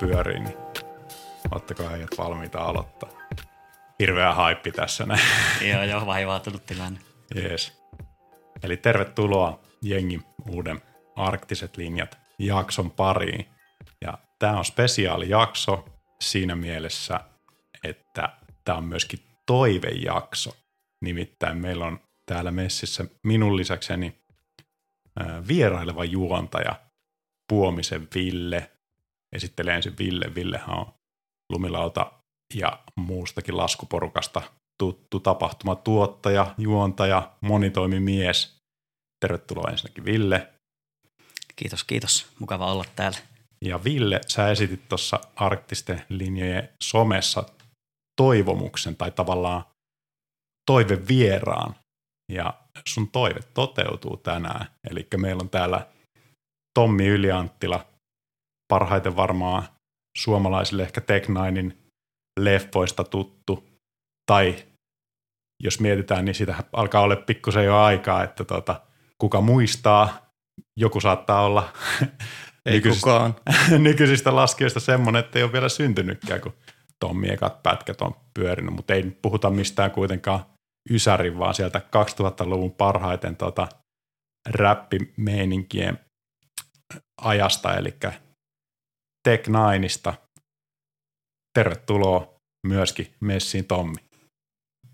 pyörii, niin ootteko äijät valmiita aloittaa? Hirveä haippi tässä näin. joo, joo, vaivautunut tilanne. Jees. Eli tervetuloa jengi uuden Arktiset linjat jakson pariin. Ja tämä on spesiaalijakso siinä mielessä, että tämä on myöskin toivejakso. Nimittäin meillä on täällä messissä minun lisäkseni vieraileva juontaja Puomisen Ville. Esittelee ensin Ville. Villehän on lumilauta ja muustakin laskuporukasta tuttu tapahtumatuottaja, juontaja, monitoimimies. Tervetuloa ensinnäkin Ville. Kiitos, kiitos. Mukava olla täällä. Ja Ville, sä esitit tuossa arktisten linjojen somessa toivomuksen tai tavallaan toivevieraan. Ja sun toive toteutuu tänään. Eli meillä on täällä Tommi Ylianttila, parhaiten varmaan suomalaisille ehkä Tech Ninein leffoista tuttu, tai jos mietitään, niin sitä alkaa olla pikkusen jo aikaa, että tota, kuka muistaa, joku saattaa olla ei nykyisistä, kukaan. nykyisistä laskijoista semmoinen, että ei ole vielä syntynytkään, kun Tommi ekat pätkät on pyörinyt, mutta ei puhuta mistään kuitenkaan Ysärin, vaan sieltä 2000-luvun parhaiten tota, räppimeininkien ajasta, eli Tech Nineista. Tervetuloa myöskin messiin Tommi.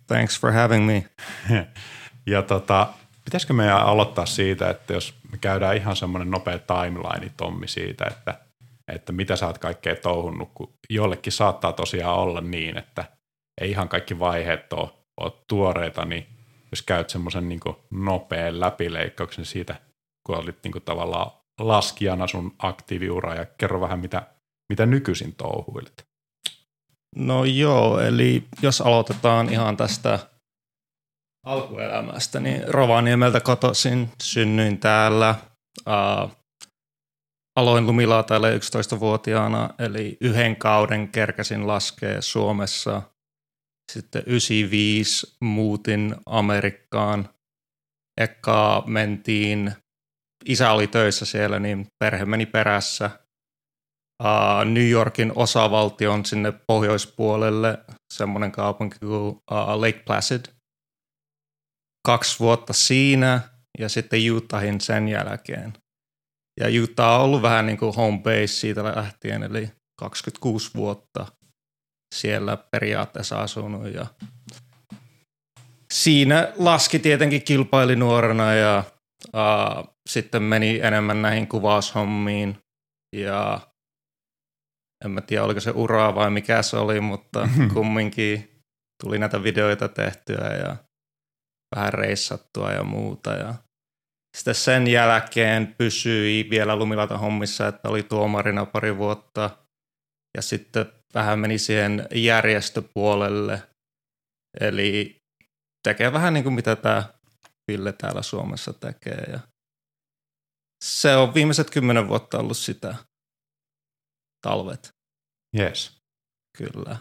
Thanks for having me. ja tota, pitäisikö meidän aloittaa siitä, että jos me käydään ihan semmoinen nopea timeline Tommi siitä, että, että mitä sä oot kaikkea touhunnut, kun jollekin saattaa tosiaan olla niin, että ei ihan kaikki vaiheet ole, ole tuoreita, niin jos käyt semmoisen niin nopean läpileikkauksen siitä, kun olit niin tavallaan laskijana sun aktiiviura ja kerro vähän, mitä, mitä nykyisin touhuilet. No joo, eli jos aloitetaan ihan tästä alkuelämästä, niin Rovaniemeltä kotoisin, synnyin täällä. Uh, aloin lumilaataille 11-vuotiaana, eli yhden kauden kerkäsin laskea Suomessa. Sitten 95 muutin Amerikkaan. Eka mentiin, isä oli töissä siellä, niin perhe meni perässä – uh, New Yorkin osavaltion sinne pohjoispuolelle, semmoinen kaupunki kuin uh, Lake Placid. Kaksi vuotta siinä ja sitten Utahin sen jälkeen. Ja Utah on ollut vähän niin kuin home base siitä lähtien, eli 26 vuotta siellä periaatteessa asunut ja siinä laski tietenkin kilpaili nuorena ja uh, sitten meni enemmän näihin kuvaushommiin ja en mä tiedä oliko se uraa vai mikä se oli, mutta kumminkin tuli näitä videoita tehtyä ja vähän reissattua ja muuta. Ja sitten sen jälkeen pysyi vielä Lumilata hommissa, että oli tuomarina pari vuotta ja sitten vähän meni siihen järjestöpuolelle. Eli tekee vähän niin kuin mitä tämä Ville täällä Suomessa tekee. Ja se on viimeiset kymmenen vuotta ollut sitä talvet. Yes. Kyllä.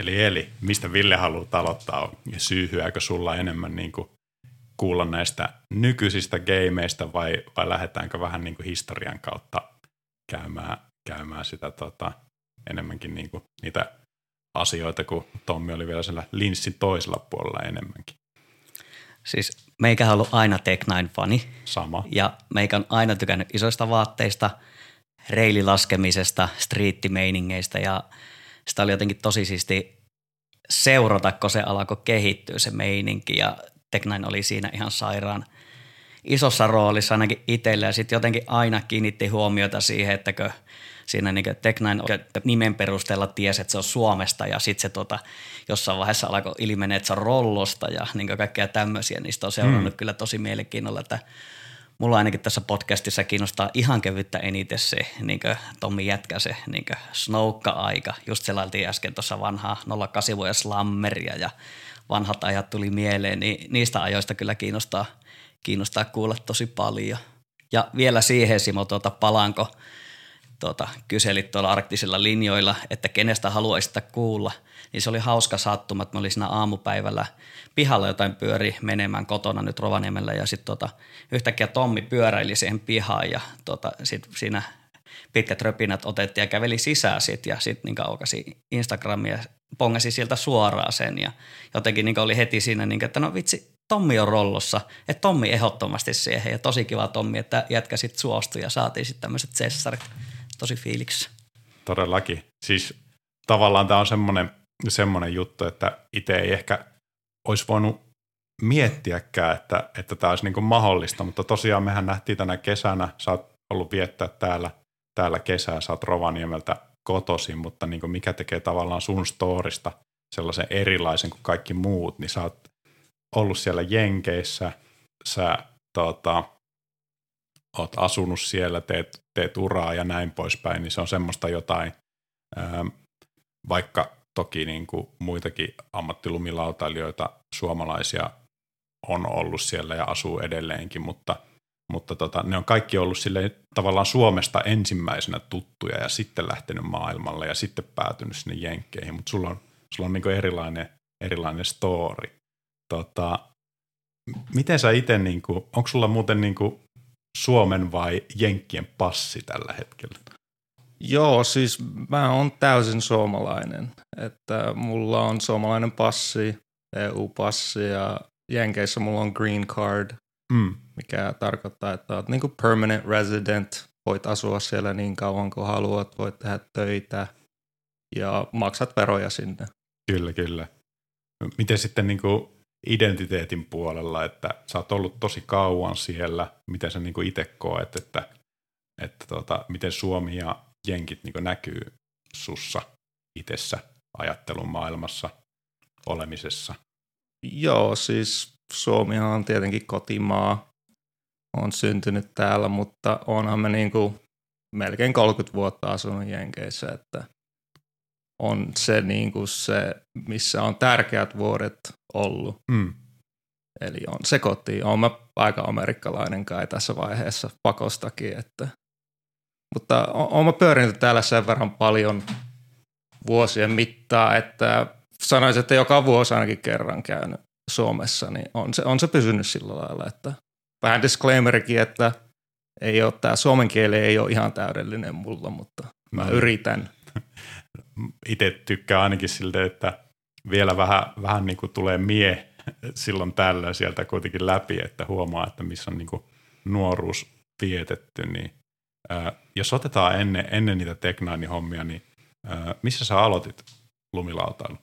Eli, eli mistä Ville haluaa aloittaa ja syyhyääkö sulla enemmän niin kuin kuulla näistä nykyisistä gameista vai, vai lähdetäänkö vähän niin kuin historian kautta käymään, käymään sitä tota, enemmänkin niin kuin niitä asioita, kun Tommi oli vielä siellä linssin toisella puolella enemmänkin. Siis meikä on ollut aina Tech Nine-fani. Sama. Ja meikä on aina tykännyt isoista vaatteista – reililaskemisesta, striittimeiningeistä ja sitä oli jotenkin tosi siisti seurata, kun se alkoi kehittyä se meininki ja Teknain oli siinä ihan sairaan isossa roolissa ainakin itselle ja sitten jotenkin aina kiinnitti huomiota siihen, että siinä niin Teknain nimen perusteella tiesi, että se on Suomesta ja sitten se tota, jossain vaiheessa alkoi ilmenee, että se on Rollosta ja niin kaikkea tämmöisiä, sitä on seurannut mm. kyllä tosi mielenkiinnolla, että – mulla ainakin tässä podcastissa kiinnostaa ihan kevyttä eniten se niin Tommi Jätkä, se niin snoukka-aika. Just selailtiin äsken tuossa vanhaa 08 vuoden slammeria ja vanhat ajat tuli mieleen, niin niistä ajoista kyllä kiinnostaa, kiinnostaa kuulla tosi paljon. Ja vielä siihen Simo, tuota, palanko tuota, kyselit tuolla arktisilla linjoilla, että kenestä haluaisitte kuulla – niin se oli hauska sattuma, että me oli siinä aamupäivällä pihalla jotain pyöri menemään kotona nyt Rovaniemellä ja sitten tota, yhtäkkiä Tommi pyöräili siihen pihaan ja tota, sit siinä pitkät röpinät otettiin ja käveli sisään sit ja sitten niin aukasi Instagramia pongasi sieltä suoraan sen ja jotenkin niin oli heti siinä, niin että no vitsi, Tommi on rollossa, että Tommi ehdottomasti siihen ja tosi kiva Tommi, että jätkä sitten suostui ja saatiin sitten tämmöiset sessarit tosi fiiliksi. Todellakin. Siis tavallaan tämä on semmoinen, semmoinen juttu, että itse ei ehkä olisi voinut miettiäkään, että, että tämä olisi niin mahdollista, mutta tosiaan mehän nähtiin tänä kesänä, sä oot ollut viettää täällä, täällä kesää, sä oot Rovaniemeltä kotoisin, mutta niin mikä tekee tavallaan sun storista sellaisen erilaisen kuin kaikki muut, niin sä oot ollut siellä Jenkeissä, sä tota, oot asunut siellä, teet, teet uraa ja näin poispäin, niin se on semmoista jotain, vaikka toki niin kuin muitakin ammattilumilautailijoita, suomalaisia on ollut siellä ja asuu edelleenkin, mutta, mutta tota, ne on kaikki ollut sille tavallaan Suomesta ensimmäisenä tuttuja ja sitten lähtenyt maailmalle ja sitten päätynyt sinne Jenkkeihin, mutta sulla on, sulla on niin erilainen, erilainen story. Tota, miten sä itse, niin onko sulla muuten niin kuin Suomen vai Jenkkien passi tällä hetkellä? Joo, siis mä oon täysin suomalainen. Että mulla on suomalainen passi, EU-passi ja Jenkeissä mulla on green card, mm. mikä tarkoittaa, että oot niin permanent resident, voit asua siellä niin kauan kuin haluat, voit tehdä töitä ja maksat veroja sinne. Kyllä, kyllä. Miten sitten niin kuin identiteetin puolella, että sä oot ollut tosi kauan siellä, miten sä niin itse koet, että, että tota, miten Suomi ja jenkit niin näkyy sussa itsessä ajattelun maailmassa olemisessa? Joo, siis Suomihan on tietenkin kotimaa. on syntynyt täällä, mutta onhan me niin kuin melkein 30 vuotta asunut Jenkeissä, että on se, niin kuin se, missä on tärkeät vuodet ollut. Mm. Eli on se koti. Olen mä aika amerikkalainen kai tässä vaiheessa pakostakin, että mutta olen pyörinyt täällä sen verran paljon vuosien mittaa, että sanoisin, että joka vuosi ainakin kerran käynyt Suomessa, niin on se, on se pysynyt sillä lailla, että vähän disclaimerikin, että ei ole, tämä suomen kieli ei ole ihan täydellinen mulla, mutta mä no. yritän. Itse tykkään ainakin siltä, että vielä vähän, vähän niin kuin tulee mie silloin tällä sieltä kuitenkin läpi, että huomaa, että missä on niin kuin nuoruus vietetty, niin ää, jos otetaan ennen, ennen niitä Teknaini-hommia, niin ää, missä sä aloitit lumilautailu?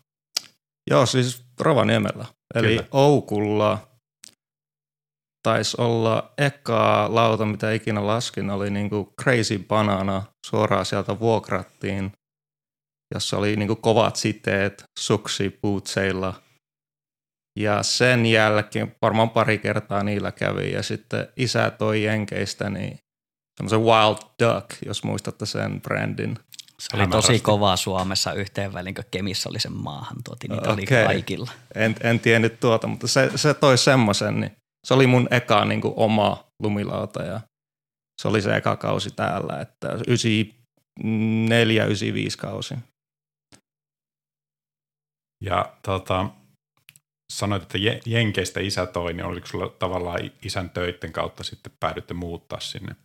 Joo, siis Rovaniemellä. Eli Kyllä. Oukulla taisi olla eka lauta, mitä ikinä laskin, oli niinku Crazy Banana, suoraan sieltä vuokrattiin, jossa oli niinku kovat siteet suksi bootseilla. Ja sen jälkeen varmaan pari kertaa niillä kävi ja sitten isä toi Jenkeistä niin semmoisen Wild Duck, jos muistatte sen brändin. Se oli tosi kova Suomessa yhteen väliin, kun Kemissä oli sen maahan tuoti, niitä okay. oli kaikilla. En, en tiennyt tuota, mutta se, se toi semmoisen, niin se oli mun eka niin kuin oma lumilauta ja se oli se eka kausi täällä, että 94-95 kausi. Ja tota, sanoit, että Jenkeistä isä toi, niin oliko sulla tavallaan isän töiden kautta sitten päädytte muuttaa sinne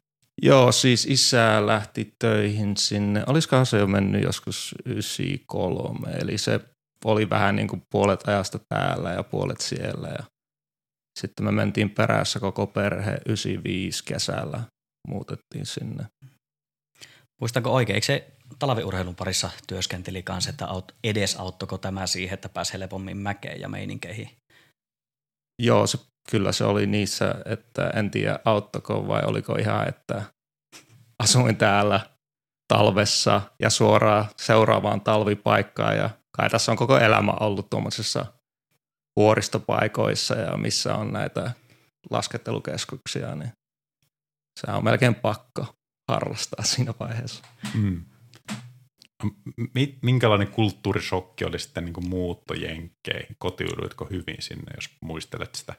Joo, siis isä lähti töihin sinne. Olisikohan se jo mennyt joskus 93, eli se oli vähän niin kuin puolet ajasta täällä ja puolet siellä. Ja sitten me mentiin perässä koko perhe 95 kesällä, muutettiin sinne. Muistanko oikein, eikö se talviurheilun parissa työskenteli kanssa, että edesauttoko tämä siihen, että pääsi helpommin mäkeen ja meininkeihin? Joo, se kyllä se oli niissä, että en tiedä auttako vai oliko ihan, että asuin täällä talvessa ja suoraan seuraavaan talvipaikkaan ja kai tässä on koko elämä ollut tuommoisissa vuoristopaikoissa ja missä on näitä laskettelukeskuksia, niin se on melkein pakko harrastaa siinä vaiheessa. Mm. Minkälainen kulttuurishokki oli sitten niin muutto Jenkkeihin? Kotiuduitko hyvin sinne, jos muistelet sitä?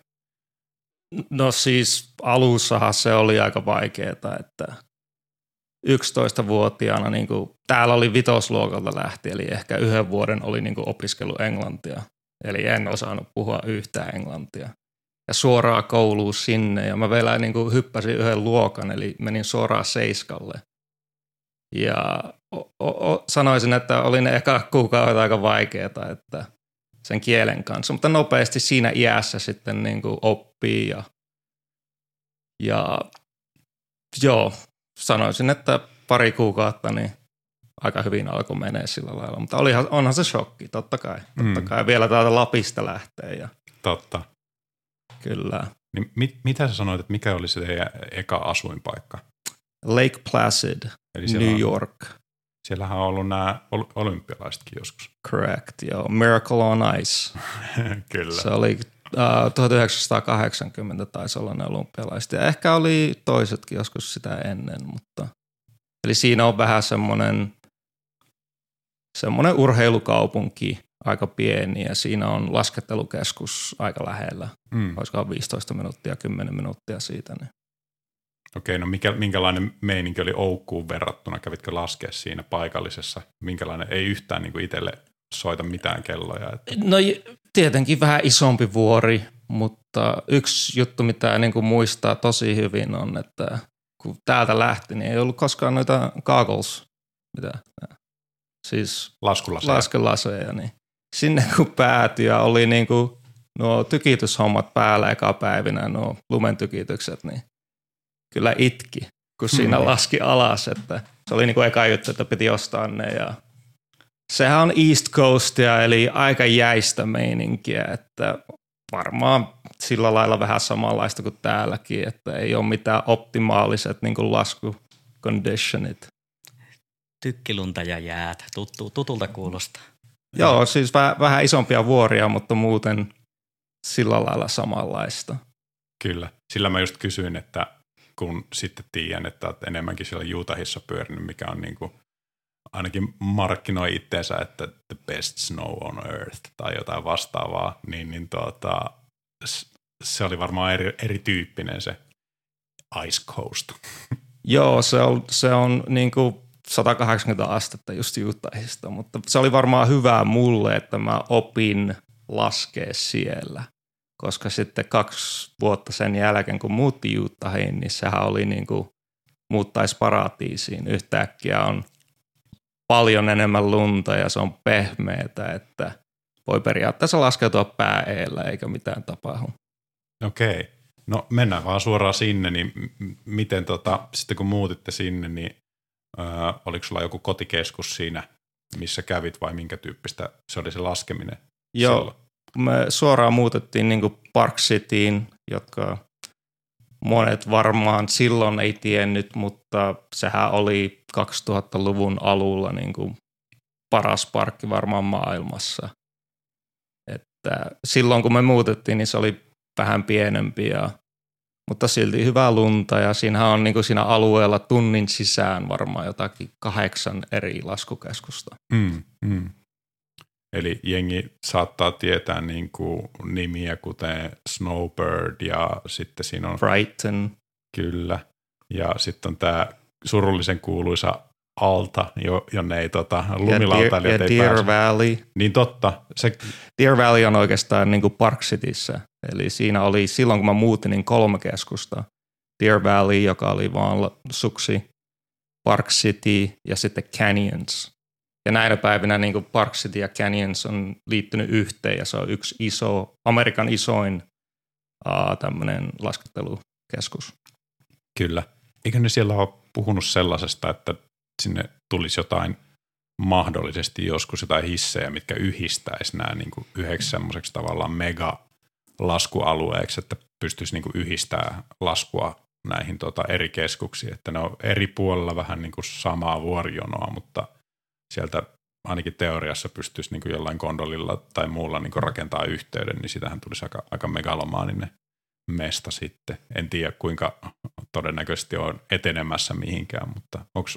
No siis alussahan se oli aika vaikeaa, että 11-vuotiaana niin kuin, täällä oli vitosluokalta lähti, eli ehkä yhden vuoden oli niin kuin, opiskellut englantia. Eli en osannut puhua yhtään englantia. Ja suoraan kouluun sinne, ja mä vielä niin kuin, hyppäsin yhden luokan, eli menin suoraan seiskalle. Ja o- o- sanoisin, että oli ne eka kuukaudet aika vaikeita, että sen kielen kanssa, mutta nopeasti siinä iässä sitten niin kuin oppii ja, ja joo, sanoisin, että pari kuukautta niin aika hyvin alkoi menee sillä lailla, mutta olihan, onhan se shokki, totta kai. Totta Mm. kai vielä täältä Lapista lähtee ja Totta. kyllä. Niin mit, mitä sä sanoit, että mikä oli se teidän eka asuinpaikka? Lake Placid, Eli New on, York, Siellähän on ollut nämä ol- olympialaisetkin joskus. correct, joo. Miracle on Ice. Kyllä. Se oli uh, 1980 taisi olla ne olympialaiset. Ja ehkä oli toisetkin joskus sitä ennen, mutta eli siinä on vähän semmoinen semmoinen urheilukaupunki, aika pieni ja siinä on laskettelukeskus aika lähellä. Mm. Olisikohan 15 minuuttia, 10 minuuttia siitä. Niin. Okei, no mikä, minkälainen meininki oli Oukkuun verrattuna? Kävitkö laskea siinä paikallisessa? Minkälainen? Ei yhtään niin kuin itselle soita mitään kelloja. Että... No tietenkin vähän isompi vuori, mutta yksi juttu, mitä niin kuin muistaa tosi hyvin on, että kun täältä lähti, niin ei ollut koskaan noita goggles, mitä, siis Laskulaseja. laskelaseja, niin sinne kun päätyi ja oli niin kuin nuo tykitushommat päällä eka päivinä, nuo lumentykitykset, niin kyllä itki, kun siinä Hmm. laski alas, että se oli niin kuin eka juttu, että piti ostaa ne ja sehän on East Coastia, eli aika jäistä meininkiä, että varmaan sillä lailla vähän samanlaista kuin täälläkin, että ei ole mitään optimaaliset niin kuin laskuconditionit. Tykkilunta ja jäät. Tuttu, tutulta kuulostaa. Joo, siis väh, vähän isompia vuoria, mutta muuten sillä lailla samanlaista. Kyllä. Sillä mä just kysyin, että kun sitten tiedän, että olet enemmänkin siellä Utahissa pyörinyt, mikä on niin kuin, ainakin markkinoi itteensä, että the best snow on earth tai jotain vastaavaa, niin, niin tuota, se oli varmaan eri, erityyppinen se Ice Coast. Joo, se on, se on niin kuin 180 astetta just Utahista, mutta se oli varmaan hyvää mulle, että mä opin laskea siellä. Koska sitten kaksi vuotta sen jälkeen, kun muutti Utahiin, niin sehän oli niin kuin muuttaisi paratiisiin. Yhtäkkiä on paljon enemmän lunta ja se on pehmeätä, että voi periaatteessa laskeutua pää eellä eikä mitään tapahdu. Okei. No mennään vaan suoraan sinne, niin miten tota, sitten kun muutitte sinne, niin ö, oliko sulla joku kotikeskus siinä, missä kävit vai minkä tyyppistä se oli se laskeminen? Joo, silloin? Me suoraan muutettiin niin Park Cityin, jotka monet varmaan silloin ei tiennyt, mutta sehän oli 2000-luvun alulla niin kuin paras parkki varmaan maailmassa. Että silloin kun me muutettiin, niin se oli vähän pienempi, ja, mutta silti hyvää lunta ja siinähän on niin kuin siinä alueella tunnin sisään varmaan jotakin kahdeksan eri laskukeskusta. Mm, mm. Eli jengi saattaa tietää niin kuin nimiä kuten Snowbird ja sitten siinä on Brighton, kyllä. Ja sitten on tämä surullisen kuuluisa alta, jo, jonne ei tota, ja, Deer, lumilautailijat ja ei Deer pääse. Valley. Niin totta, se, Deer Valley on oikeastaan niin kuin Park Cityssä. Eli siinä oli silloin, kun mä muutin, niin kolme keskusta. Deer Valley, joka oli vaan suksi, Park City ja sitten Canyons. Ja näinä päivinä niin kuin Park City ja Canyons on liittynyt yhteen ja se on yksi iso, Amerikan isoin uh, tämmöinen laskettelukeskus. Kyllä. Eikö ne siellä ole puhunut sellaisesta, että sinne tulisi jotain mahdollisesti joskus jotain hissejä, mitkä yhdistäisi nämä niin kuin yhdeksi semmoiseksi tavallaan mega laskualueeksi, että pystyisi niin kuin yhdistämään laskua näihin tota eri keskuksiin, että ne on eri puolella vähän niin kuin samaa vuorijonoa, mutta sieltä ainakin teoriassa pystyisi niin kuin jollain kondolilla tai muulla niin kuin rakentaa yhteyden, niin sitähän tulisi aika, aika megalomaaninen mesta sitten. En tiedä kuinka todennäköisesti on etenemässä mihinkään, mutta onko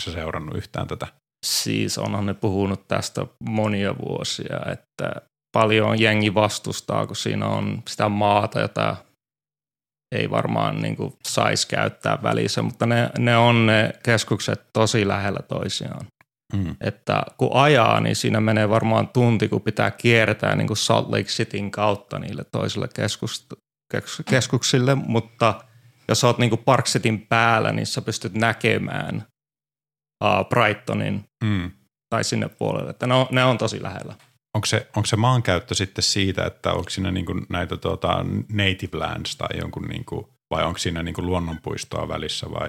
se seurannut yhtään tätä? Siis onhan ne puhunut tästä monia vuosia, että paljon jengi vastustaa, kun siinä on sitä maata, jota ei varmaan niin saisi käyttää välissä, mutta ne, ne on ne keskukset tosi lähellä toisiaan. Mm. Että kun ajaa, niin siinä menee varmaan tunti, kun pitää kiertää niin kuin Salt Lake Cityn kautta niille toisille keskus, kes, keskuksille, mutta jos oot niin kuin Park Cityn päällä, niin sä pystyt näkemään uh, Brightonin Mm. tai sinne puolelle. Että ne on, ne on tosi lähellä. Onko se, onko se maankäyttö sitten siitä, että onko siinä niin kuin näitä tuota, native lands tai jonkun, niin kuin, vai onko siinä niin kuin luonnonpuistoa välissä vai?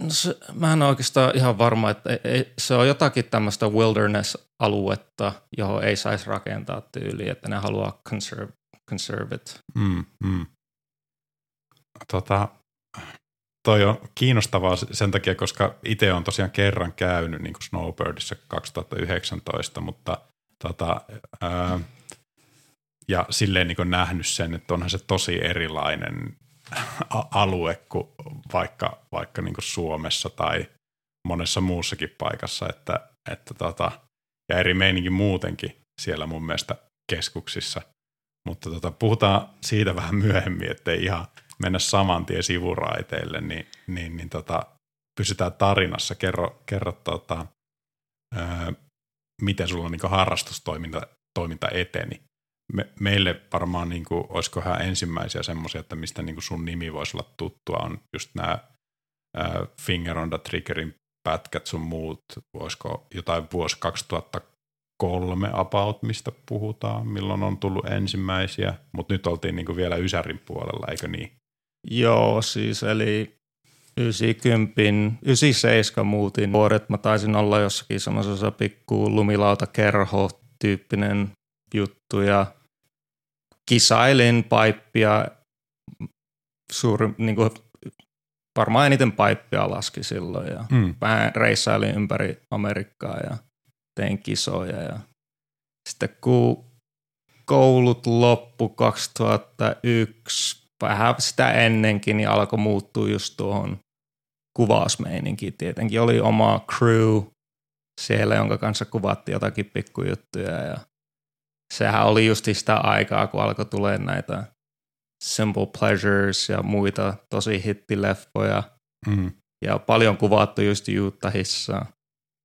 No se, mä en oikeastaan ihan varma, että ei, ei, se on jotakin tämmöistä wilderness-aluetta, johon ei saisi rakentaa tyyliä, että ne haluaa conserve, conserve it. Mm, mm. Tota, toi on kiinnostavaa sen takia, koska itse on tosiaan kerran käynyt niin kuin Snowbirdissa 2019, mutta tota, ää, ja silleen niin kuin nähnyt sen, että onhan se tosi erilainen alue kuin vaikka, vaikka niin kuin Suomessa tai monessa muussakin paikassa, että, että tota, ja eri meininki muutenkin siellä mun mielestä keskuksissa. Mutta tota, puhutaan siitä vähän myöhemmin, ettei ihan mennä saman tien sivuraiteille, niin, niin, niin tota, pysytään tarinassa. Kerro, kerro tota, ää, miten sulla niin harrastustoiminta toiminta eteni. Me, meille varmaan, niin kuin, olisikohan ensimmäisiä semmoisia, että mistä niin kuin sun nimi voisi olla tuttua, on just nämä ää, Finger on the Triggerin pätkät sun muut, olisiko jotain vuosi 2003 about, mistä puhutaan, milloin on tullut ensimmäisiä, mutta nyt oltiin niin kuin vielä Ysärin puolella, eikö niin? Joo, siis eli 90, 97 muutin vuodet. Mä taisin olla jossakin semmoisessa pikku lumilautakerho tyyppinen juttu ja kisailin paippia suuri, niin kuin, varmaan eniten paippia laski silloin ja Mm. mä reissailin ympäri Amerikkaa ja tein kisoja ja sitten kun koulut loppu 2001, vähän sitä ennenkin, niin alkoi muuttua just tuohon kuvausmeininkiin. Tietenkin oli oma crew siellä, jonka kanssa kuvattiin jotakin pikkujuttuja ja sehän oli just sitä aikaa, kun alkoi tulee näitä Simple Pleasures ja muita tosi hittileffoja Mm. ja paljon kuvattu just Utahissa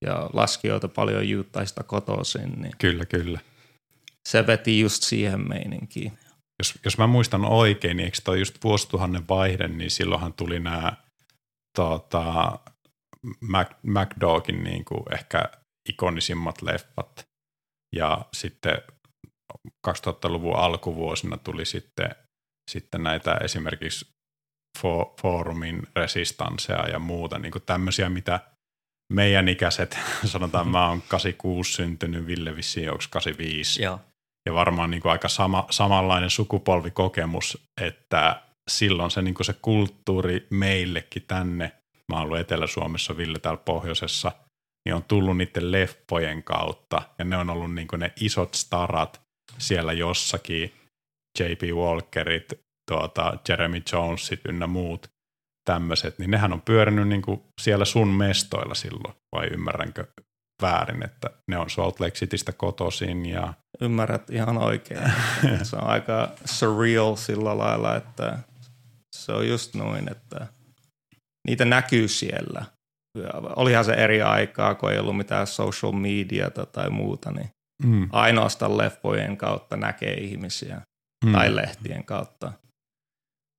ja laskijoita paljon Utahista kotoisin, niin Kyllä, kyllä. se veti just siihen meininkiin. Jos, jos mä muistan oikein, niin eikö toi just vuosituhannen vaihde, niin silloinhan tuli nämä tota, Mac, MacDogin niin kuin ehkä ikonisimmat leffat. Ja sitten 2000-luvun alkuvuosina tuli sitten, sitten näitä esimerkiksi fo, Forumin resistansseja ja muuta, niin kuin tämmöisiä, mitä meidän ikäiset, sanotaan mä oon 86 syntynyt, Ville vissiin onko 85, Joo. ja varmaan niin kuin aika sama, samanlainen sukupolvikokemus, että silloin se, niin kuin se kulttuuri meillekin tänne, mä oon ollut Etelä-Suomessa, Ville täällä pohjoisessa, niin on tullut niiden leffojen kautta, ja ne on ollut niin kuin ne isot starat siellä jossakin, J.P. Walkerit, tuota, Jeremy Jonesit ynnä muut tämmöiset, niin nehän on pyörinyt niin kuin siellä sun mestoilla silloin, vai ymmärränkö väärin, että ne on Salt Lake Citystä kotoisin ja Ymmärrät ihan oikein. se on aika surreal sillä lailla, että se on just noin, että niitä näkyy siellä. Olihan se eri aikaa, kun ei ollut mitään social mediata tai muuta, niin mm, ainoastaan leffojen kautta näkee ihmisiä mm, tai lehtien kautta.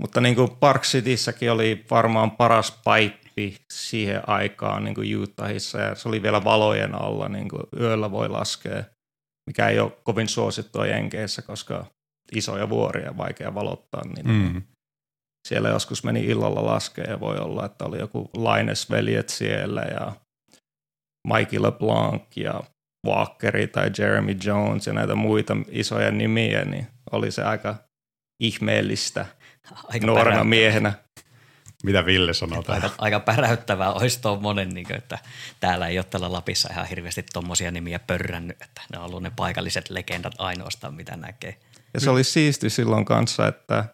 Mutta niin kuin Park Cityssäkin oli varmaan paras paippi siihen aikaan niin kuin Utahissa ja se oli vielä valojen alla, niin kuin yöllä voi laskea, mikä ei ole kovin suosittua Jenkeissä, koska isoja vuoria vaikea valottaa, niin mm, siellä joskus meni illalla laskea ja voi olla, että oli joku Linus-veljet siellä ja Mikey LeBlanc ja Walkeri tai Jeremy Jones ja näitä muita isoja nimiä, niin oli se aika ihmeellistä Aika nuorena miehenä. Mitä Ville sanoo tähän? Aika, aika päräyttävää olisi tuommoinen, niin että täällä ei ole täällä Lapissa ihan hirveästi tuommoisia nimiä pörrännyt, että ne on ollut ne paikalliset legendat ainoastaan, mitä näkee. Ja se oli siisti silloin kanssa, että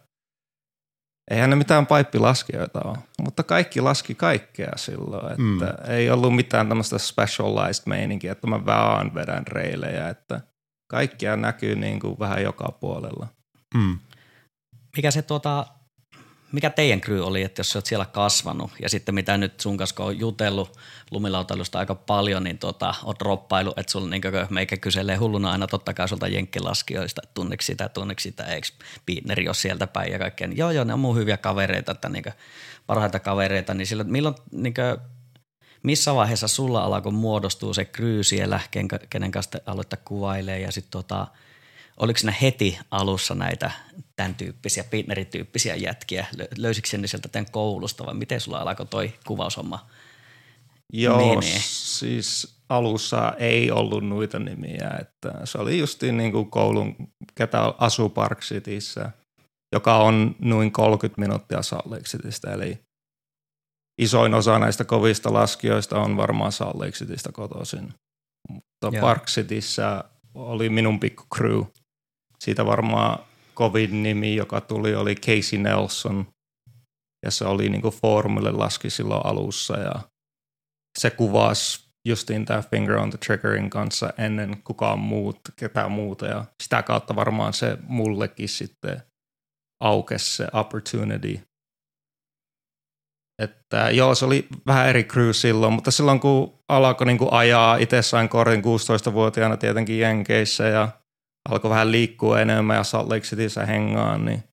eihän ne mitään paippilaskijoita ole, mutta kaikki laski kaikkea silloin, että mm. ei ollut mitään tämmöistä specialized meininkiä, että mä vaan vedän reilejä, että kaikkia näkyy niin kuin vähän joka puolella. Mm. Mikä se tuota, mikä teidän crew oli, että jos sä oot siellä kasvanut ja sitten mitä nyt sun kanssa on jutellut lumilautailusta aika paljon, niin tota, oot droppailu, että sulla niin meikä kyselee hulluna aina totta kai sulta jenkkilaskijoista, että tunneksi sitä, tunneksi sitä, eikö Piitneri ole sieltä päin ja kaikkea. Niin joo, joo, ne on mun hyviä kavereita, että niin parhaita kavereita, niin sillä, milloin, niin kuin, missä vaiheessa sulla alkoi muodostua se crew siellä, kenen kanssa aloittaa kuvailemaan ja sitten tota, oliko siinä heti alussa näitä tämän tyyppisiä, pitnerityyppisiä jätkiä? Löysikö sen sieltä tämän koulusta vai miten sulla alkoi toi kuvaushomma Joo, menee? siis alussa ei ollut noita nimiä, että se oli justiin niin kuin koulun, ketä asuu Park Cityssä, joka on noin 30 minuuttia Salt Lake Citystä, eli isoin osa näistä kovista laskijoista on varmaan Salt Lake Citystä kotoisin. Mutta Joo. Park Cityssä oli minun pikku crew. Siitä varmaan kovin nimi, joka tuli, oli Casey Nelson. Ja se oli niinku foorumille laski silloin alussa ja se kuvasi justiin tämä Finger on the Triggerin kanssa ennen kukaan muut, ketään muuta ja sitä kautta varmaan se mullekin sitten aukesi se opportunity. Että joo, se oli vähän eri crew silloin, mutta silloin kun alkoi niin kuin ajaa, itse sain kortin 16-vuotiaana tietenkin Jenkeissä ja alkoi vähän liikkua enemmän ja Salt Lake Cityssä hengaan, niin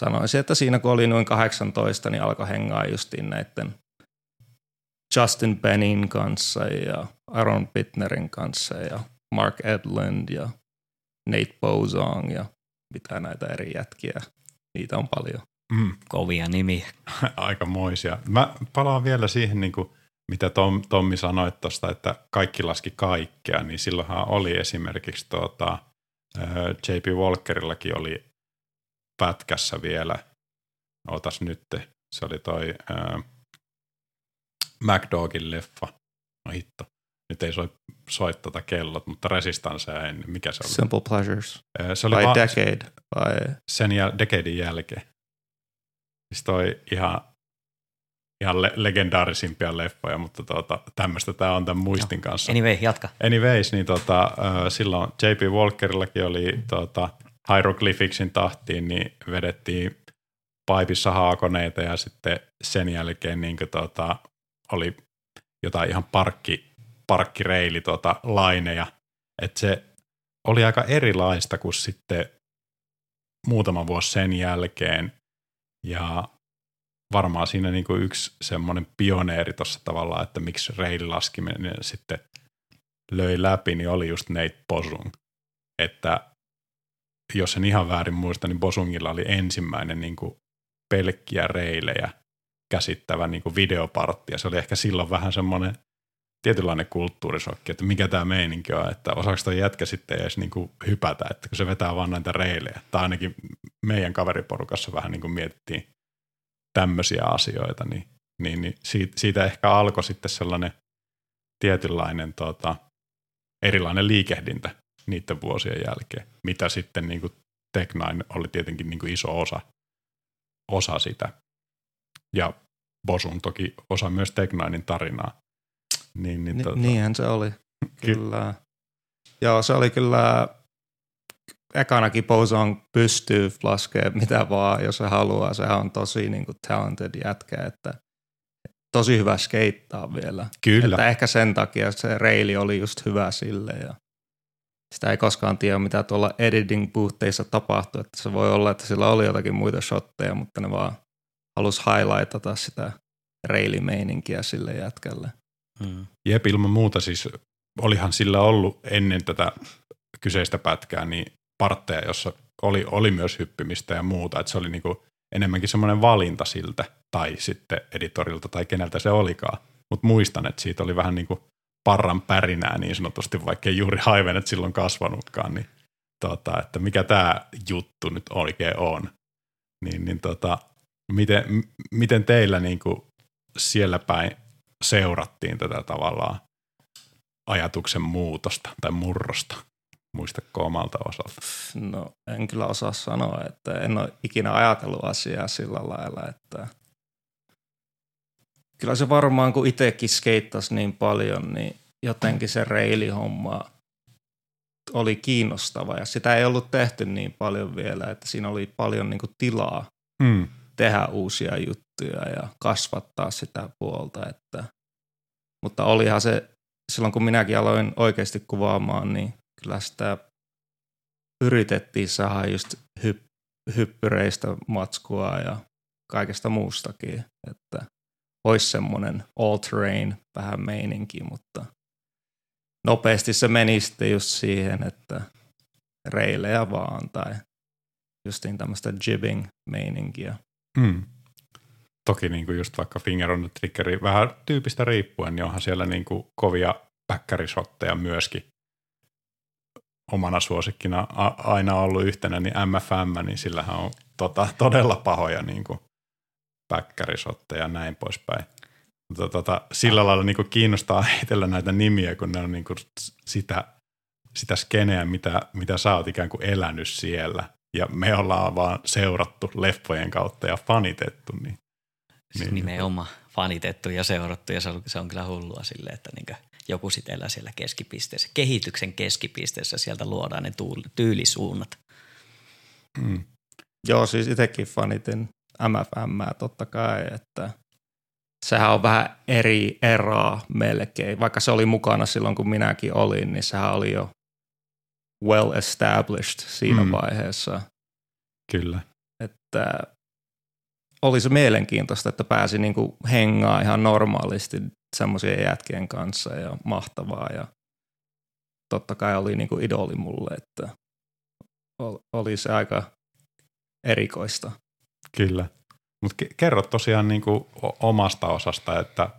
sanoisin, että siinä kun oli noin 18, niin alkoi hengaa justiin näiden Justin Benin kanssa ja Aaron Pittnerin kanssa ja Mark Edlund ja Nate Bozong ja mitä näitä eri jätkiä. Niitä on paljon. Mm. Kovia nimiä. Aikamoisia. Mä palaan vielä siihen, niin kuin, mitä Tom, Tommi sanoi tuosta, että kaikki laski kaikkea, niin silloinhan oli esimerkiksi tuota, JP Walkerillakin oli pätkässä vielä, ootas nyt, se oli toi äh, MacDogin leffa. No hitto. Nyt ei soi, soi tota kellot, mutta Resistance en, mikä se oli? Simple Pleasures. Se oli by va- Decade. By... Sen jäl- Decadein jälkeen. Siis toi ihan, ihan le- legendaarisimpia leffoja, mutta tuota, tämmöistä tämä on tämän muistin no. kanssa. Anyway, jatka. Anyways, niin tota, silloin J.P. Walkerillakin oli tota, Hieroglyphicsin tahtiin, niin vedettiin paipissa haakoneita ja sitten sen jälkeen niin kuin, tota, oli jotain ihan parkki, parkkireili tota, laineja. Että se oli aika erilaista kuin sitten muutama vuosi sen jälkeen. Ja varmaan siinä niin kuin yksi semmoinen pioneeri tuossa tavallaan, että miksi reililaskiminen sitten löi läpi, niin oli just Nate Bosung. Että jos en ihan väärin muista, niin Bosungilla oli ensimmäinen niin kuin pelkkiä reilejä käsittävä niin kuin videopartti, ja se oli ehkä silloin vähän semmoinen tietynlainen kulttuurisokki, että mikä tämä meininki on, että osaako tuo jätkä sitten edes niin kuin hypätä, että kun se vetää vaan näitä reilejä. Tai ainakin meidän kaveriporukassa vähän niin kuin mietittiin tämmöisiä asioita, niin, niin, niin siitä, siitä ehkä alkoi sitten sellainen tietynlainen tota, erilainen liikehdintä niiden vuosien jälkeen, mitä sitten niin kuin Tech9 oli tietenkin niin kuin iso osa, osa sitä ja Bosun toki osa myös Teknainin tarinaa. Niin, niin, Ni, tota... Niinhän se oli, kyllä. Joo, se oli kyllä, ekanakin Boson pystyy laskemaan mitä vaan, jos se haluaa. Sehän on tosi niin kuin, talented jätkä, että tosi hyvä skeittaa vielä. Kyllä. Että ehkä sen takia se reili oli just hyvä sille ja sitä ei koskaan tiedä, mitä tuolla editing puutteissa tapahtuu. Että se voi olla, että sillä oli jotakin muita shotteja, mutta ne vaan halusi highlightata sitä reilimeininkiä sille jätkälle. Hmm. Jep, ilman muuta siis olihan sillä ollut ennen tätä kyseistä pätkää niin partteja, jossa oli, oli myös hyppimistä ja muuta, että se oli niinku enemmänkin semmoinen valinta siltä tai sitten editorilta tai keneltä se olikaan. Mutta muistan, että siitä oli vähän niin kuin parran pärinää niin sanotusti, vaikka juuri haivenet silloin kasvanutkaan, niin tota, että mikä tämä juttu nyt oikein on. Niin, niin tota, Miten, miten teillä niin kuin siellä päin seurattiin tätä tavallaan ajatuksen muutosta tai murrosta? Muistatko omalta osalta? No en kyllä osaa sanoa, että en ole ikinä ajatellut asiaa sillä lailla, että kyllä se varmaan kun itsekin skeittasi niin paljon, niin jotenkin se reilihomma oli kiinnostava ja sitä ei ollut tehty niin paljon vielä, että siinä oli paljon niin tilaa mm tehdä uusia juttuja ja kasvattaa sitä puolta. Että, mutta olihan se, silloin kun minäkin aloin oikeasti kuvaamaan, niin kyllä sitä yritettiin saada just hyp- hyppyreistä matskua ja kaikesta muustakin. Että olisi semmoinen all-terrain vähän meininki, mutta nopeasti se meni sitten just siihen, että reilejä vaan tai justiin tämmöistä jibbing-meininkiä. Mm. Toki niin kuin just vaikka Finger on the Triggeri, vähän tyypistä riippuen, niin onhan siellä niin kuin kovia päkkärisotteja myöskin omana suosikkina aina ollut yhtenä, niin MFM, niin sillähän on tota, todella pahoja niin kuin päkkärisotteja ja näin poispäin. Mutta tota, sillä lailla niin kuin kiinnostaa heitellä näitä nimiä, kun ne on niin kuin sitä, sitä skeneä, mitä, mitä sä oot ikään kuin elänyt siellä. Ja me ollaan vaan seurattu leffojen kautta ja fanitettu. Niin, siis niin. Nimenomaan fanitettu ja seurattu ja se on, se on kyllä hullua sille, että niin joku sitten elää siellä keskipisteessä, kehityksen keskipisteessä, sieltä luodaan ne tyylisuunnat. Mm. Joo, siis itsekin fanitin MFM totta kai, että sehän on vähän eri eraa melkein. Vaikka se oli mukana silloin, kun minäkin olin, niin sehän oli jo well established siinä mm. vaiheessa. Kyllä. Että oli se mielenkiintoista, että pääsi niinku hengaa ihan normaalisti semmoisien jätkien kanssa ja mahtavaa ja totta kai oli niinku idoli mulle, että oli se aika erikoista. Kyllä. Mutta kerro tosiaan niinku omasta osasta, että,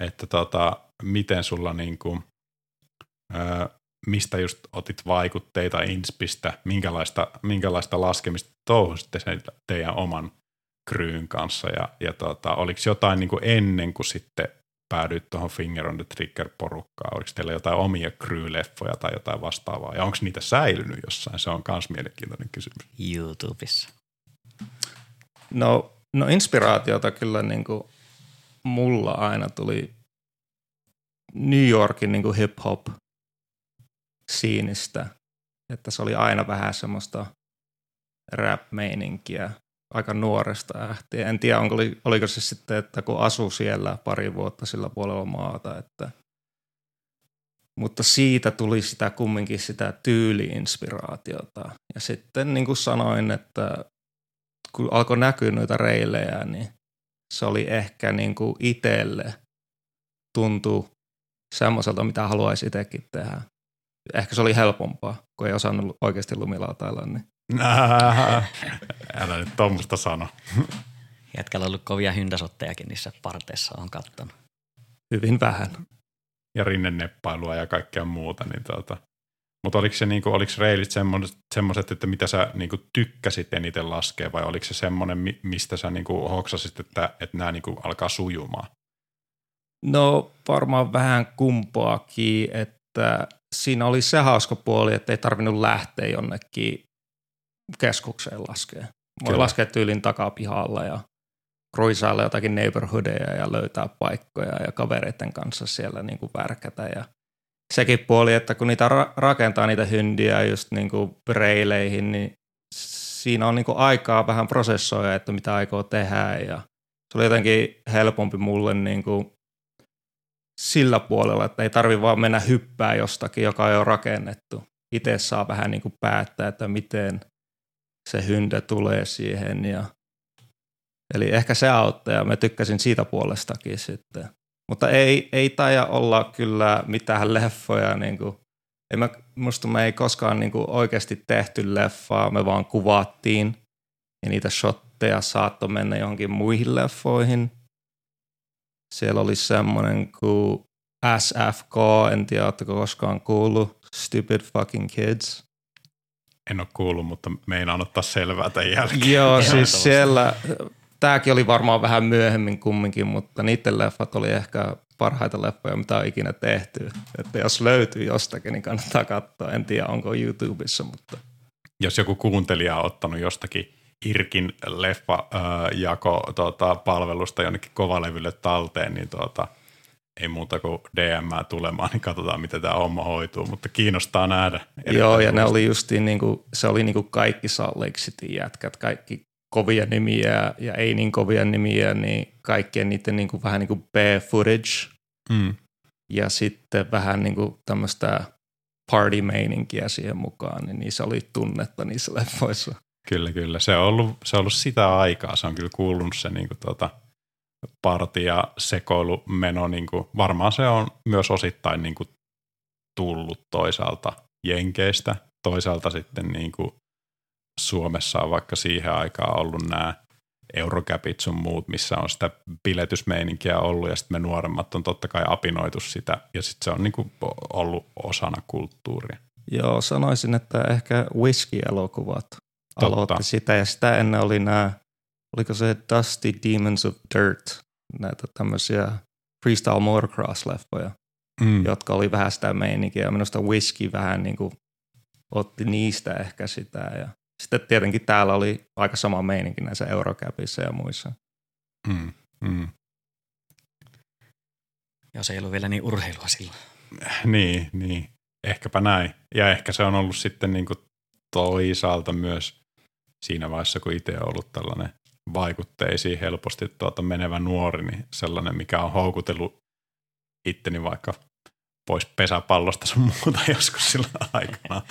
että tota, miten sulla niinku, ö, mistä just otit vaikutteita Inspistä, minkälaista, minkälaista laskemista touhusitte sen teidän oman kryyn kanssa ja, ja tota, oliko jotain niinku ennen kuin sitten päädyit tuohon Finger on the Trigger-porukkaan? Oliko teillä jotain omia crew-leffoja tai jotain vastaavaa? Ja onko niitä säilynyt jossain? Se on myös mielenkiintoinen kysymys. YouTubessa. No, no inspiraatiota kyllä niin kuin mulla aina tuli New Yorkin niin kuin hip-hop siinistä, että se oli aina vähän semmoista rap-meininkiä aika nuoresta lähtien. En tiedä, onko, oliko se sitten, että kun asu siellä pari vuotta sillä puolella maata, että mutta siitä tuli sitä kumminkin sitä tyyliinspiraatiota. Ja sitten niin kuin sanoin, että kun alkoi näkyä noita reilejä, niin se oli ehkä niin kuin itselle tuntuu semmoiselta, mitä haluaisi itsekin tehdä. Ehkä se oli helpompaa, kun ei osannut oikeasti lumilautailla. Niin. Älä nyt tuommoista sano. Jätkällä on ollut kovia hyndäsottejakin niissä parteissa, on kattonut. Hyvin vähän. Ja rinnenneppailua ja kaikkea muuta. Niin tuota. Mutta oliko, se, niinku, oliko reilit semmoiset, että mitä sä niinku, tykkäsit eniten laskea vai oliko se semmoinen, mistä sä niinku, hoksasit, että, että nämä niinku, alkaa sujumaan? No varmaan vähän kumpaakin, että siinä oli se hauska puoli, että ei tarvinnut lähteä jonnekin keskukseen laskea. Voi Kyllä. laskea tyylin takapihalla ja kruisailla jotakin neighborhoodeja ja löytää paikkoja ja kavereiden kanssa siellä niin kuin värkätä. Ja sekin puoli, että kun niitä ra- rakentaa niitä hyndiä just niin kuin reileihin, niin siinä on niin kuin aikaa vähän prosessoida, että mitä aikoo tehdä ja se oli jotenkin helpompi mulle niin kuin sillä puolella, että ei tarvi vaan mennä hyppää jostakin, joka on jo rakennettu. Itse saa vähän niin kuin päättää, että miten se hyndä tulee siihen. Ja, eli ehkä se auttaa ja mä tykkäsin siitä puolestakin sitten. Mutta ei, ei taida olla kyllä mitään leffoja. Niin kuin, ei mä, musta me ei koskaan niin kuin oikeasti tehty leffaa, me vaan kuvattiin ja niitä shotteja saattoi mennä johonkin muihin leffoihin. Siellä oli semmoinen kuin SFK, en tiedä, oletteko koskaan kuullut, Stupid Fucking Kids. En ole kuullut, mutta meinaan ottaa selvää tämän jälkeen. Joo, siis siellä, tämäkin oli varmaan vähän myöhemmin kumminkin, mutta niiden leffat oli ehkä parhaita leffoja, mitä on ikinä tehty. Että jos löytyy jostakin, niin kannattaa katsoa. En tiedä, onko YouTubessa, mutta... Jos joku kuuntelija on ottanut jostakin Irkin leffa-jako tuota, palvelusta jonnekin kovalevylle talteen, niin tuota, ei muuta kuin DM tulemaan, niin katsotaan, miten tämä homma hoituu, mutta kiinnostaa nähdä. Joo, ja ne oli justiin, niin kuin, se oli niin kuin kaikki Salt Lake City jätkät, kaikki kovia nimiä ja ei niin kovia nimiä, niin kaikkien niiden niin kuin, vähän niin kuin B-footage mm. ja sitten vähän niin kuin tämmöistä party-meininkiä siihen mukaan, niin niissä oli tunnetta niissä leffoissa. Kyllä, kyllä. Se on ollut, se on ollut sitä aikaa. Se on kyllä kuulunut se niin kuin, tuota, parti ja sekoilumeno, niin kuin, varmaan se on myös osittain niin kuin, tullut toisaalta Jenkeistä, toisaalta sitten niin kuin, Suomessa on vaikka siihen aikaan ollut nämä eurokäpit sun muut, missä on sitä biletysmeininkiä ollut ja sitten me nuoremmat on totta kai apinoitu sitä ja sitten se on niin kuin ollut osana kulttuuria. Joo, sanoisin, että ehkä whisky-elokuvat Totta. aloitti sitä ja sitä ennen oli nämä, oliko se Dusty Demons of Dirt, näitä tämmöisiä freestyle motocross-leffoja, mm. jotka oli vähän sitä meininkiä ja minusta whisky vähän niin kuin otti niistä ehkä sitä ja sitten tietenkin täällä oli aika sama meininki näissä Eurokäpissä ja muissa. Mm, mm. Joo, se ei ollut vielä niin urheilua silloin. Niin, niin. Ehkäpä näin. Ja ehkä se on ollut sitten niin kuin toisaalta myös siinä vaiheessa, kun itse on ollut tällainen vaikutteisiin helposti tuota menevä nuori, niin sellainen, mikä on houkutellut itteni vaikka pois pesäpallosta sun muuta joskus sillä aikana.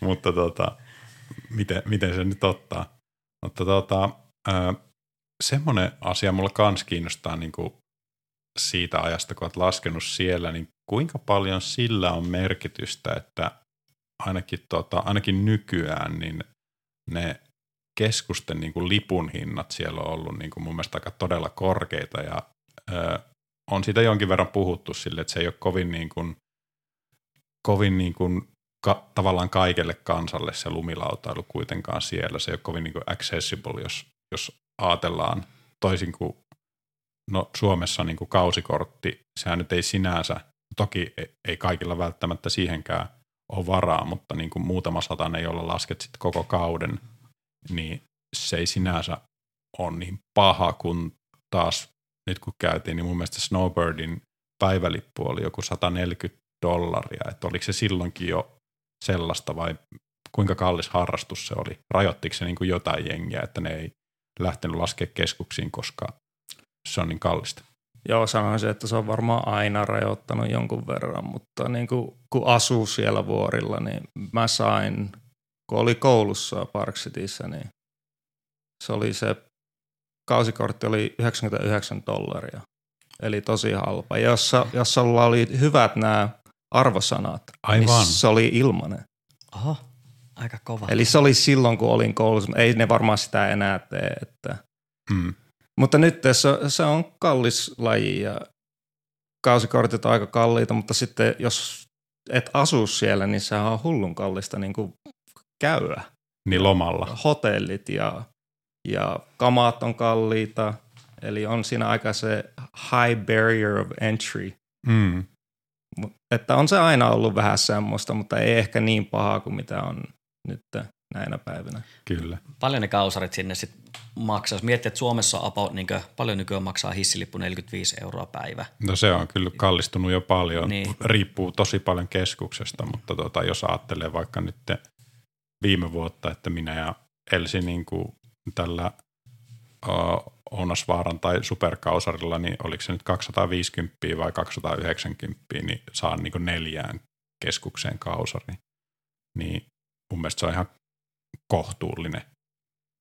Mutta tota, miten, miten se nyt ottaa. Mutta tota, semmoinen asia mulla kans kiinnostaa niin kuin siitä ajasta, kun olet laskenut siellä, niin kuinka paljon sillä on merkitystä, että ainakin, tota, ainakin nykyään niin ne keskusten niin kuin lipun hinnat siellä on ollut niin kuin mun mielestä aika todella korkeita ja ö, on siitä jonkin verran puhuttu sille, että se ei ole kovin, niin kuin, kovin niin kuin ka, tavallaan kaikelle kansalle se lumilautailu kuitenkaan siellä. Se ei ole kovin niin kuin accessible, jos, jos ajatellaan toisin kuin no Suomessa niin kuin kausikortti, sehän nyt ei sinänsä, toki ei kaikilla välttämättä siihenkään ole varaa, mutta niin kuin muutama satanen, jolla lasket sitten koko kauden, niin se ei sinänsä ole niin paha kuin taas nyt kun käytiin, niin mun mielestä Snowbirdin päivälippu oli joku 140 dollaria, että oliko se silloinkin jo sellaista vai kuinka kallis harrastus se oli? Rajoittiko se niin kuin jotain jengiä, että ne ei lähtenyt laskea keskuksiin, koska se on niin kallista? Joo, sanoisin, että se on varmaan aina rajoittanut jonkun verran, mutta niin kuin, kun asuu siellä vuorilla, niin mä sain, kun oli koulussa Park Cityssä, niin se oli se, kausikortti oli 99 dollaria, eli tosi halpa. Jos, jos sulla oli hyvät nämä arvosanat, Aivan. niin se oli ilmanen. Oho, aika kova. Eli se oli silloin, kun olin koulussa. Ei ne varmaan sitä enää tee. Että. Hmm. Mutta nyt se, se on kallis laji ja kausikortit on aika kalliita, mutta sitten jos et asu siellä, niin se on hullun kallista niin kuin käydä. Niin lomalla. Hotellit ja, ja kamaat on kalliita. Eli on siinä aika se high barrier of entry. Mm. Että on se aina ollut vähän semmoista, mutta ei ehkä niin pahaa kuin mitä on nyt näinä päivinä. Kyllä. Paljon ne kausarit sinne sitten maksaa? Jos miettii, että Suomessa on about, niin kuin, paljon nykyään maksaa hissilippu 45 euroa päivä. No se on kyllä kallistunut jo paljon. Niin. Riippuu tosi paljon keskuksesta, mutta tota, jos ajattelee vaikka nyt viime vuotta, että minä ja Elsi niin kuin tällä uh, Ounasvaaran tai superkausarilla, niin oliko se nyt 250 vai 290, niin saan niin neljään keskukseen kausari. Niin mun mielestä se on ihan kohtuullinen.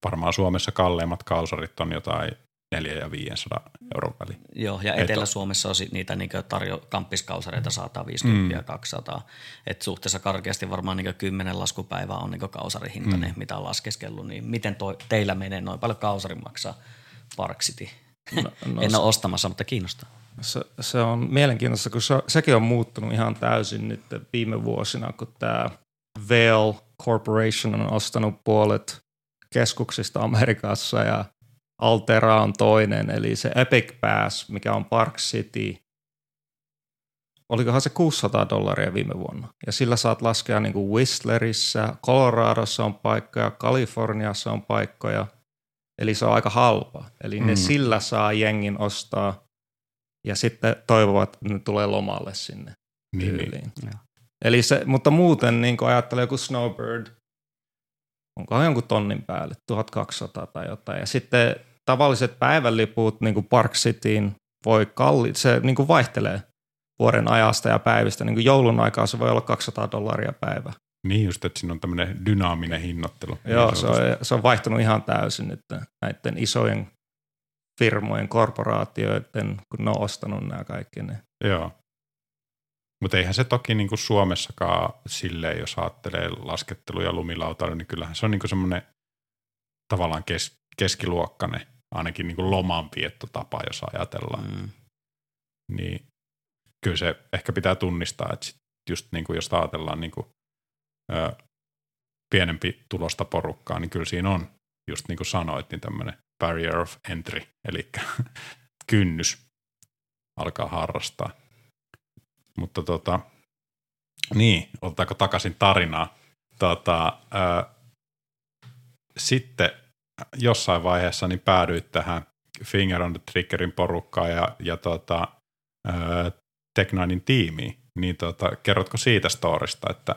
Varmaan Suomessa kalleimmat kausarit on jotain 4 ja 500 euron väliin. Joo, ja Etelä-Suomessa on niitä niin tarjo, kamppiskausareita 150 mm. ja 200. Et suhteessa karkeasti varmaan niin 10 laskupäivää on niin kausarihintainen, mm. mitä on laskeskellut. Niin miten toi, teillä menee noin paljon kausari maksaa? Park City. No, no, en ole ostamassa, mutta kiinnostaa. Se, se on mielenkiintoista, kun se, sekin on muuttunut ihan täysin nyt viime vuosina, kun tämä Vail Corporation on ostanut puolet keskuksista Amerikassa ja Altera on toinen, eli se Epic Pass, mikä on Park City, olikohan se 600 dollaria viime vuonna. Ja sillä saat laskea niin kuin Whistlerissa, Coloradossa on paikkoja, Kaliforniassa on paikkoja, Eli se on aika halpa. Eli mm. ne sillä saa jengin ostaa ja sitten toivovat, että ne tulee lomalle sinne niin, niin. Niin. Eli se, mutta muuten niin ajattelee joku Snowbird, onkohan jonkun tonnin päälle, 1200 tai jotain. Ja sitten tavalliset päivänliput niin kuin Park Cityin voi kalli, se niin kuin vaihtelee vuoden ajasta ja päivistä. Niin kuin joulun aikaa se voi olla 200 dollaria päivä. Niin just, että siinä on tämmöinen dynaaminen hinnoittelu. Joo, se on, se on vaihtunut ihan täysin nyt näiden isojen firmojen, korporaatioiden, kun ne on ostanut nämä kaikki. Niin. Joo. Mutta eihän se toki niin kuin Suomessakaan silleen, jos ajattelee laskettelu ja lumilautailu, niin kyllähän se on niin semmoinen tavallaan kes, keskiluokkainen, ainakin niin kuin lomanviettotapa, jos ajatellaan. Mm. Niin kyllä se ehkä pitää tunnistaa, että sit just niin kuin jos ajatellaan niin kuin, ö, pienempi tulosta porukkaa, niin kyllä siinä on, just niin kuin sanoit, niin tämmöinen barrier of entry, eli kynnys alkaa harrastaa. Mutta tota, niin, otetaanko takaisin tarinaa? Tota, ö, sitten jossain vaiheessa niin päädyit tähän Finger on the Triggerin porukkaan ja, ja tota, Teknainin tiimiin, niin tota, kerrotko siitä storista, että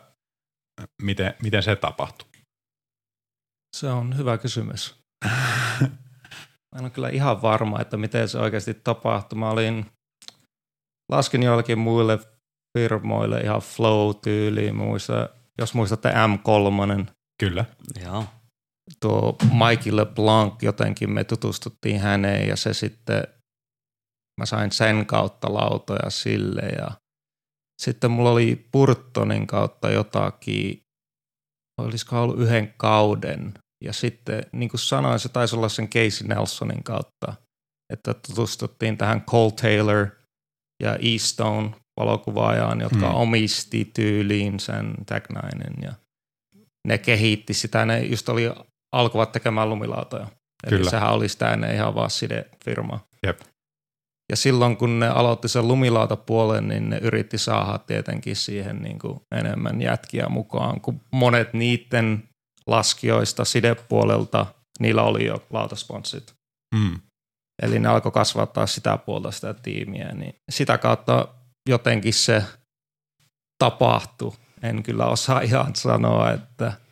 miten, miten se tapahtui? Se on hyvä kysymys. Mä en ole kyllä ihan varma, että miten se oikeasti tapahtui. Mä olin, laskin joillekin muille firmoille ihan flow-tyyliin, muista, jos muistatte M3. Kyllä. Joo. Tuo Mikey LeBlanc, jotenkin me tutustuttiin häneen ja se sitten mä sain sen kautta lautoja sille ja sitten mulla oli Purtonin kautta jotakin, olisiko ollut yhden kauden ja sitten niin kuin sanoin, se taisi olla sen Casey Nelsonin kautta, että tutustuttiin tähän Cole Taylor ja Eastone valokuvaajaan, jotka hmm. omisti tyyliin sen Tag ja ne kehitti sitä, ne just oli alkuvat tekemään lumilautoja. Eli Kyllä. sehän oli sitä ennen ihan vaan side-firma. Jep. Ja silloin kun ne aloitti sen lumilautapuolen, niin ne yritti saada tietenkin siihen niin kuin enemmän jätkiä mukaan, kun monet niiden laskijoista sidepuolelta, niillä oli jo lautasponssit. Mm. Eli ne alkoi kasvattaa sitä puolta sitä tiimiä, niin sitä kautta jotenkin se tapahtui. En kyllä osaa ihan sanoa, että –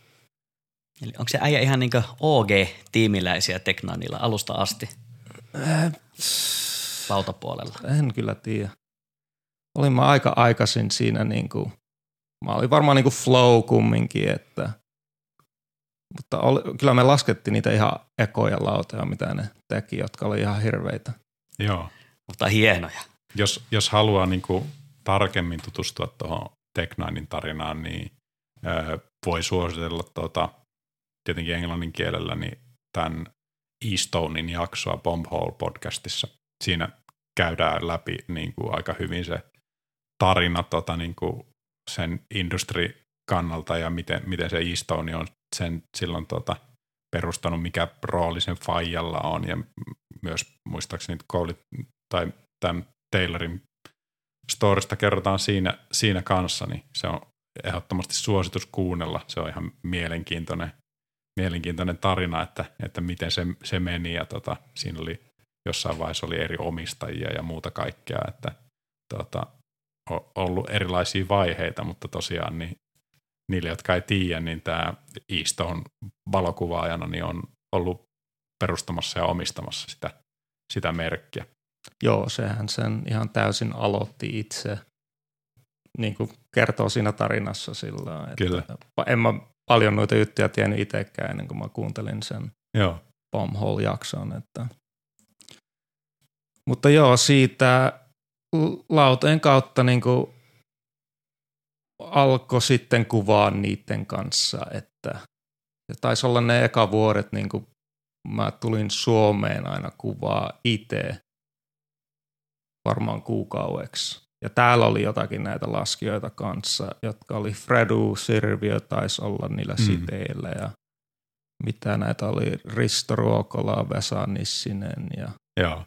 Eli onko se äijä ihan niin OG-tiimiläisiä Teknanilla alusta asti? Äh, lautapuolella? En kyllä tiedä. Olin mä aika aikaisin siinä niin kuin, mä olin varmaan niin kuin flow kumminkin, että mutta oli, kyllä me laskettiin niitä ihan ekoja lautoja, mitä ne teki, jotka oli ihan hirveitä. Joo. Mutta hienoja. Jos, jos haluaa niin kuin tarkemmin tutustua tuohon Teknainin tarinaan, niin ö, voi suositella tuota, tietenkin englannin kielellä, niin tämän Eastonein jaksoa Bomb Hole podcastissa. Siinä käydään läpi niin kuin aika hyvin se tarina tota, niin kuin sen industri kannalta ja miten, miten se Eastone on sen silloin tota, perustanut, mikä rooli sen Fajalla on ja myös muistaakseni Cole, tai tämän Taylorin storista kerrotaan siinä, siinä kanssa, niin se on ehdottomasti suositus kuunnella. Se on ihan mielenkiintoinen, mielenkiintoinen tarina, että, että miten se, se meni ja tota, siinä oli jossain vaiheessa oli eri omistajia ja muuta kaikkea, että tota, on ollut erilaisia vaiheita, mutta tosiaan niin niille, jotka ei tiedä, niin tämä Easton valokuvaajana niin on ollut perustamassa ja omistamassa sitä, sitä merkkiä. Joo, sehän sen ihan täysin aloitti itse, niin kuin kertoo siinä tarinassa sillä että Kyllä. En mä paljon noita juttuja tiennyt itsekään ennen kuin mä kuuntelin sen joo. Bombhole-jakson. Että. Mutta joo, siitä lautojen kautta niin kuin alkoi sitten kuvaa niiden kanssa, että se taisi olla ne eka vuodet, niin kuin mä tulin Suomeen aina kuvaa itse varmaan kuukaueksi. Ja täällä oli jotakin näitä laskijoita kanssa, jotka oli Fredu, Sirviö taisi olla niillä mm. siteillä ja mitä näitä oli, Risto Ruokola, Vesa Nissinen ja Joo.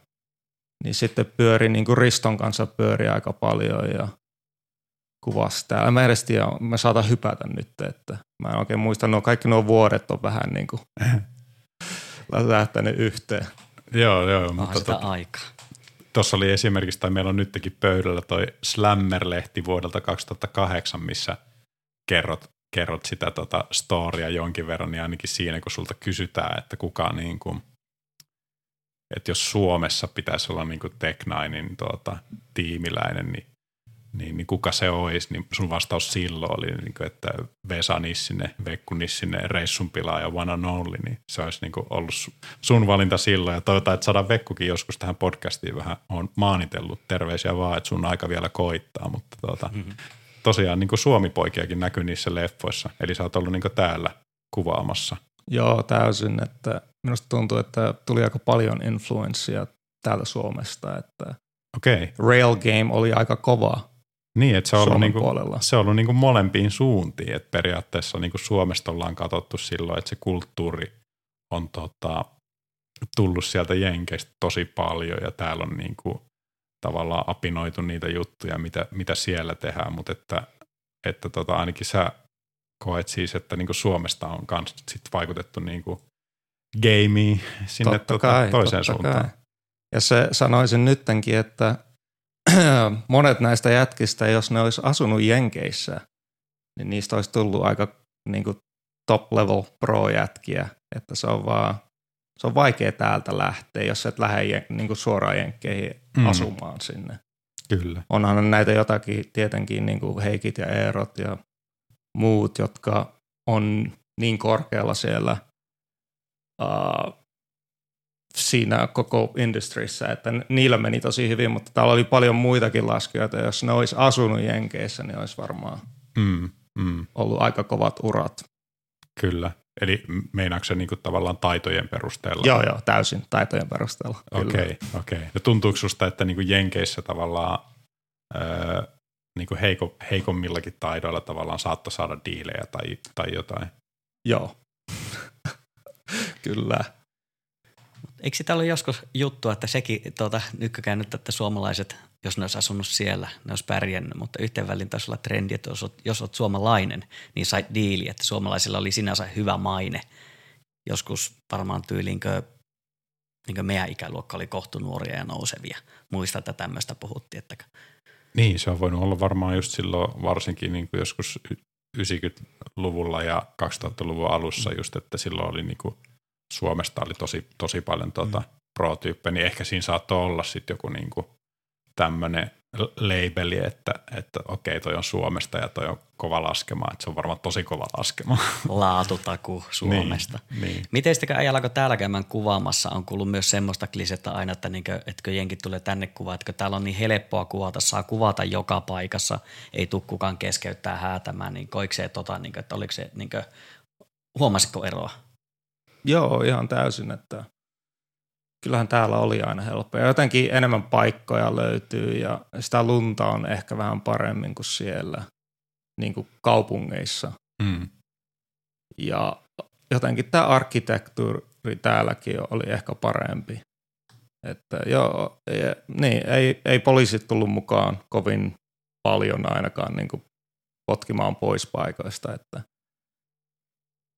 niin sitten pyöri, niin kuin Riston kanssa pyöri aika paljon ja kuvasi täällä. Mä edes tiedä, mä saatan hypätä nyt, että mä en oikein muista, no kaikki nuo vuodet on vähän niin kuin lähtenyt yhteen. Joo, joo. Mutta sitä tot, aikaa. Tuossa oli esimerkiksi, tai meillä on nytkin pöydällä toi Slammer-lehti vuodelta 2008, missä kerrot, kerrot sitä tota storia jonkin verran, niin ainakin siinä, kun sulta kysytään, että kuka niin kuin, että jos Suomessa pitäisi olla niin kuin Tech Ninein tuota, tiimiläinen, niin niin, niin kuka se olisi, niin sun vastaus silloin oli, niin kuin, että Vesa Nissinen, Vekku Nissinen, Reissun pilaaja, One and Only, niin se olisi niin kuin ollut sun valinta silloin. Ja toivotaan, että saadaan Vekkukin joskus tähän podcastiin vähän on maanitellut. Terveisiä vaan, että sun aika vielä koittaa, mutta tuota, mm-hmm. tosiaan niin kuin Suomi-poikiakin näkyy niissä leffoissa, eli sä oot ollut niin kuin täällä kuvaamassa. Joo, täysin, että minusta tuntuu, että tuli aika paljon influenssia täältä Suomesta, että okay. Rail Game oli aika kova niin, että se on ollut, niinku, se on ollut niinku molempiin suuntiin, että periaatteessa niinku Suomesta ollaan katsottu silloin, että se kulttuuri on tota, tullut sieltä Jenkeistä tosi paljon ja täällä on niinku tavallaan apinoitu niitä juttuja, mitä, mitä siellä tehdään, mutta että, että tota, ainakin sä koet siis, että niinku Suomesta on myös sit vaikutettu niinku gameen sinne tota, kai, toiseen suuntaan. Kai. Ja se sanoisin nyttenkin, että monet näistä jätkistä, jos ne olisi asunut Jenkeissä, niin niistä olisi tullut aika niin kuin top level pro-jätkiä, että se on vaan se on vaikea täältä lähteä, jos et lähde niin kuin suoraan jenkkeihin mm. asumaan sinne. Kyllä. Onhan näitä jotakin tietenkin niin kuin Heikit ja Eerot ja muut, jotka on niin korkealla siellä uh, siinä koko industrissä, että niillä meni tosi hyvin, mutta täällä oli paljon muitakin laskijoita. Jos ne olisi asunut Jenkeissä, niin olisi varmaan mm, mm. ollut aika kovat urat. Kyllä. Eli meinaatko se niinku tavallaan taitojen perusteella? Joo, joo, täysin taitojen perusteella. Okei, okay, okei. Okay. Ja tuntuuko susta, että niinku Jenkeissä tavallaan öö, niinku heiko, heikommillakin taidoilla tavallaan saattoi saada diilejä tai, tai jotain? Joo, kyllä. Eikö sitä ollut joskus juttu, että sekin tuota, nyt, että suomalaiset, jos ne olisi asunut siellä, ne olisi pärjännyt, mutta yhteen väliin taisi olla trendi, että jos olet, jos olet suomalainen, niin sait diili, että suomalaisilla oli sinänsä hyvä maine. Joskus varmaan tyyliinkö niin meidän ikäluokka oli kohtu nuoria ja nousevia. Muista, että tämmöistä puhuttiin. Että... Niin, se on voinut olla varmaan just silloin varsinkin niin kuin joskus 90-luvulla ja 2000-luvun alussa just, että silloin oli niin kuin – Suomesta oli tosi, tosi paljon tuota mm. pro-tyyppejä, niin ehkä siinä saattoi olla sitten joku niinku tämmöinen labeli, että, että okei, toi on Suomesta ja toi on kova laskema, että se on varmaan tosi kova laskema. Laatutaku Suomesta. niin, niin. Miten sitten ajalla, täällä käymään kuvaamassa, on kuullut myös semmoista klisettä aina, että niinkö, etkö jenkit tulee tänne kuvaa, että täällä on niin helppoa kuvata, saa kuvata joka paikassa, ei tule kukaan keskeyttää häätämään, niin koiko se, tota, niinkö, että oliko se, niinkö, huomasitko eroa? Joo, ihan täysin, että kyllähän täällä oli aina helppoa. Jotenkin enemmän paikkoja löytyy ja sitä lunta on ehkä vähän paremmin kuin siellä niin kuin kaupungeissa. Mm. Ja jotenkin tämä arkkitehtuuri täälläkin oli ehkä parempi. Että joo, ja, niin, ei, ei poliisit tullut mukaan kovin paljon ainakaan niin kuin potkimaan pois paikoista, että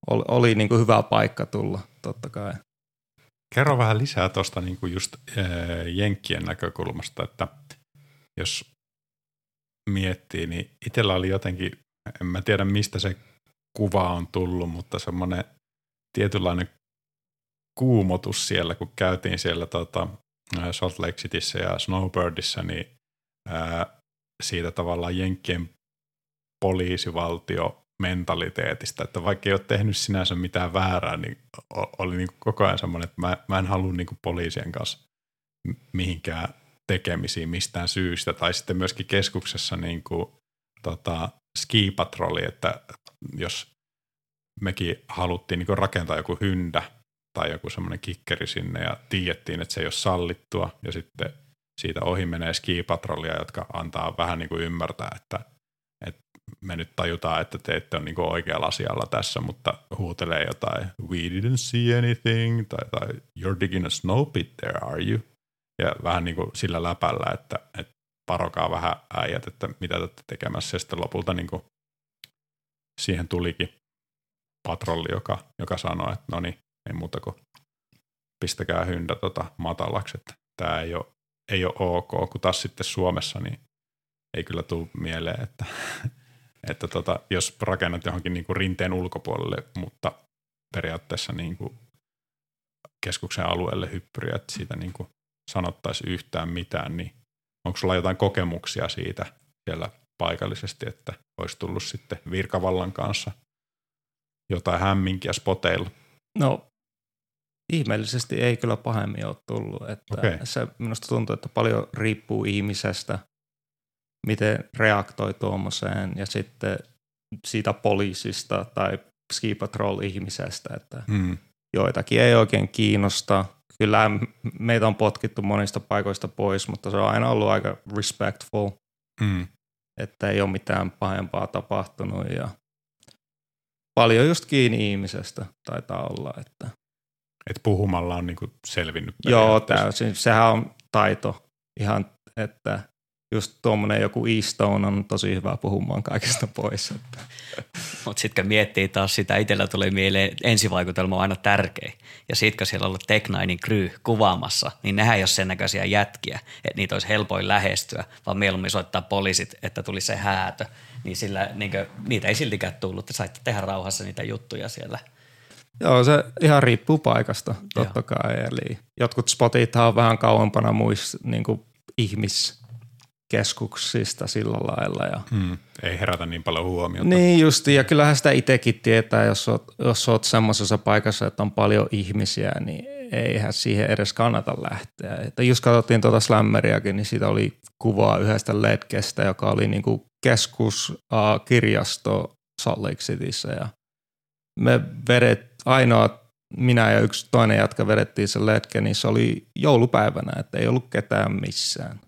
oli, oli niin kuin hyvä paikka tulla, totta kai. Kerro vähän lisää tuosta niin kuin just äh, Jenkkien näkökulmasta, että jos miettii, niin itsellä oli jotenkin, en mä tiedä mistä se kuva on tullut, mutta semmoinen tietynlainen kuumotus siellä, kun käytiin siellä tota, Salt Lake Cityssä ja Snowbirdissa, niin ää, siitä tavallaan Jenkkien poliisivaltio mentaliteetistä, että vaikka ei ole tehnyt sinänsä mitään väärää, niin oli niin koko ajan semmoinen, että mä, mä en halua niin poliisien kanssa mihinkään tekemisiin mistään syystä. Tai sitten myöskin keskuksessa niin kuin, tota, skipatroli, että jos mekin haluttiin niin rakentaa joku hyndä tai joku semmoinen kikkeri sinne ja tiedettiin, että se ei ole sallittua ja sitten siitä ohi menee skipatrollia, jotka antaa vähän niin kuin ymmärtää, että me nyt tajutaan, että te ette ole niin oikealla asialla tässä, mutta huutelee jotain we didn't see anything tai, tai you're digging a snow pit there, are you? Ja vähän niin kuin sillä läpällä, että, että parokaa vähän äijät, että mitä te olette tekemässä. Ja sitten lopulta niin kuin siihen tulikin patrolli, joka, joka sanoi, että no niin, ei muuta kuin pistäkää hyndä tota matalaksi, että tämä ei ole, ei ole ok, kun taas sitten Suomessa niin ei kyllä tule mieleen, että että tota, jos rakennat johonkin niin kuin rinteen ulkopuolelle, mutta periaatteessa niin kuin keskuksen alueelle hyppyriä, että siitä niin kuin sanottaisiin yhtään mitään, niin onko sulla jotain kokemuksia siitä siellä paikallisesti, että olisi tullut sitten virkavallan kanssa jotain hämminkiä spoteilla. No ihmeellisesti ei kyllä pahemmin ole tullut. Että okay. Se minusta tuntuu, että paljon riippuu ihmisestä, miten reaktoi tuommoiseen ja sitten siitä poliisista tai ski patrol ihmisestä, että hmm. joitakin ei oikein kiinnosta. Kyllä meitä on potkittu monista paikoista pois, mutta se on aina ollut aika respectful, hmm. että ei ole mitään pahempaa tapahtunut ja paljon just kiinni ihmisestä taitaa olla. Että. Et puhumalla on niinku selvinnyt. Joo, täysin. Sehän on taito ihan, että just tuommoinen joku E-Stone on tosi hyvä puhumaan kaikesta pois. Mutta sitten miettii taas sitä, itsellä tuli mieleen, ensivaikutelma on aina tärkeä. Ja sitten kun siellä on ollut Tech Ninein crew kuvaamassa, niin nehän ei ole sen näköisiä jätkiä, että niitä olisi helpoin lähestyä, vaan mieluummin soittaa poliisit, että tuli se häätö. Niin sillä niin kuin, niitä ei siltikään tullut, te saitte tehdä rauhassa niitä juttuja siellä. Joo, se ihan riippuu paikasta, totta Joo. kai. Eli jotkut spotit on vähän kauempana muissa niin ihmis keskuksista sillä lailla. Ja hmm. Ei herätä niin paljon huomiota. Niin justi, ja kyllähän sitä itsekin tietää, jos oot, jos oot semmoisessa paikassa, että on paljon ihmisiä, niin eihän siihen edes kannata lähteä. Että just katsottiin tuota Slammeriakin, niin siitä oli kuvaa yhdestä letkestä, joka oli niinku keskuskirjasto Salt Lake Cityssä ja me vedet, ainoa minä ja yksi toinen jatka vedettiin se letke, niin se oli joulupäivänä, että ei ollut ketään missään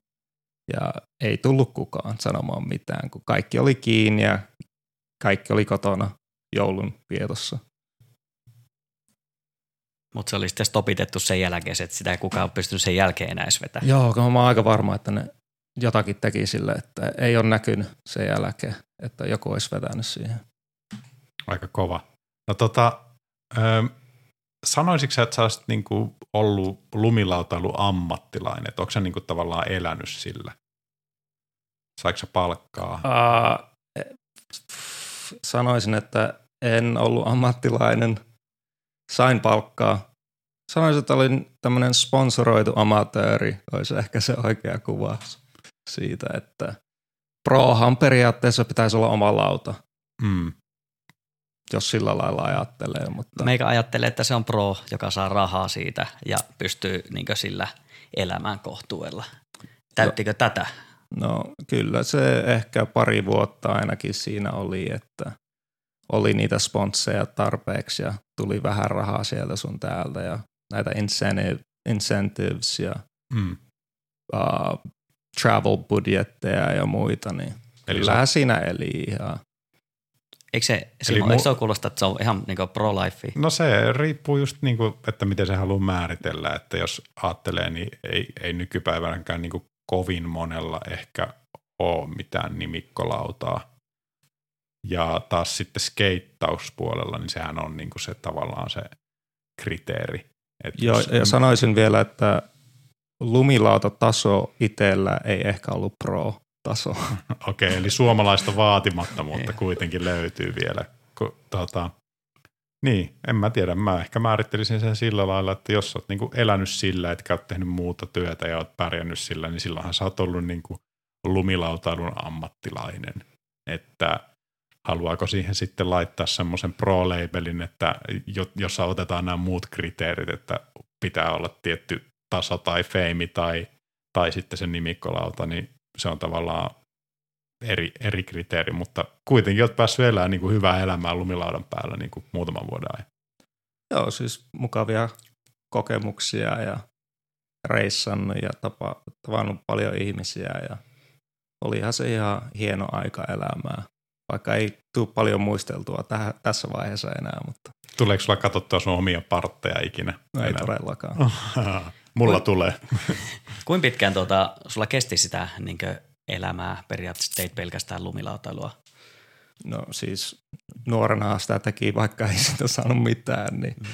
ja ei tullut kukaan sanomaan mitään, kun kaikki oli kiinni ja kaikki oli kotona joulun vietossa. Mutta se oli sitten stopitettu sen jälkeen, että sitä ei kukaan pystynyt sen jälkeen enää edes vetämään. Joo, kun mä oon aika varma, että ne jotakin teki sille, että ei ole näkynyt sen jälkeen, että joku olisi vetänyt siihen. Aika kova. No tota, sanoisitko että sä olisit niinku ollut lumilautailu ammattilainen, että onko sä niinku tavallaan elänyt sillä? Saiko sä palkkaa? Uh, sanoisin, että en ollut ammattilainen. Sain palkkaa. Sanoisin, että olin tämmöinen sponsoroitu amatööri, olisi ehkä se oikea kuvaus siitä, että prohan periaatteessa pitäisi olla oma lauta. Mm jos sillä lailla ajattelee. Mutta... Meikä ajattelee, että se on pro, joka saa rahaa siitä ja pystyy niin sillä elämään kohtuudella. Täyttikö no, tätä? No kyllä se ehkä pari vuotta ainakin siinä oli, että oli niitä sponsseja tarpeeksi ja tuli vähän rahaa sieltä sun täältä ja näitä incentives ja mm. uh, travel budjetteja ja muita, niin Eli kyllähän siinä eli ihan Eikö se, Simo, mu- eikö se kuulosta, että se on ihan niin pro-life? No se riippuu just niin kuin, että miten se haluaa määritellä, että jos ajattelee, niin ei, ei nykypäivänäkään niin kuin kovin monella ehkä ole mitään nimikkolautaa. Ja taas sitten skeittauspuolella, niin sehän on niin kuin se tavallaan se kriteeri. Että Joo, jos, ja sanoisin vielä, että lumilautataso itsellä ei ehkä ollut pro taso. Okei, okay, eli suomalaista vaatimattomuutta kuitenkin löytyy vielä. Ku, tota, niin, en mä tiedä. Mä ehkä määrittelisin sen sillä lailla, että jos oot niinku elänyt sillä, etkä ole tehnyt muuta työtä ja oot pärjännyt sillä, niin silloinhan sä oot ollut niinku lumilautailun ammattilainen. Että haluaako siihen sitten laittaa semmoisen pro-labelin, että jossa otetaan nämä muut kriteerit, että pitää olla tietty taso tai feimi tai, tai sitten se nimikkolauta, niin se on tavallaan eri, eri kriteeri, mutta kuitenkin olet päässyt elämään niin kuin hyvää elämää lumilaudan päällä niin kuin muutaman vuoden ajan. Joo, siis mukavia kokemuksia ja reissannut ja tapa, tavannut paljon ihmisiä ja olihan se ihan hieno aika elämää, vaikka ei tule paljon muisteltua täh, tässä vaiheessa enää. Mutta. Tuleeko sulla katsottua sun omia partteja ikinä? No ei enää? todellakaan. Mulla Kuin, tulee. Kuinka pitkään tuota, sulla kesti sitä niin elämää periaatteessa teit pelkästään lumilautailua? No siis nuorena sitä teki, vaikka ei sitä saanut mitään. Niin. Mm.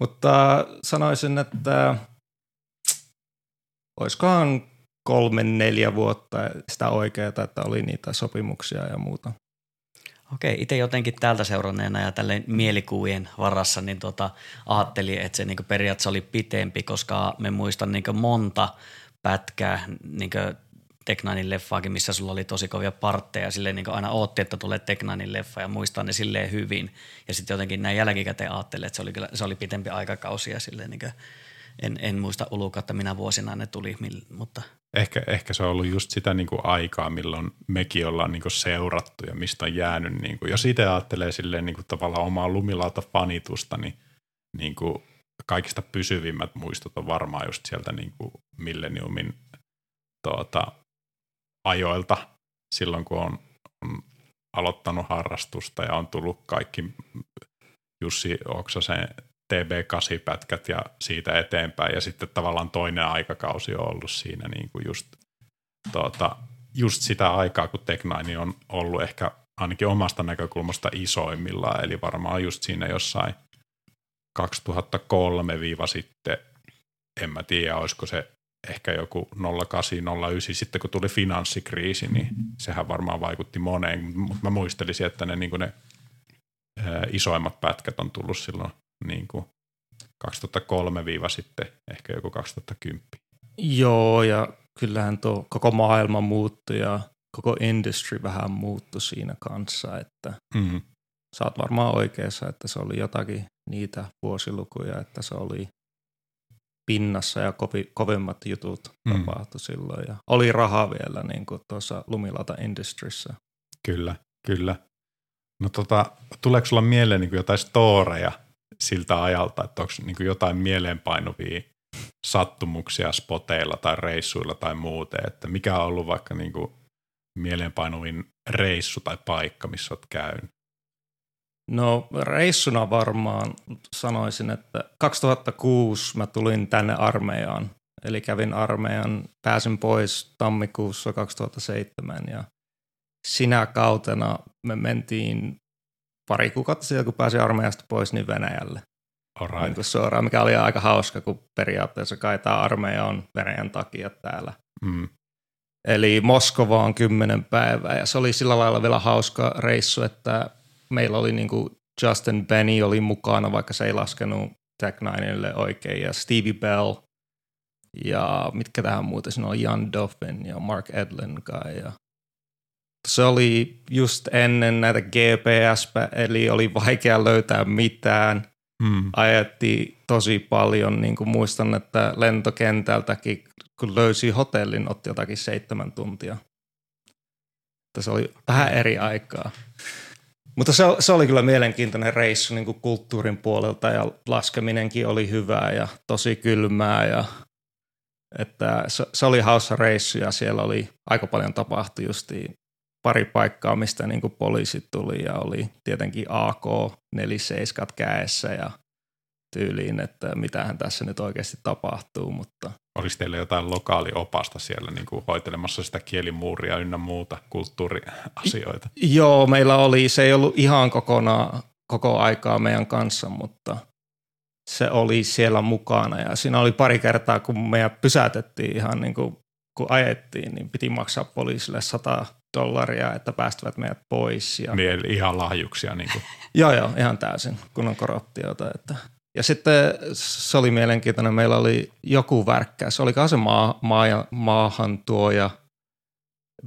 Mutta sanoisin, että olisikohan kolme, neljä vuotta sitä oikeaa, että oli niitä sopimuksia ja muuta. Okei, itse jotenkin täältä seuranneena ja tälle mielikuvien varassa, niin tota, ajattelin, että se niin periaatteessa oli pitempi, koska me muistan niin monta pätkää niin Teknainin leffaakin, missä sulla oli tosi kovia partteja. Silleen niin aina ootti, että tulee Teknainin leffa ja muistaa ne silleen hyvin. Ja sitten jotenkin näin jälkikäteen ajattelin, että se oli, kyllä, se oli pitempi aikakausi ja silleen niin en, en muista ulukatta minä vuosina ne tuli, mutta – Ehkä, ehkä se on ollut just sitä niin kuin aikaa, milloin mekin ollaan niin kuin seurattu ja mistä on jäänyt. Niin kuin, jos itse ajattelee silleen niin kuin tavallaan omaa lumilauta fanitusta, niin, niin kuin kaikista pysyvimmät muistot on varmaan just sieltä niin kuin Millenniumin tuota, ajoilta silloin, kun on, on aloittanut harrastusta ja on tullut kaikki Jussi Oksasen TB8-pätkät ja siitä eteenpäin. Ja sitten tavallaan toinen aikakausi on ollut siinä niin kuin just, tuota, just sitä aikaa, kun tech on ollut ehkä ainakin omasta näkökulmasta isoimmillaan. Eli varmaan just siinä jossain 2003 sitten, en mä tiedä, olisiko se ehkä joku 0809, sitten kun tuli finanssikriisi, niin sehän varmaan vaikutti moneen, mutta mä muistelisin, että ne, niin ne isoimmat pätkät on tullut silloin niin kuin 2003 sitten ehkä joku 2010. Joo, ja kyllähän tuo koko maailma muuttui ja koko industry vähän muuttui siinä kanssa, että mm-hmm. sä oot varmaan oikeassa, että se oli jotakin niitä vuosilukuja, että se oli pinnassa ja kovi, kovimmat jutut mm. tapahtui silloin. Ja oli raha vielä niin kuin tuossa Lumilata Industryssä. Kyllä, kyllä. No tota, tuleeko sulla mieleen niin jotain storeja siltä ajalta, että onko niin jotain mieleenpainuvia sattumuksia spoteilla tai reissuilla tai muuten, että mikä on ollut vaikka niin kuin mieleenpainuvin reissu tai paikka, missä olet käynyt? No reissuna varmaan sanoisin, että 2006 mä tulin tänne armeijaan. Eli kävin armeijan, pääsin pois tammikuussa 2007 ja sinä kautena me mentiin pari kuukautta sitten, kun pääsin armeijasta pois, niin Venäjälle. Alright. Niin suoraan, mikä oli aika hauska, kun periaatteessa kai tämä armeija on Venäjän takia täällä. Mm. Eli Moskova on kymmenen päivää ja se oli sillä lailla vielä hauska reissu, että meillä oli niin kuin Justin Benny oli mukana, vaikka se ei laskenut Tech Ninelle oikein ja Stevie Bell ja mitkä tähän muuten siinä on Jan Doffen ja Mark Edlin kai ja se oli just ennen näitä GPS, eli oli vaikea löytää mitään. Hmm. Ajettiin tosi paljon, niin kuin muistan, että lentokentältäkin, kun löysi hotellin, otti jotakin seitsemän tuntia. Että se oli vähän eri aikaa. Mutta se, se oli kyllä mielenkiintoinen reissu niin kuin kulttuurin puolelta ja laskeminenkin oli hyvää ja tosi kylmää ja että se, se oli hauska reissu ja siellä oli aika paljon tapahtui justiin pari paikkaa, mistä niin kuin poliisit tuli ja oli tietenkin AK-47 käessä ja tyyliin, että mitähän tässä nyt oikeasti tapahtuu. Mutta. Oliko teillä jotain lokaaliopasta siellä niin kuin hoitelemassa sitä kielimuuria ynnä muuta kulttuuriasioita? Joo, meillä oli. Se ei ollut ihan kokonaan koko aikaa meidän kanssa, mutta se oli siellä mukana ja siinä oli pari kertaa, kun meidän pysäytettiin ihan niin kuin, kun ajettiin, niin piti maksaa poliisille 100 dollaria, että päästävät meidät pois. Ja... Niin, eli ihan lahjuksia. Niin kuin. joo, joo, ihan täysin, kun on korruptiota. Että. Ja sitten se oli mielenkiintoinen, meillä oli joku värkkäys, olikohan se maa, maa, maahan tuoja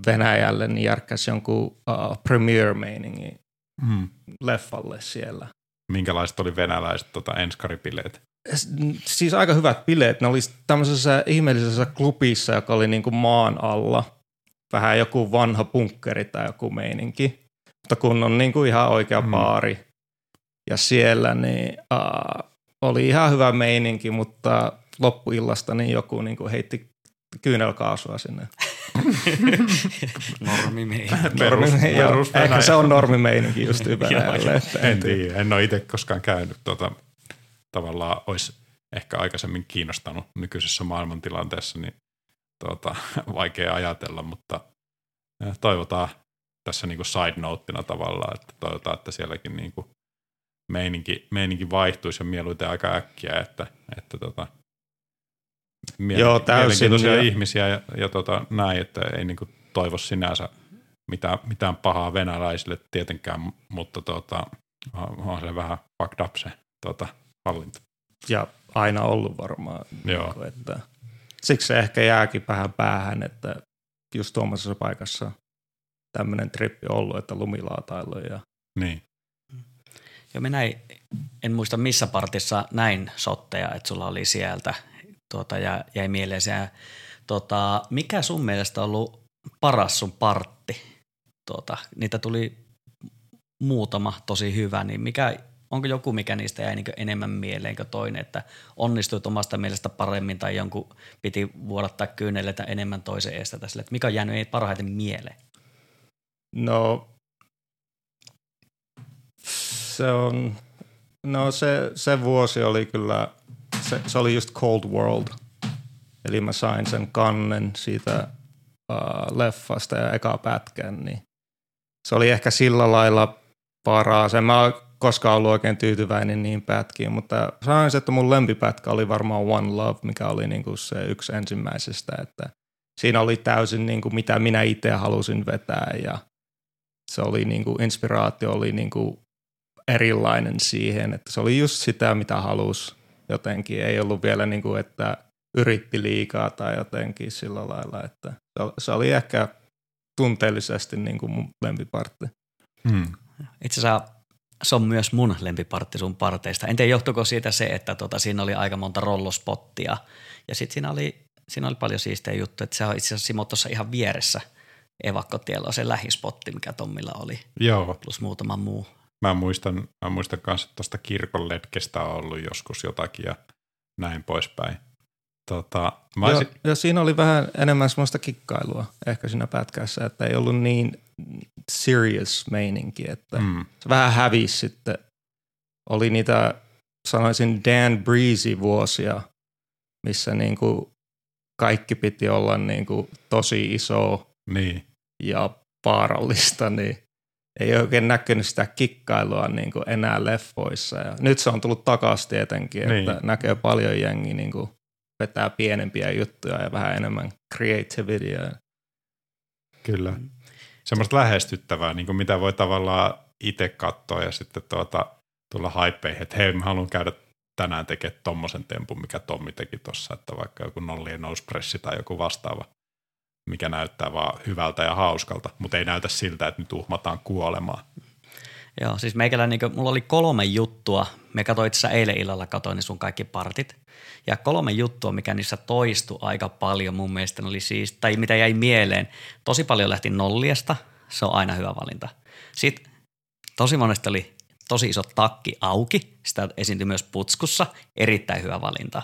Venäjälle, niin järkkäsi jonkun uh, premiere-meiningin mm. leffalle siellä. Minkälaiset oli venäläiset tota, enskaripileet? Siis aika hyvät bileet. Ne oli tämmöisessä ihmeellisessä klubissa, joka oli niin kuin maan alla – vähän joku vanha punkkeri tai joku meininki, mutta kun on niin kuin ihan oikea mm. baari. Ja siellä niin, uh, oli ihan hyvä meininki, mutta loppuillasta niin joku niin kuin heitti kyynelkaasua sinne. normimeininki. Perus, perus, Ehkä se on normimeininki just Venäjälle. en tiedä, en ole itse koskaan käynyt. Tota, tavallaan olisi ehkä aikaisemmin kiinnostanut nykyisessä maailmantilanteessa, niin tuota, vaikea ajatella, mutta toivotaan tässä niin kuin side noteina tavallaan, että toivotaan, että sielläkin niin kuin meininki, meininki vaihtuisi ja mieluiten aika äkkiä, että, että tota, mielen, Joo, täysin, ja ihmisiä ja, ja tota, näin, että ei niin kuin toivo sinänsä mitään, mitään pahaa venäläisille tietenkään, mutta tota, on se vähän fucked up se tota, hallinto. Ja aina ollut varmaan. Joo. Niin kuin, että siksi se ehkä jääkin vähän päähän, että just tuommoisessa paikassa tämmöinen trippi ollut, että lumilaatailu ja Niin. Joo, minä ei, en muista missä partissa näin sotteja, että sulla oli sieltä tuota, ja jäi mieleen se. Tuota, mikä sun mielestä on ollut paras sun partti? Tuota, niitä tuli muutama tosi hyvä, niin mikä, onko joku, mikä niistä jäi niin enemmän mieleen kuin toinen, että onnistuit omasta mielestä paremmin tai jonkun piti vuodattaa kyyneleitä enemmän toisen eestä tässä, että mikä on jäänyt parhaiten mieleen? No, se on, no se, se vuosi oli kyllä, se, se oli just Cold World. Eli mä sain sen kannen siitä uh, leffasta ja eka pätkän, niin se oli ehkä sillä lailla paras. En mä koskaan ollut oikein tyytyväinen niin pätkiin, mutta sanoisin, että mun lempipätkä oli varmaan One Love, mikä oli niinku se yksi ensimmäisestä, että siinä oli täysin niinku mitä minä itse halusin vetää ja se oli niinku, inspiraatio oli niinku erilainen siihen, että se oli just sitä, mitä halusi jotenkin. Ei ollut vielä niinku, että yritti liikaa tai jotenkin sillä lailla, että se oli ehkä tunteellisesti niinku mun lempipartti. Hmm. Itse asiassa se on myös mun lempipartti sun parteista. En tiedä, johtuiko siitä se, että tota, siinä oli aika monta rollospottia ja sitten siinä oli, siinä oli paljon siistejä juttuja, että se on itse asiassa Simo tuossa ihan vieressä evakkotiellä on se lähispotti, mikä Tommilla oli. Joo. Plus muutama muu. Mä muistan, mä muistan kanssa, että tuosta kirkon letkestä on ollut joskus jotakin ja näin poispäin. Tota, mä ja, olisin... ja siinä oli vähän enemmän semmoista kikkailua ehkä siinä pätkässä, että ei ollut niin serious meininki, että mm. se vähän hävisi sitten. Oli niitä, sanoisin Dan Breezy vuosia, missä niinku kaikki piti olla niinku tosi iso niin. ja vaarallista, niin ei oikein näkynyt sitä kikkailua niin kuin enää leffoissa. Ja nyt se on tullut takaisin tietenkin, niin. että näkee paljon jengi niin kuin vetää pienempiä juttuja ja vähän enemmän creativitya. Kyllä. Semmoista lähestyttävää, niin kuin mitä voi tavallaan itse katsoa ja sitten tuota, tulla haippeihin, että hei, mä haluan käydä tänään tekemään tommosen tempun, mikä Tommi teki tuossa, että vaikka joku nollien nouspressi tai joku vastaava, mikä näyttää vaan hyvältä ja hauskalta, mutta ei näytä siltä, että nyt uhmataan kuolemaan. Joo, siis meikälä, niin kuin, mulla oli kolme juttua. Me katsoin itse eilen illalla, katoin niin sun kaikki partit. Ja kolme juttua, mikä niissä toistui aika paljon mun mielestä oli siis, tai mitä jäi mieleen. Tosi paljon lähti nolliesta, se on aina hyvä valinta. Sitten tosi monesti oli tosi iso takki auki, sitä esiintyi myös putskussa, erittäin hyvä valinta.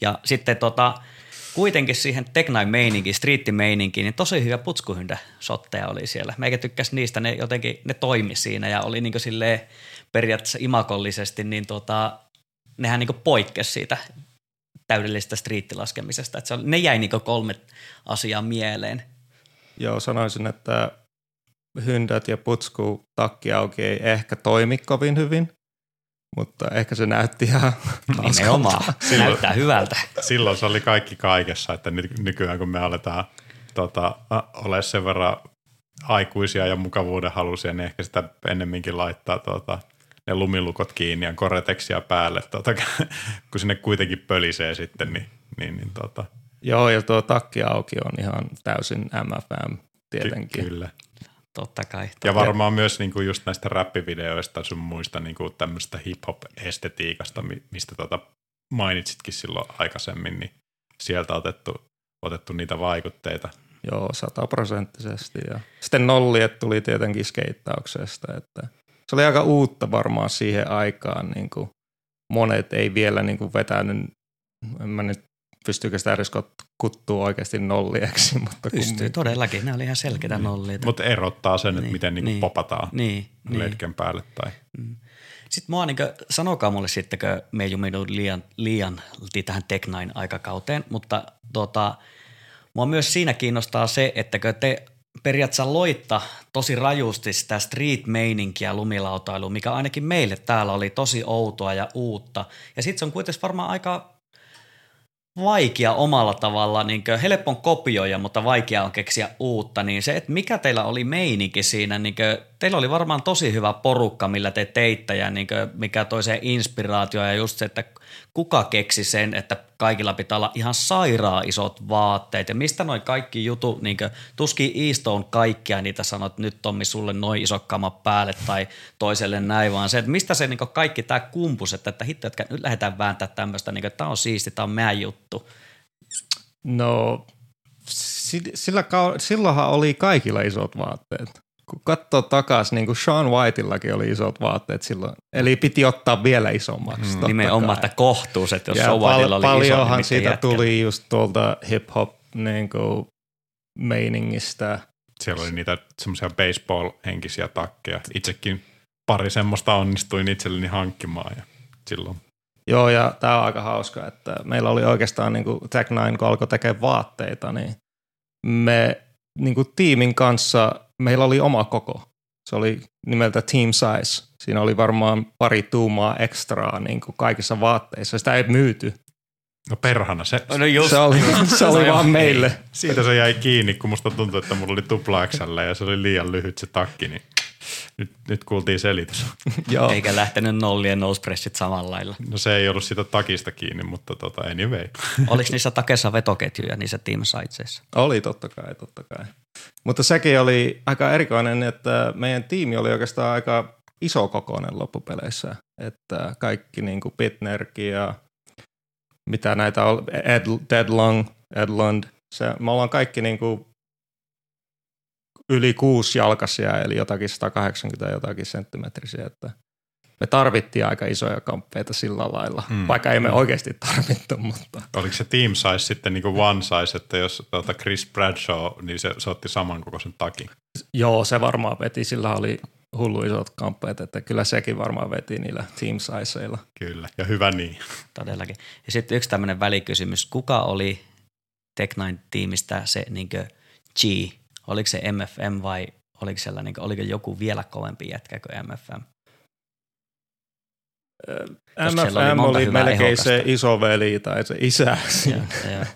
Ja sitten tota, kuitenkin siihen teknain meininkiin, striitti meininkiin, niin tosi hyvä putskuhyndä sotteja oli siellä. Meikä tykkäsi niistä, ne jotenkin, ne toimi siinä ja oli niinku silleen periaatteessa imakollisesti, niin tota, nehän niinku poikkesi siitä täydellisestä striittilaskemisesta. Että se oli, ne jäi niinku kolme asiaa mieleen. Joo, sanoisin, että hyndät ja putsku takki auki ei ehkä toimi kovin hyvin, mutta ehkä se näytti ihan Nimenomaan, se näyttää hyvältä. Silloin se oli kaikki kaikessa, että nykyään kun me aletaan tota, ole sen verran aikuisia ja mukavuuden halusia, niin ehkä sitä ennemminkin laittaa tota, ne lumilukot kiinni ja koreteksia päälle, tota, kun sinne kuitenkin pölisee sitten, niin, niin, niin tota. Joo, ja tuo takki auki on ihan täysin MFM tietenkin. Ky- kyllä. Totta kai. Totta. Ja varmaan myös niinku just näistä räppivideoista sun muista niinku tämmöistä hip-hop-estetiikasta, mistä tota mainitsitkin silloin aikaisemmin, niin sieltä otettu, otettu niitä vaikutteita. Joo, sataprosenttisesti. Ja sitten nolliet tuli tietenkin skeittauksesta, että se oli aika uutta varmaan siihen aikaan. Niin kuin monet ei vielä niin kuin vetänyt, en mä nyt pystyykö sitä edes kuttua oikeasti nollieksi. Mutta Pystyy kummin. todellakin, ne oli ihan selkeitä niin. nollia. Mutta erottaa sen, niin. että miten niinku niin. popataan niin. letken niin. päälle. Tai. Mm. Sitten mua niin kuin, sanokaa mulle sitten, kun me ei liian, liian tähän Tech aikakauteen, mutta tota, mua myös siinä kiinnostaa se, että kun te periaatteessa loitta tosi rajusti sitä street-meininkiä lumilautailuun, mikä ainakin meille täällä oli tosi outoa ja uutta. Ja sitten se on kuitenkin varmaan aika vaikea omalla tavalla, niin helppo on kopioida, mutta vaikea on keksiä uutta, niin se, että mikä teillä oli meininki siinä niin teillä oli varmaan tosi hyvä porukka, millä te teitte ja niin kuin, mikä toi se inspiraatio ja just se, että kuka keksi sen, että kaikilla pitää olla ihan sairaa isot vaatteet ja mistä noin kaikki jutut, niin kuin, tuskin on kaikkia niitä sanot, nyt Tommi sulle noin iso kama päälle tai toiselle näin, vaan se, että mistä se niin kaikki tämä kumpus, että, että hitto, että nyt lähdetään vääntää tämmöistä, niin tämä on siisti, tämä on meidän juttu. No sillä, silloinhan oli kaikilla isot vaatteet. Kun katsoo takaisin, niin kuin Sean Whiteillakin oli isot vaatteet silloin. Eli piti ottaa vielä isommaksi. Mm. Nimenomaan, että kohtuus, että jos Sean Whiteilla oli Paljonhan iso, niin siitä jätkä. tuli just tuolta hip-hop niin kuin, meiningistä. Siellä oli niitä semmoisia baseball-henkisiä takkeja. Itsekin pari semmoista onnistuin itselleni hankkimaan ja silloin Joo, ja tämä on aika hauska, että meillä oli oikeastaan niin kuin Tech 9, kun alkoi tekemään vaatteita, niin me niin kuin tiimin kanssa, meillä oli oma koko. Se oli nimeltä Team Size. Siinä oli varmaan pari tuumaa ekstraa niin kuin kaikissa vaatteissa. Sitä ei myyty. No perhana, se, no just. se oli, se oli vaan meille. Siitä se jäi kiinni, kun musta tuntui, että mulla oli tupla XL ja se oli liian lyhyt se takki, niin nyt, nyt kuultiin selitys. Joo. Eikä lähtenyt nollien nosepressit samalla lailla. No se ei ollut sitä takista kiinni, mutta tota, anyway. Oliko niissä takessa vetoketjuja niissä team siteissa? Oli totta kai, totta kai. Mutta sekin oli aika erikoinen, että meidän tiimi oli oikeastaan aika iso kokoinen loppupeleissä. Että kaikki niin kuin Bitnerki ja mitä näitä on, Ed, Deadlong, Edlund, se, me ollaan kaikki niin kuin yli kuusi jalkaisia, eli jotakin 180 jotakin senttimetrisiä, että me tarvittiin aika isoja kamppeita sillä lailla, mm. vaikka ei me oikeasti tarvittu, mutta. Oliko se team size sitten niin kuin one size, että jos tuota Chris Bradshaw, niin se, se otti samankokoisen takin? Joo, se varmaan veti, sillä oli hullu isot kamppeet, että kyllä sekin varmaan veti niillä team sizeilla. Kyllä, ja hyvä niin. Todellakin. Ja sitten yksi tämmöinen välikysymys, kuka oli Tech9-tiimistä se niin G, Oliko se MFM vai oliko, siellä, niin kuin, oliko joku vielä kovempi jätkä kuin MFM? MFM oli, oli melkein ehokasta. se isoveli tai se isä. Ja, ja.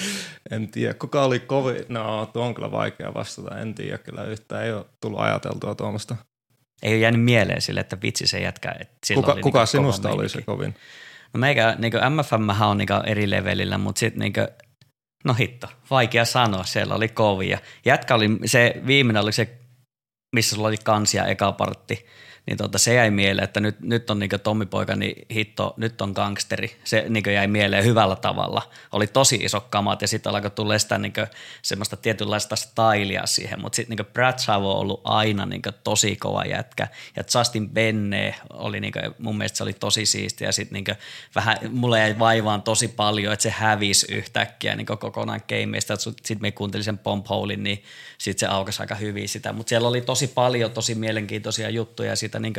en tiedä, kuka oli kovin. No, tuo on kyllä vaikea vastata. En tiedä kyllä yhtään. Ei ole tullut ajateltua tuommoista. Ei ole jäänyt mieleen sille, että vitsi se jätkä. Että kuka oli kuka niin sinusta oli se kovin? No meikä, niin MFM on niin eri levelillä, mutta sitten niin No hitto, vaikea sanoa, siellä oli kovia. Jätkä oli, se viimeinen oli se, missä sulla oli kansia eka partti niin tota, se jäi mieleen, että nyt, nyt on niin Tommi Poika, niin hitto, nyt on gangsteri. Se niin jäi mieleen hyvällä tavalla. Oli tosi iso kamat ja sitten alkoi tulla sitä niin semmoista tietynlaista stylia siihen, mutta sitten niin Brad Savo on ollut aina niin tosi kova jätkä ja Justin Benne oli niin kuin, mun mielestä se oli tosi siistiä ja sitten niin vähän, mulle jäi vaivaan tosi paljon, että se hävisi yhtäkkiä niin kokonaan gameista. Sitten me kuuntelin sen Pomp niin sitten se aukasi aika hyvin sitä, mutta siellä oli tosi paljon tosi mielenkiintoisia juttuja siitä niin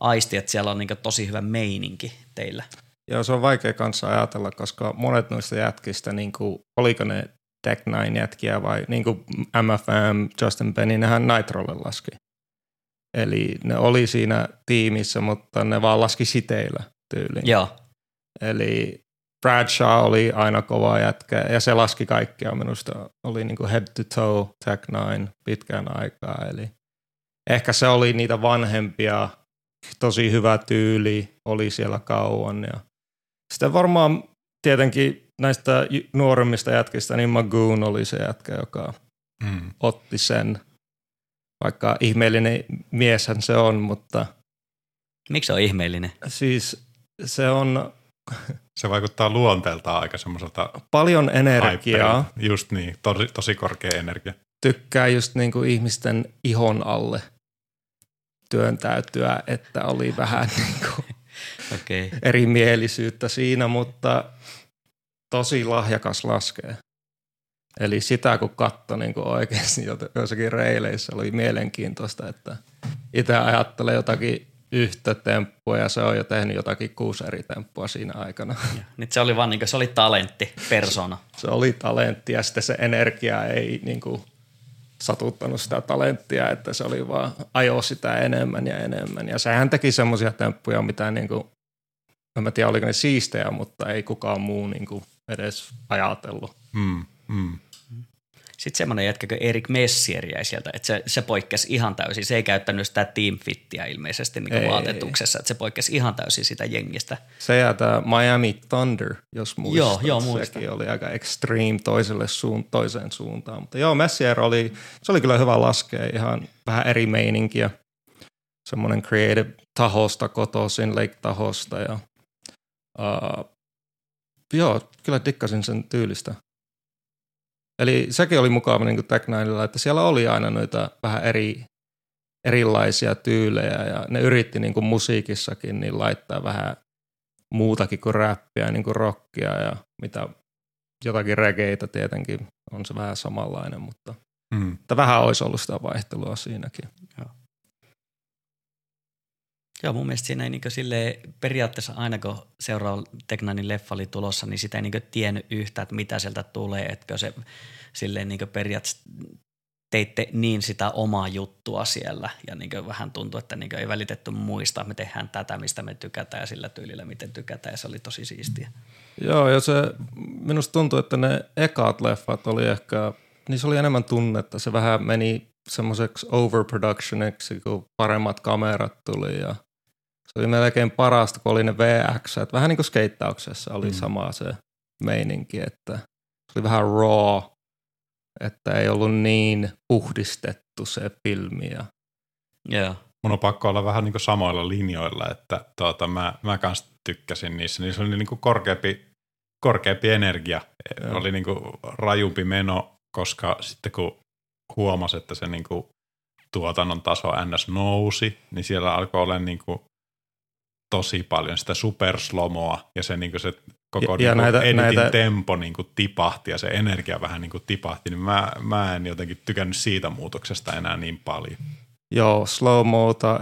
aisti, että siellä on niin tosi hyvä meininki teillä. Joo, se on vaikea kanssa ajatella, koska monet noista jätkistä, niin kuin, oliko ne Tech Nine jätkiä vai niin kuin MFM, Justin Penny, nehän Nitrolle laski. Eli ne oli siinä tiimissä, mutta ne vaan laski siteillä tyyliin. Joo. Eli Bradshaw oli aina kova jätkä ja se laski kaikkea minusta. Oli niin kuin head to toe Tech Nine pitkään aikaa. Eli ehkä se oli niitä vanhempia, tosi hyvä tyyli, oli siellä kauan. Ja sitten varmaan tietenkin näistä nuoremmista jätkistä, niin Magoon oli se jätkä, joka mm. otti sen. Vaikka ihmeellinen mieshän se on, mutta... Miksi se on ihmeellinen? Siis se on... Se vaikuttaa luonteeltaan aika semmoiselta... Paljon energiaa. Hypeä. Just niin, tosi, tosi korkea energia. Tykkää just niin kuin ihmisten ihon alle – työntäytyä, että oli vähän niin kuin okay. erimielisyyttä siinä, mutta tosi lahjakas laskee. Eli sitä kun katsoi niin kuin oikeasti jossakin reileissä, oli mielenkiintoista, että itse ajattelee jotakin yhtä temppua ja se on jo tehnyt jotakin kuusi eri temppua siinä aikana. Nyt se oli vaan niin kuin, se oli talentti, persona. Se oli talentti ja sitten se energia ei niin kuin satuttanut sitä talenttia, että se oli vaan ajo sitä enemmän ja enemmän. Ja sehän teki semmoisia temppuja, mitä niin kuin, en mä tiedä oliko ne siistejä, mutta ei kukaan muu niin kuin edes ajatellut. Mm, mm. Sitten semmoinen jätkä kuin Erik Messier jäi sieltä, että se, se poikkesi ihan täysin. Se ei käyttänyt sitä team fittiä ilmeisesti niin kuin vaatetuksessa, että se poikkesi ihan täysin sitä jengistä. Se ja tämä Miami Thunder, jos muistat. Joo, joo muistan. Sekin oli aika extreme toiselle suun, toiseen suuntaan. Mutta joo, Messier oli, se oli kyllä hyvä laskea, ihan vähän eri meininkiä. Semmoinen creative tahosta kotoisin, Lake-tahosta ja uh, joo, kyllä dikkasin sen tyylistä. Eli sekin oli mukava niin Tech Ninella, että siellä oli aina noita vähän eri, erilaisia tyylejä ja ne yritti niin kuin musiikissakin niin laittaa vähän muutakin kuin räppiä, niin kuin rockia ja mitä jotakin regeitä tietenkin on se vähän samanlainen, mutta mm. että vähän olisi ollut sitä vaihtelua siinäkin. Joo. Joo, mun mielestä siinä ei niin sille periaatteessa aina kun seuraava Teknanin leffa oli tulossa, niin sitä ei niin tiennyt yhtään, että mitä sieltä tulee, etkö se silleen niin periaatteessa teitte niin sitä omaa juttua siellä. Ja niin vähän tuntui, että niin ei välitetty muista, me tehdään tätä, mistä me tykätään ja sillä tyylillä, miten tykätään. Ja se oli tosi siistiä. Joo, ja se minusta tuntuu, että ne ekaat leffat oli ehkä, se oli enemmän tunnetta, se vähän meni semmoiseksi overproductioniksi, kun paremmat kamerat tuli ja se oli melkein parasta, kun oli ne VX. Että vähän niin kuin skeittauksessa oli mm. sama se meininki, että se oli vähän raw, että ei ollut niin puhdistettu se filmi. Ja... Yeah. Mun on pakko olla vähän niin kuin samoilla linjoilla, että tuota, mä, mä kanssa tykkäsin niissä. Niissä oli niin kuin korkeampi, korkeampi energia, yeah. oli niin kuin rajumpi meno, koska sitten kun huomasi, että se niin kuin tuotannon taso ns. nousi, niin siellä alkoi olla niin kuin tosi paljon sitä superslomoa ja se, niin se koko ja, niin ja näitä, editin näitä... tempo niin kuin tipahti ja se energia vähän niin kuin tipahti, niin mä, mä en jotenkin tykännyt siitä muutoksesta enää niin paljon. Joo, slow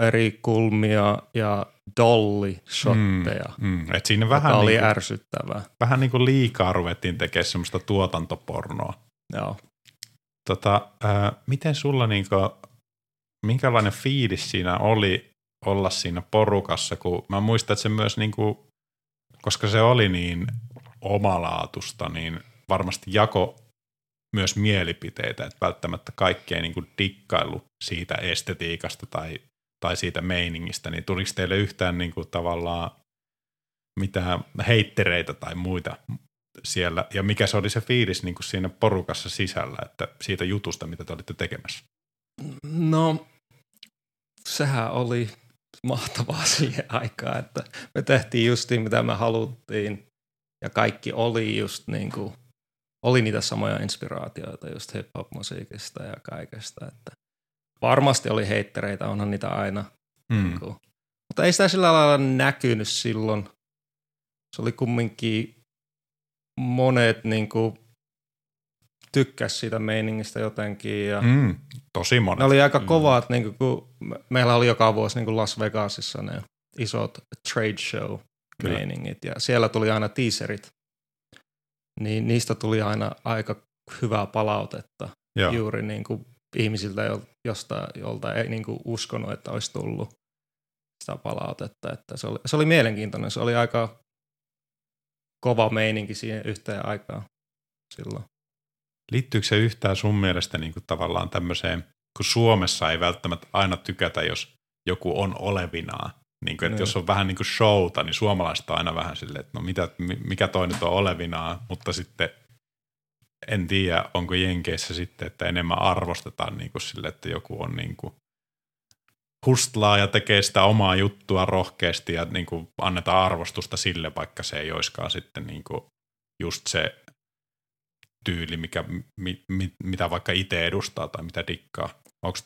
eri kulmia ja dolly shotteja. Mm, mm. Et siinä vähän oli kuin, ärsyttävää. Vähän niin kuin liikaa ruvettiin tekemään semmoista tuotantopornoa. Joo. Tota, äh, miten sulla niin kuin, minkälainen fiilis siinä oli olla siinä porukassa, kun mä muistan, että se myös niin kuin, koska se oli niin omalaatusta, niin varmasti jako myös mielipiteitä, että välttämättä kaikki ei niin kuin dikkailu siitä estetiikasta tai, tai siitä meiningistä, niin tuliko teille yhtään niin kuin tavallaan mitään heittereitä tai muita siellä, ja mikä se oli se fiilis niin kuin siinä porukassa sisällä, että siitä jutusta, mitä te olitte tekemässä? No, sehän oli mahtavaa siihen aikaan, että me tehtiin justiin mitä me haluttiin ja kaikki oli just niin kuin, oli niitä samoja inspiraatioita just hip-hop-musiikista ja kaikesta, että varmasti oli heittereitä, onhan niitä aina. Mm. Niin kuin, mutta ei sitä sillä lailla näkynyt silloin. Se oli kumminkin monet niin kuin, tykkäs siitä meiningistä jotenkin. Ja mm, tosi monet. Ne oli aika mm. kovat, niin kuin, kun meillä oli joka vuosi niin kuin Las Vegasissa ne isot trade show meiningit ja siellä tuli aina teaserit. Niin niistä tuli aina aika hyvää palautetta Joo. juuri niin kuin ihmisiltä, josta, jolta ei niin kuin uskonut, että olisi tullut sitä palautetta. Että se, oli, se oli mielenkiintoinen, se oli aika kova meininki siihen yhteen aikaan silloin. Liittyykö se yhtään sun mielestä niin kuin tavallaan tämmöiseen, kun Suomessa ei välttämättä aina tykätä, jos joku on olevinaan. Niin kuin, että jos on vähän niin kuin showta, niin suomalaiset on aina vähän silleen, että no mitä, mikä toi nyt on olevinaan, mutta sitten en tiedä, onko Jenkeissä sitten, että enemmän arvostetaan niin kuin sille, että joku on niin kuin hustlaa ja tekee sitä omaa juttua rohkeasti ja niin kuin annetaan arvostusta sille, vaikka se ei olisikaan sitten niin kuin just se tyyli, mikä, mi, mi, mitä vaikka itse edustaa tai mitä dikkaa? Onko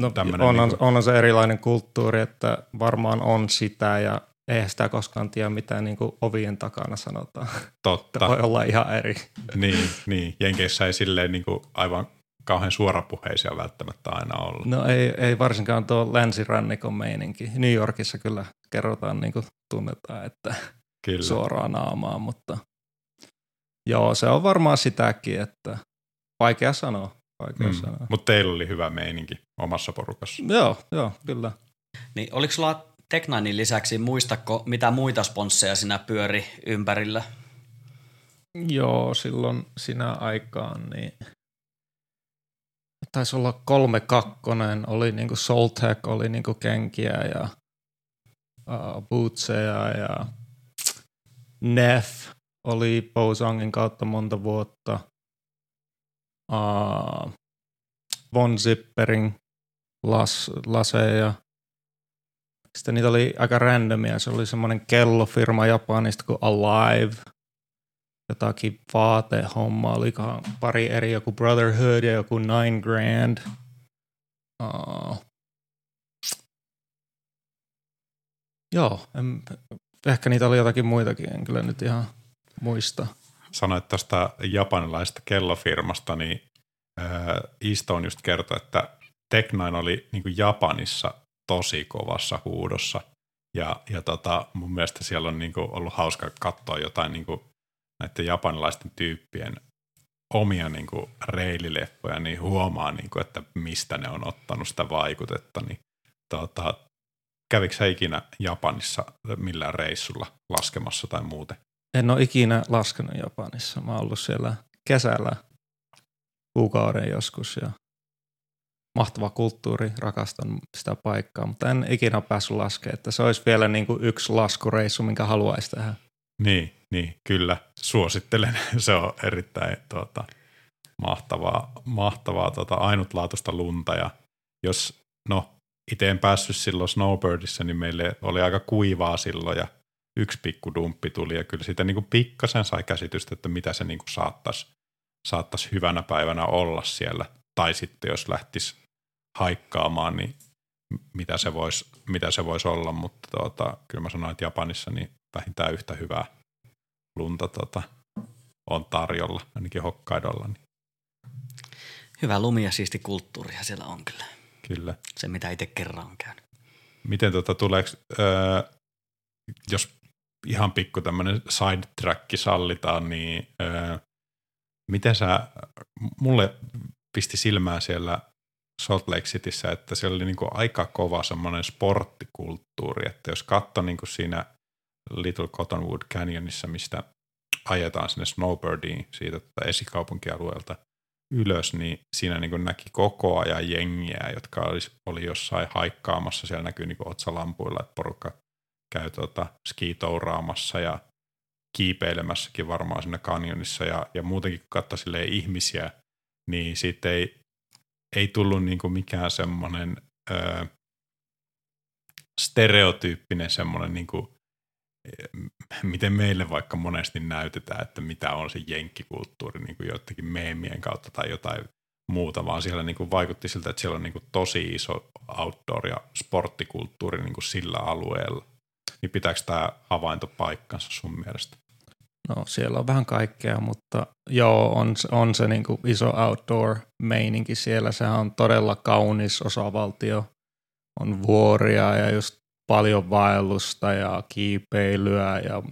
no, on, niin kuin... on se erilainen kulttuuri, että varmaan on sitä ja eihän sitä koskaan tiedä, mitä niin kuin ovien takana sanotaan. Totta. voi olla ihan eri. niin, niin. Jenkeissä ei silleen niin kuin aivan kauhean suorapuheisia välttämättä aina olla. No ei, ei varsinkaan tuo länsirannikon meininki. New Yorkissa kyllä kerrotaan niin kuin tunnetaan, että kyllä. suoraan naamaan, mutta Joo, se on varmaan sitäkin, että vaikea sanoa. Vaikea mm. sanoa. Mutta teillä oli hyvä meininki omassa porukassa. Joo, joo, kyllä. Niin oliko sulla Teknainin lisäksi, muistako mitä muita sponsseja sinä pyöri ympärillä? Joo, silloin sinä aikaan niin taisi olla kolme kakkonen, oli niinku Soltec, oli niinku kenkiä ja uh, bootseja ja Neff oli Bosangin kautta monta vuotta. Uh, Von Zipperin las, laseja. Sitten niitä oli aika randomia. Se oli semmoinen kellofirma Japanista kuin Alive. Jotakin vaatehommaa. Olikohan pari eri, joku Brotherhood ja joku Nine Grand. Uh, joo, en, ehkä niitä oli jotakin muitakin, en kyllä nyt ihan muista. Sanoit tuosta japanilaisesta kellofirmasta, niin Easton just kertoi, että Tech9 oli niin Japanissa tosi kovassa huudossa. Ja, ja tota, mun mielestä siellä on niin ollut hauska katsoa jotain niin näiden japanilaisten tyyppien omia niin kuin reilileffoja, niin huomaa, niin kuin, että mistä ne on ottanut sitä vaikutetta. Niin, tota, kävikö sä ikinä Japanissa millään reissulla laskemassa tai muuten? En ole ikinä laskenut Japanissa. Mä oon ollut siellä kesällä kuukauden joskus ja mahtava kulttuuri, rakastan sitä paikkaa, mutta en ikinä päässyt laskemaan, että se olisi vielä niin kuin yksi laskureissu, minkä haluaisi tehdä. Niin, niin, kyllä, suosittelen. Se on erittäin tuota, mahtavaa, mahtavaa tuota, ainutlaatuista lunta ja jos, no itse en päässyt silloin Snowbirdissa, niin meille oli aika kuivaa silloin ja yksi pikku dumppi tuli ja kyllä siitä niin kuin pikkasen sai käsitystä, että mitä se niin kuin saattaisi, saattaisi hyvänä päivänä olla siellä. Tai sitten jos lähtisi haikkaamaan, niin mitä se voisi, mitä se voisi olla, mutta tuota, kyllä mä sanoin, että Japanissa niin vähintään yhtä hyvää lunta tuota, on tarjolla, ainakin Hokkaidolla. Niin. Hyvä lumi ja siisti kulttuuria siellä on kyllä. Kyllä. Se, mitä itse kerran on käynyt. Miten tuota, tuleeko, öö, jos ihan pikku tämmöinen sidetrack sallitaan, niin öö, miten sä, mulle pisti silmää siellä Salt Lake Cityssä, että siellä oli niinku aika kova semmoinen sporttikulttuuri, että jos katsoi niinku siinä Little Cottonwood Canyonissa, mistä ajetaan sinne snowbirdiin siitä tota esikaupunkialueelta ylös, niin siinä niin näki koko ajan jengiä, jotka oli, oli jossain haikkaamassa. Siellä näkyy niin otsalampuilla, että porukka käy tota, skitouraamassa ja kiipeilemässäkin varmaan sinne kanjonissa ja, ja muutenkin kun katsoi ihmisiä, niin siitä ei, ei tullut niin kuin mikään semmoinen stereotyyppinen semmoinen, niin kuin, miten meille vaikka monesti näytetään, että mitä on se jenkkikulttuuri niin kuin joidenkin meemien kautta tai jotain muuta, vaan siellä niin kuin vaikutti siltä, että siellä on niin kuin tosi iso outdoor- ja sporttikulttuuri niin kuin sillä alueella. Niin pitääkö tämä havainto paikkansa sun mielestä? No siellä on vähän kaikkea, mutta joo, on, on se niin kuin iso outdoor-meininki siellä. Sehän on todella kaunis osavaltio. On vuoria ja just paljon vaellusta ja kiipeilyä ja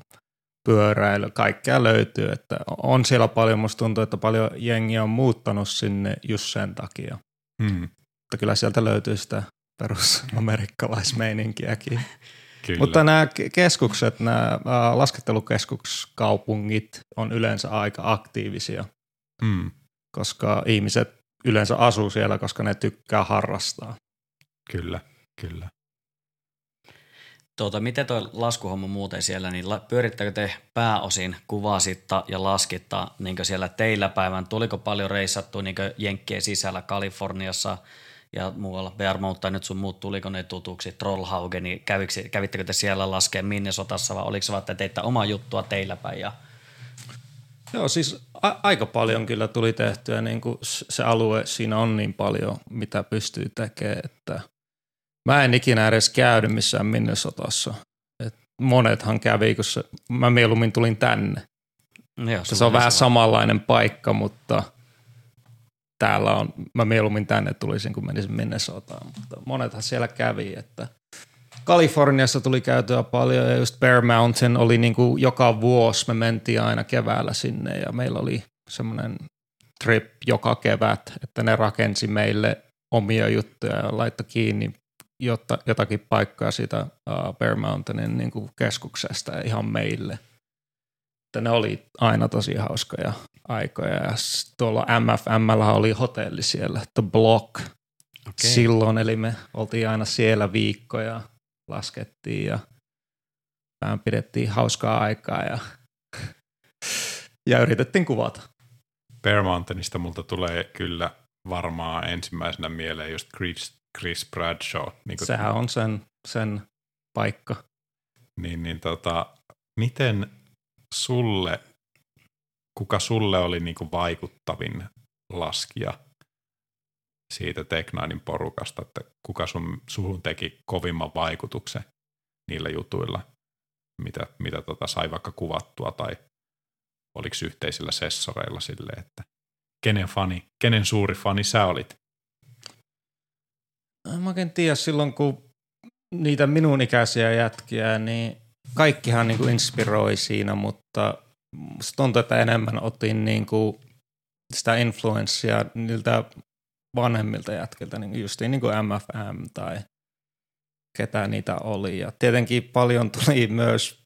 pyöräilyä, kaikkea löytyy. Että on siellä paljon, musta tuntuu, että paljon jengiä on muuttanut sinne just sen takia. Hmm. Mutta kyllä sieltä löytyy sitä perusamerikkalaismeininkiäkin. Kyllä. Mutta nämä keskukset, nämä laskettelukeskuskaupungit on yleensä aika aktiivisia, mm. koska ihmiset yleensä asuu siellä, koska ne tykkää harrastaa. Kyllä, kyllä. Tuota, miten tuo laskuhomma muuten siellä, niin pyörittäkö te pääosin kuvasitta ja laskitta niin siellä teillä päivän? Tuliko paljon reissattua niin Jenkkien sisällä Kaliforniassa – ja muualla tai nyt sun muut, tuliko ne tutuksi, Trollhaugen, niin kävikö, kävittekö te siellä laskea sotassa vai oliko se vaan, että teitte omaa juttua teillä päin ja Joo, siis a- aika paljon kyllä tuli tehtyä, niin kuin se alue siinä on niin paljon, mitä pystyy tekemään, että mä en ikinä edes käydy missään Minnesotassa. Et monethan kävi, kun se, mä mieluummin tulin tänne. No joo, se on vähän samanlainen paikka, mutta – täällä on, mä mieluummin tänne tulisin, kun menisin Minnesotaan, mutta monethan siellä kävi, että Kaliforniassa tuli käytyä paljon ja just Bear Mountain oli niin kuin joka vuosi, me mentiin aina keväällä sinne ja meillä oli semmoinen trip joka kevät, että ne rakensi meille omia juttuja ja laittoi kiinni jotta, jotakin paikkaa siitä Bear Mountainin niin kuin keskuksesta ihan meille. Että ne oli aina tosi hauskoja aikoja. Ja tuolla MFM oli hotelli siellä, The Block, okay. silloin, eli me oltiin aina siellä viikkoja, laskettiin ja vähän pidettiin hauskaa aikaa ja, ja yritettiin kuvata. Bear Mountainista multa tulee kyllä varmaan ensimmäisenä mieleen just Chris, Chris Bradshaw. Niin Sehän on sen, sen paikka. Niin, niin tota, miten sulle, kuka sulle oli niin kuin vaikuttavin laskija siitä Teknainin porukasta, että kuka sun, suhun teki kovimman vaikutuksen niillä jutuilla, mitä, mitä tota sai vaikka kuvattua tai oliko yhteisillä sessoreilla silleen, että kenen fani, kenen suuri fani sä olit? Mä oikein tiedä, silloin kun niitä minun ikäisiä jätkiä, niin kaikkihan niin kuin inspiroi siinä, mutta tuntuu, että enemmän otin niin kuin sitä influenssia niiltä vanhemmilta jätkiltä, niin justiin niin kuin MFM tai ketä niitä oli. Ja tietenkin paljon tuli myös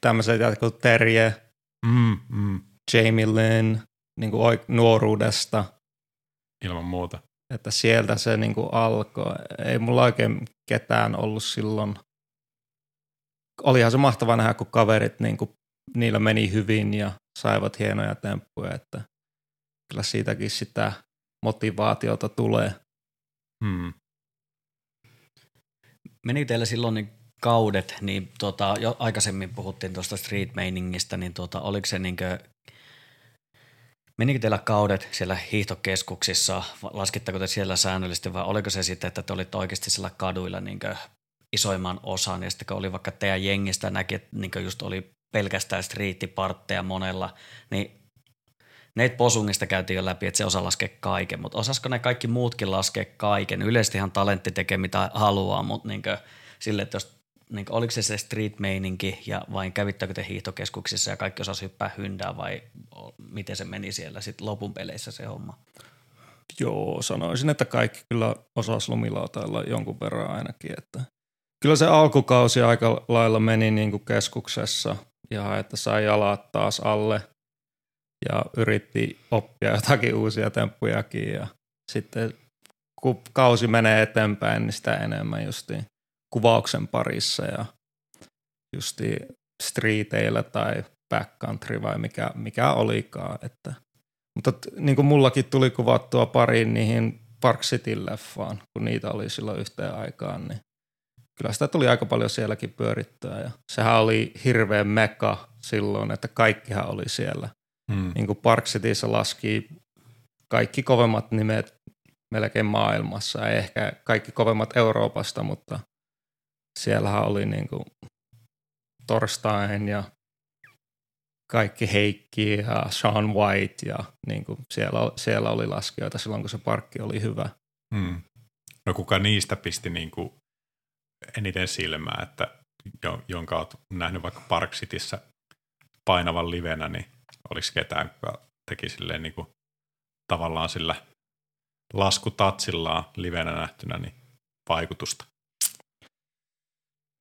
tämmöiset jätkät kuin Terje, mm, mm. Jamie Lynn, niin kuin nuoruudesta. Ilman muuta. Että sieltä se niin kuin alkoi. Ei mulla oikein ketään ollut silloin. Olihan se mahtava nähdä, kun kaverit niin kuin, niillä meni hyvin ja saivat hienoja temppuja, että kyllä siitäkin sitä motivaatiota tulee. Hmm. Meni teillä silloin niin kaudet, niin tota, jo aikaisemmin puhuttiin tuosta street mainingista, niin tota, oliko se niinkö, menikö teillä kaudet siellä hiihtokeskuksissa, laskittako te siellä säännöllisesti vai oliko se sitten, että te olitte oikeasti siellä kaduilla niinkö isoimman osan ja sitten oli vaikka teidän jengistä näki, että niinkö just oli pelkästään striittipartteja monella, niin Nate Posungista käytiin jo läpi, että se osaa laskea kaiken, mutta osasko ne kaikki muutkin laskea kaiken? Yleisestihan talentti tekee mitä haluaa, mutta niinkö, sille, että jos niin kuin, oliko se se street-meininki ja vain kävittäkö te hiihtokeskuksissa ja kaikki osasi hyppää hyndää vai miten se meni siellä sitten lopun peleissä se homma? Joo, sanoisin, että kaikki kyllä osasi lumilautailla jonkun verran ainakin. Että kyllä se alkukausi aika lailla meni niin kuin keskuksessa ja että sai jalat taas alle ja yritti oppia jotakin uusia temppujakin ja sitten kun kausi menee eteenpäin, niin sitä enemmän justiin kuvauksen parissa ja justi streeteillä tai backcountry vai mikä, mikä olikaan. Että. Mutta niin kuin mullakin tuli kuvattua pariin niihin Park City-leffaan, kun niitä oli silloin yhteen aikaan, niin kyllä sitä tuli aika paljon sielläkin pyörittyä. Ja sehän oli hirveän meka silloin, että kaikkihan oli siellä. Hmm. Niin kuin Park Cityssä laski kaikki kovemmat nimet melkein maailmassa, ei ehkä kaikki kovemmat Euroopasta, mutta siellähän oli niin kuin Torstain ja kaikki Heikki ja Sean White ja niin kuin siellä, siellä oli laskijoita silloin, kun se parkki oli hyvä. Hmm. No kuka niistä pisti niin kuin eniten silmää, että jonka olet nähnyt vaikka Park Cityssä painavan livenä, niin oliko ketään, joka teki silleen niin kuin, tavallaan sillä laskutatsillaan livenä nähtynä niin vaikutusta?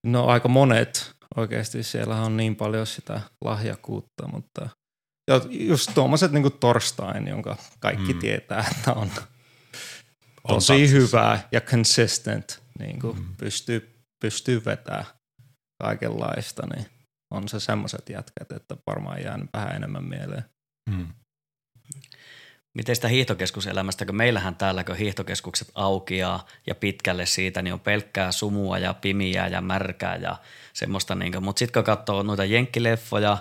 No aika monet oikeasti. Siellä on niin paljon sitä lahjakuutta, mutta just tuommoiset niin torstain, jonka kaikki mm. tietää, että on, on tosi hyvä ja consistent, niin kuin mm. pystyy, pystyy vetämään kaikenlaista, niin on se semmoiset jätkät, että varmaan jäänyt vähän enemmän mieleen. Mm. Miten sitä hiihtokeskuselämästä, kun meillähän täällä, kun hiihtokeskukset aukeaa ja pitkälle siitä, niin on pelkkää sumua ja pimiä ja märkää ja semmoista. Niin mutta sitten kun katsoo noita jenkkileffoja,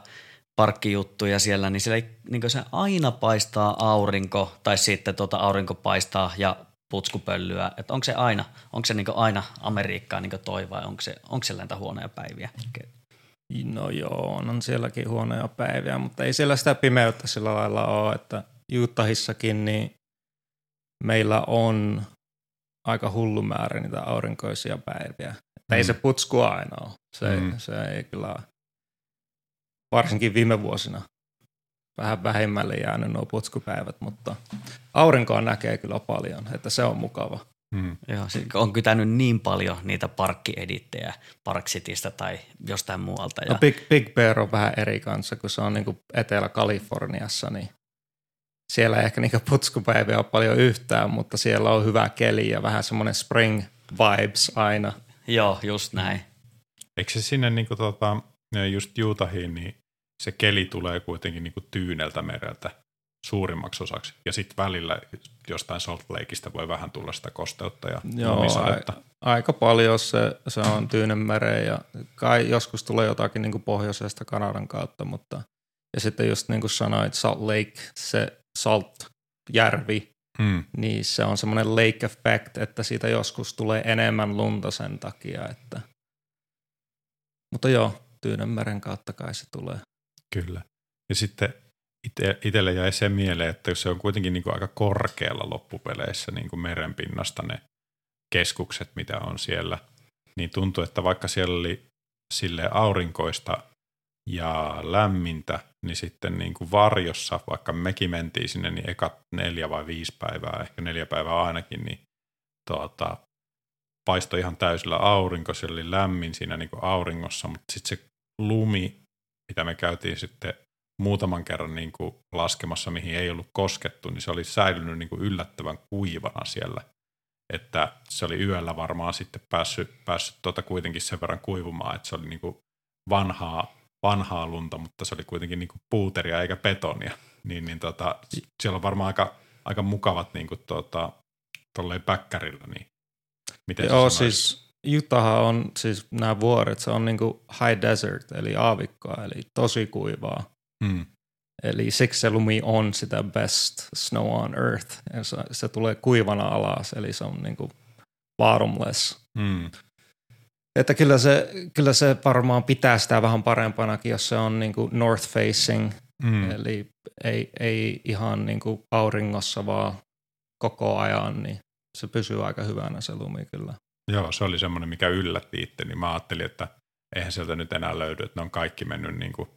parkkijuttuja siellä, niin siellä niin se aina paistaa aurinko tai sitten tuota aurinko paistaa ja putskupöllyä. Että onko se aina, onko se niin aina Amerikkaa niin toi vai onko se, onko se lentä huonoja päiviä? No joo, on sielläkin huonoja päiviä, mutta ei siellä sitä pimeyttä sillä lailla ole, että – Utahissakin, niin meillä on aika hullu määrä niitä aurinkoisia päiviä. Mm. Ei se putsku aina ole. Se, mm. se ei kyllä, varsinkin viime vuosina, vähän vähemmälle jäänyt nuo putskupäivät, mutta aurinkoa näkee kyllä paljon, että se on mukava. Mm. Joo, on kytänyt niin paljon niitä parkkiedittejä Parksitista tai jostain muualta. Ja... No Big, Big Bear on vähän eri kanssa, kun se on niinku Etelä-Kaliforniassa, niin siellä ei ehkä niinku putskupäiviä ole paljon yhtään, mutta siellä on hyvä keli ja vähän semmoinen spring vibes aina. Joo, just näin. Eikö se sinne niinku tota, just Utahiin, niin se keli tulee kuitenkin niinku tyyneltä mereltä suurimmaksi osaksi. Ja sitten välillä jostain Salt Lakeista voi vähän tulla sitä kosteutta ja Joo, a, aika paljon se, se on Tyynenmereen ja kai joskus tulee jotakin niin kuin pohjoisesta Kanadan kautta, mutta ja sitten just niin kuin sanoit, Salt Lake, se Salt-järvi, hmm. niin se on semmoinen lake effect, että siitä joskus tulee enemmän lunta sen takia, että mutta joo, Tyynenmeren kautta kai se tulee. Kyllä. Ja sitten ite, itselle jäi se mieleen, että se on kuitenkin niin kuin aika korkealla loppupeleissä niin kuin merenpinnasta ne keskukset, mitä on siellä, niin tuntuu, että vaikka siellä oli sille aurinkoista ja lämmintä, niin sitten niin kuin varjossa, vaikka mekin mentiin sinne, niin eka neljä vai viisi päivää, ehkä neljä päivää ainakin, niin tuota, paistoi ihan täysillä aurinko, siellä oli lämmin siinä niin kuin auringossa, mutta sitten se lumi, mitä me käytiin sitten muutaman kerran niin kuin laskemassa, mihin ei ollut koskettu, niin se oli säilynyt niin kuin yllättävän kuivana siellä. Että se oli yöllä varmaan sitten päässyt, päässyt tota kuitenkin sen verran kuivumaan, että se oli niin kuin vanhaa, vanhaa lunta, mutta se oli kuitenkin niin kuin puuteria eikä betonia. Niin, niin tota, siellä on varmaan aika, aika mukavat niin kuin tota, tolleen päkkärillä. Niin miten Joo, siis Utah on siis nämä vuoret, se on niin kuin high desert, eli aavikkoa, eli tosi kuivaa. Mm. Eli siksi se lumi on sitä best snow on earth. Ja se, se tulee kuivana alas, eli se on niinku bottomless. Mm. Että kyllä se, kyllä se varmaan pitää sitä vähän parempanakin, jos se on niinku north facing, mm. eli ei, ei ihan niinku auringossa vaan koko ajan, niin se pysyy aika hyvänä se lumi kyllä. Joo, se oli semmoinen, mikä yllätti itse, niin mä ajattelin, että eihän sieltä nyt enää löydy, että ne on kaikki mennyt niin kuin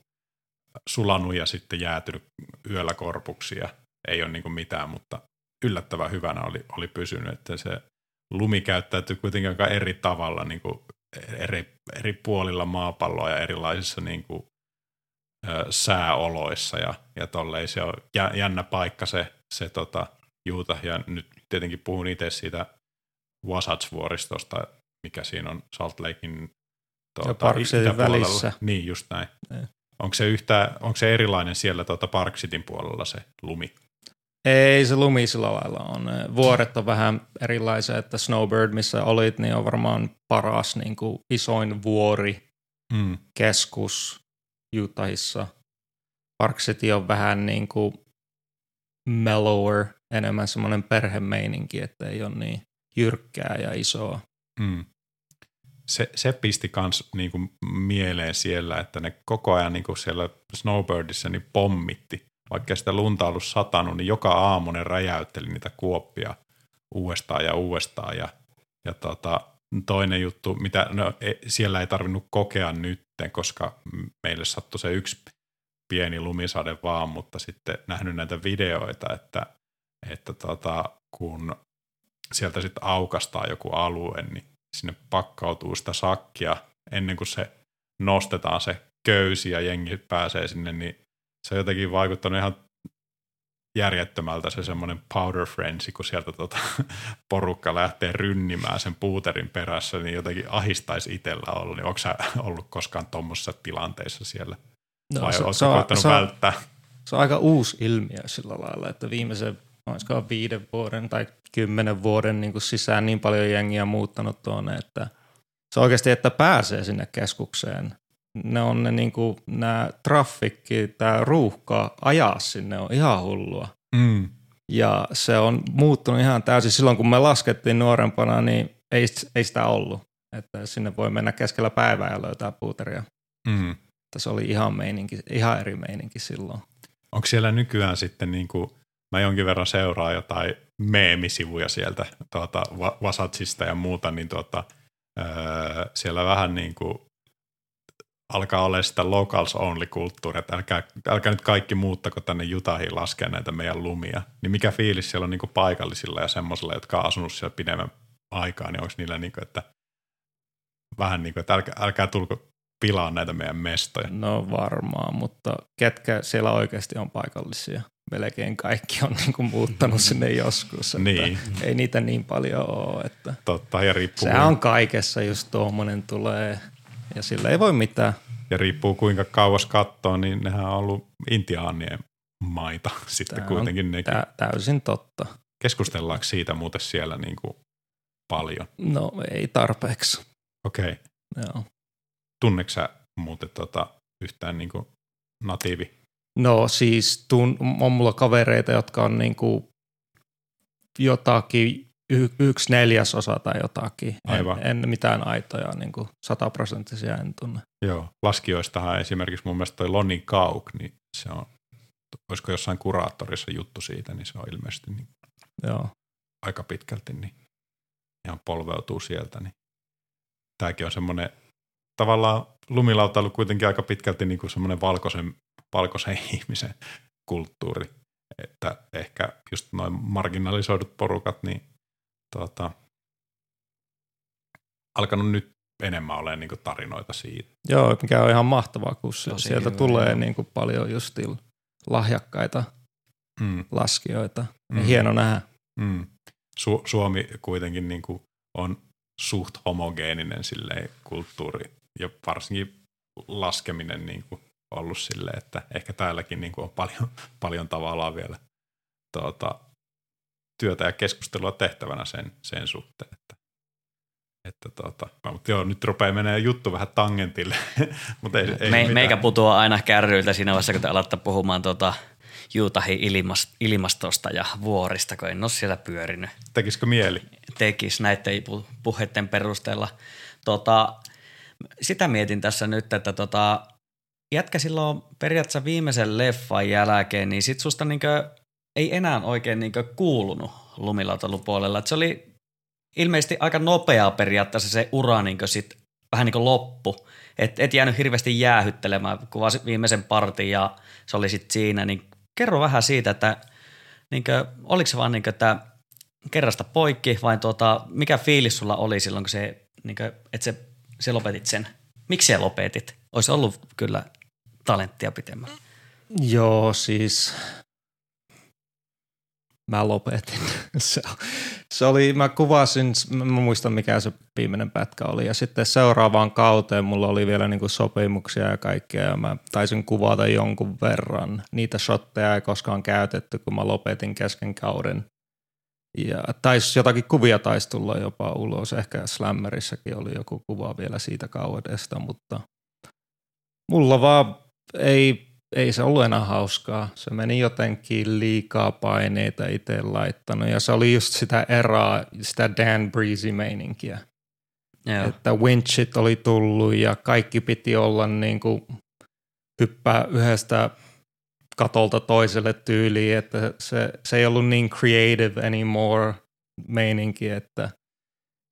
sulanut ja sitten jäätynyt yöllä korpuksi ja ei ole niin kuin mitään, mutta yllättävän hyvänä oli, oli pysynyt, että se lumi käyttäytyy kuitenkin aika eri tavalla niin kuin eri, eri puolilla maapalloa ja erilaisissa niin kuin, ö, sääoloissa ja, ja tolleen. Se on jännä paikka se, se tota, Juuta ja nyt tietenkin puhun itse siitä Wasatch-vuoristosta, mikä siinä on Salt Lakein tuota, välissä. Niin, just näin. Ne. Onko se, yhtä, onko se erilainen siellä tuota Park Cityn puolella se lumi? Ei se lumi sillä lailla on. Vuoret on vähän erilaisia, että Snowbird, missä olit, niin on varmaan paras niin kuin isoin vuori, mm. keskus Utahissa. Park City on vähän niin kuin mellower, enemmän semmoinen perhemeininki, että ei ole niin jyrkkää ja isoa. Mm se, se pisti kans niinku mieleen siellä, että ne koko ajan niinku siellä Snowbirdissa niin pommitti. Vaikka sitä lunta ollut satanut, niin joka aamu ne räjäytteli niitä kuoppia uudestaan ja uudestaan. Ja, ja tota, toinen juttu, mitä no, e, siellä ei tarvinnut kokea nytten, koska meille sattui se yksi pieni lumisade vaan, mutta sitten nähnyt näitä videoita, että, että tota, kun sieltä sitten aukastaa joku alue, niin sinne pakkautuu sitä sakkia ennen kuin se nostetaan se köysi ja jengi pääsee sinne, niin se on jotenkin vaikuttanut ihan järjettömältä se semmoinen powder frenzy, kun sieltä tota, porukka lähtee rynnimään sen puuterin perässä, niin jotenkin ahistaisi itsellä olla. Niin onko sä ollut koskaan tuommoisessa tilanteessa siellä? No, Vai se, se, on, se, välttää? Se on aika uusi ilmiö sillä lailla, että viimeisen olisiko viiden vuoden tai kymmenen vuoden niin kuin sisään niin paljon jengiä muuttanut tuonne, että se oikeasti, että pääsee sinne keskukseen. Ne on ne niin kuin, nämä traffikki, tämä ruuhka ajaa sinne on ihan hullua. Mm. Ja se on muuttunut ihan täysin. Silloin kun me laskettiin nuorempana, niin ei, ei sitä ollut. Että sinne voi mennä keskellä päivää ja löytää puuteria. Mm. Se oli ihan, meininki, ihan eri meininki silloin. Onko siellä nykyään sitten niin kuin mä jonkin verran seuraan jotain meemisivuja sieltä tuota, Vasatsista ja muuta, niin tuota, öö, siellä vähän niin kuin alkaa olla sitä locals only kulttuuria, että älkää, älkää nyt kaikki muuttako tänne Jutahiin laskea näitä meidän lumia. Niin mikä fiilis siellä on niin kuin paikallisilla ja semmoisilla, jotka on asunut siellä pidemmän aikaa, niin onko niillä niin kuin, että vähän niin kuin, että älkää, älkää tulko pilaa näitä meidän mestoja. No varmaan, mutta ketkä siellä oikeasti on paikallisia? Melkein kaikki on niin kuin muuttanut sinne joskus. Että Niin. Ei niitä niin paljon ole. Että Totta, ja riippuu, se on kaikessa, just tuommoinen tulee ja sillä ei voi mitään. ja riippuu kuinka kauas katsoo, niin nehän on ollut intiaanien maita sitten Tää kuitenkin on nekin. tä- täysin totta. Keskustellaanko siitä muuten siellä niin kuin paljon? No ei tarpeeksi. Okei. Okay. Joo. Tunneeko sä muuten tota yhtään niin kuin natiivi? No siis tun, on mulla kavereita, jotka on niinku jotakin y- yksi neljäsosa tai jotakin. Aivan. En, en mitään aitoja niinku sataprosenttisia en tunne. Joo. Laskijoistahan esimerkiksi mun mielestä toi Lonnie Kauk, niin se on, olisiko jossain kuraattorissa juttu siitä, niin se on ilmeisesti niin Joo. aika pitkälti niin ihan polveutuu sieltä. Niin. Tämäkin on semmoinen tavallaan lumilautailu kuitenkin aika pitkälti niin kuin semmoinen valkoisen, valkoisen ihmisen kulttuuri. Että ehkä just noin marginalisoidut porukat, niin tuota, alkanut nyt enemmän olemaan niin kuin tarinoita siitä. Joo, mikä on ihan mahtavaa, kun se, Tosi sieltä hyvä, tulee joo. niinku paljon just lahjakkaita Mm, laskijoita. Mm. Mm. Hieno nähdä. mm. Su- Suomi kuitenkin niin kuin on suht homogeeninen silleen kulttuuri ja varsinkin laskeminen niin kuin ollut silleen, että ehkä täälläkin niin kuin on paljon, paljon tavallaan vielä tuota, työtä ja keskustelua tehtävänä sen, sen suhteen. Että, että tuota, mutta joo, nyt rupeaa menee juttu vähän tangentille, mutta ei, ei Me, meikä putoaa aina kärryiltä siinä vaiheessa, kun te alatte puhumaan tuota Juutahin ilmas, ilmastosta ja vuorista, kun en ole siellä pyörinyt. Tekisikö mieli? Tekis näiden pu- puheiden perusteella. Tota, sitä mietin tässä nyt, että tota, jätkä silloin periaatteessa viimeisen leffan jälkeen, niin sit susta niinkö, ei enää oikein niinkö kuulunut lumilautailupuolella. Et se oli ilmeisesti aika nopeaa periaatteessa se ura niinkö sit vähän niin kuin loppu. Et, et jäänyt hirveästi jäähyttelemään, kuvasit viimeisen partin ja se oli sitten siinä. Niin kerro vähän siitä, että niinkö, oliko se vaan niinkö, että kerrasta poikki vai tuota, mikä fiilis sulla oli silloin, kun se, niinkö, että se, se lopetit sen? Miksi se lopetit? Olisi ollut kyllä talenttia pitemmän. Joo, siis mä lopetin. se, se oli, mä kuvasin, mä muistan mikä se viimeinen pätkä oli ja sitten seuraavaan kauteen mulla oli vielä niinku sopimuksia ja kaikkea ja mä taisin kuvata jonkun verran. Niitä shotteja ei koskaan käytetty, kun mä lopetin kesken kauden. Ja tais, jotakin kuvia taisi tulla jopa ulos, ehkä Slammerissäkin oli joku kuva vielä siitä kaudesta, mutta mulla vaan ei ei se ollut enää hauskaa. Se meni jotenkin liikaa paineita itse laittanut ja se oli just sitä eraa, sitä Dan Breezy-meininkiä. Joo. Että winchit oli tullut ja kaikki piti olla niin kuin hyppää yhdestä katolta toiselle tyyliin, että se, se ei ollut niin creative anymore meininki, että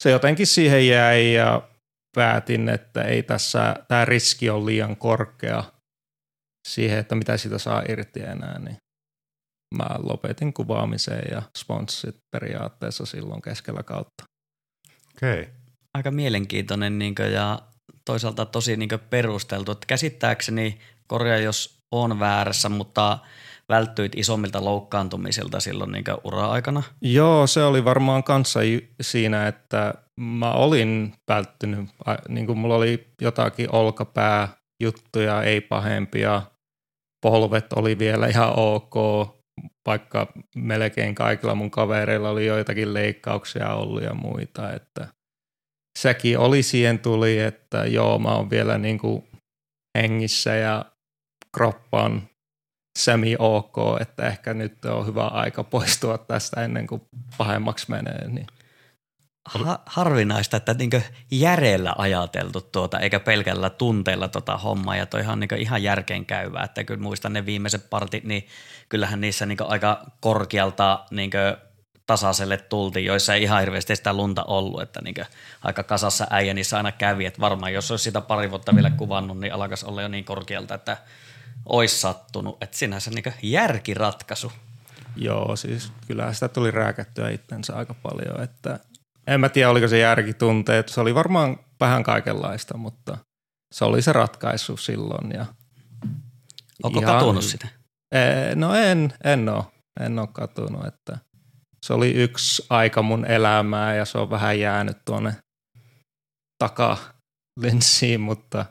se jotenkin siihen jäi ja päätin, että ei tässä, tämä riski on liian korkea siihen, että mitä siitä saa irti enää, niin mä lopetin kuvaamiseen ja sponssit periaatteessa silloin keskellä kautta. Okei. Okay. Aika mielenkiintoinen niinkö, ja toisaalta tosi niinkö perusteltu. Että käsittääkseni, korjaa jos on väärässä, mutta välttyit isommilta loukkaantumisilta silloin niinkö ura-aikana. Joo, se oli varmaan kanssa siinä, että mä olin välttynyt, niin kuin mulla oli jotakin olkapää juttuja, ei pahempia. Polvet oli vielä ihan ok, vaikka melkein kaikilla mun kavereilla oli joitakin leikkauksia ollut ja muita, että sekin oli siihen tuli, että joo, mä oon vielä niin kuin hengissä ja kroppa on semi ok, että ehkä nyt on hyvä aika poistua tästä ennen kuin pahemmaksi menee. Niin. Ha- harvinaista, että niinkö järjellä ajateltu tuota, eikä pelkällä tunteella tota hommaa, ja toihan niinkö ihan järkeen käyvää, että kyllä muistan ne viimeiset partit, niin kyllähän niissä niinkö aika korkealta niinkö tasaiselle tultiin, joissa ei ihan hirveästi sitä lunta ollut, että niin aika kasassa äijä niissä aina kävi, että varmaan jos olisi sitä pari vuotta vielä kuvannut, niin alkaisi olla jo niin korkealta, että olisi sattunut, että sinänsä niin järkiratkaisu. Joo, siis kyllä sitä tuli rääkättyä itsensä aika paljon, että en mä tiedä oliko se järkitunteet, se oli varmaan vähän kaikenlaista, mutta se oli se ratkaisu silloin. Ja Onko katunut sitä? No en, en ole, en ole katunut, että se oli yksi aika mun elämää ja se on vähän jäänyt tuonne takalinssiin, mutta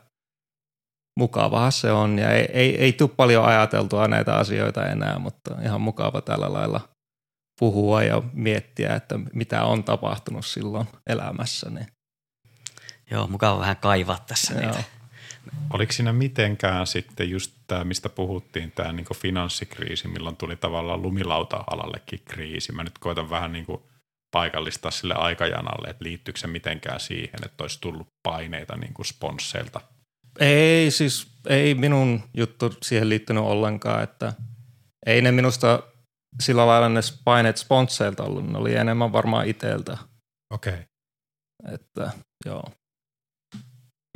mukavahan se on ja ei, ei, ei tule paljon ajateltua näitä asioita enää, mutta ihan mukava tällä lailla puhua ja miettiä, että mitä on tapahtunut silloin elämässä. Niin. Joo, mukava vähän kaivaa tässä Joo. niitä. Oliko siinä mitenkään sitten just tämä, mistä puhuttiin, tämä niin finanssikriisi, milloin tuli tavallaan lumilauta-alallekin kriisi. Mä nyt koitan vähän niin paikallistaa sille aikajanalle, että liittyykö se mitenkään siihen, että olisi tullut paineita niin sponsseilta? Ei, siis ei minun juttu siihen liittynyt ollenkaan, että ei ne minusta sillä lailla ne paineet sponsseilta ollut, ne oli enemmän varmaan iteltä. Okei. Okay. Että joo.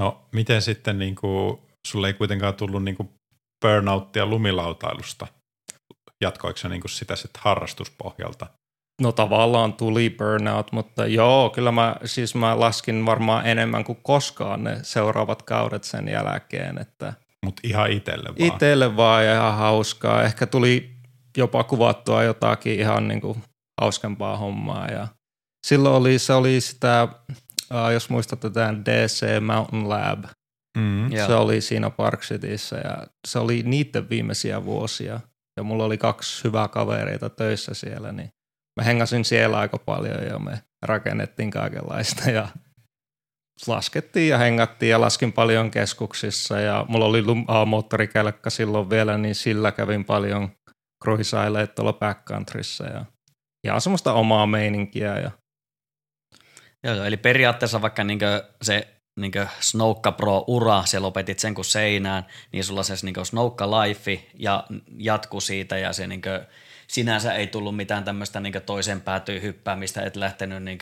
No miten sitten niin kuin, sulle ei kuitenkaan tullut niin kuin burnouttia lumilautailusta? Jatkoiko se niin kuin sitä sitten harrastuspohjalta? No tavallaan tuli burnout, mutta joo, kyllä mä, siis mä laskin varmaan enemmän kuin koskaan ne seuraavat kaudet sen jälkeen. Että Mutta ihan itselle vaan? Itselle vaan ja ihan hauskaa. Ehkä tuli jopa kuvattua jotakin ihan niin kuin hauskempaa hommaa. Ja silloin oli, se oli sitä jos muistatte tämän DC Mountain Lab, mm, se oli siinä Park Cityssä ja se oli niiden viimeisiä vuosia. Ja mulla oli kaksi hyvää kavereita töissä siellä, niin mä hengasin siellä aika paljon ja me rakennettiin kaikenlaista ja laskettiin ja hengattiin ja laskin paljon keskuksissa. Ja mulla oli moottorikelkka silloin vielä, niin sillä kävin paljon kruisaileet tuolla backcountryssa ja ihan semmoista omaa meininkiä ja Joo, joo, eli periaatteessa vaikka niinkö se niinkö Snoukka Pro-ura, se lopetit sen kuin seinään, niin sulla se niinkö Snoukka Life ja jatku siitä ja se niinkö sinänsä ei tullut mitään tämmöistä niin toisen päätyy hyppäämistä, et lähtenyt niin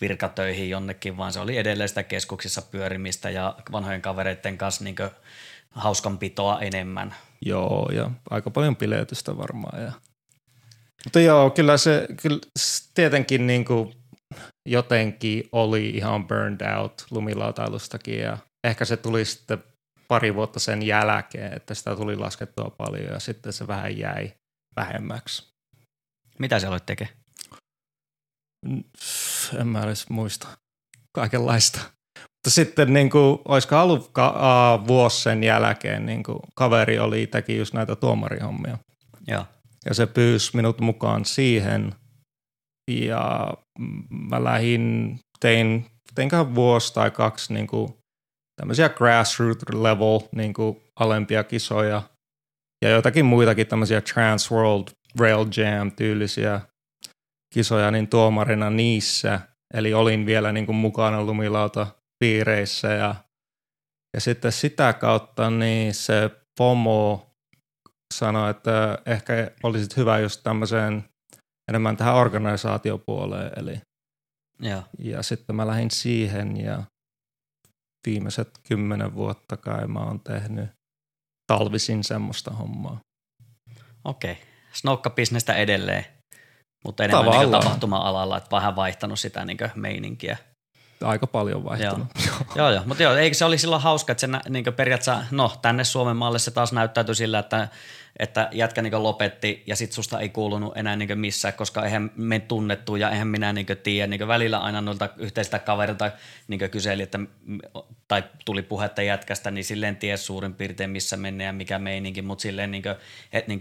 virkatöihin jonnekin, vaan se oli edelleen sitä keskuksissa pyörimistä ja vanhojen kavereiden kanssa niin hauskanpitoa enemmän. Joo, ja aika paljon pileytystä varmaan. Ja. Mutta joo, kyllä se kyllä tietenkin niin kuin jotenkin oli ihan burned out lumilautailustakin ja ehkä se tuli sitten pari vuotta sen jälkeen, että sitä tuli laskettua paljon ja sitten se vähän jäi vähemmäksi. Mitä se aloit tekemään? En mä edes muista. Kaikenlaista. Mutta sitten niin kuin, olisiko ollut ka- uh, vuosi sen jälkeen, niin kuin, kaveri oli, teki just näitä tuomarihommia. Ja, ja se pyysi minut mukaan siihen – ja mä lähin, tein, teinköhän vuosi tai kaksi niin kuin, tämmöisiä grassroots level niin kuin, alempia kisoja ja jotakin muitakin tämmöisiä Trans World Rail Jam tyylisiä kisoja niin tuomarina niissä. Eli olin vielä niin kuin mukana lumilauta piireissä ja, ja sitten sitä kautta niin se FOMO sanoi, että ehkä olisit hyvä just tämmöiseen enemmän tähän organisaatiopuoleen. Eli, ja. ja sitten mä lähdin siihen ja viimeiset kymmenen vuotta kai mä oon tehnyt talvisin semmoista hommaa. Okei. Okay. Snokka-bisnestä edelleen, mutta enemmän niin tapahtuma-alalla, että vähän vaihtanut sitä niin meininkiä. Aika paljon vaihtunut. Joo, joo, joo. mutta joo, eikö se oli silloin hauska, että se niin periaatteessa, no tänne Suomen maalle se taas näyttäytyi sillä, että että jätkä niin lopetti ja sit susta ei kuulunut enää niin missään, koska eihän me tunnettu ja eihän minä niin tiedä. Niin välillä aina noilta yhteistä kaverilta niin kyseli, että, tai tuli puhetta jätkästä, niin silleen ties suurin piirtein missä menee ja mikä meininki, mutta silleen niin kuin, että niin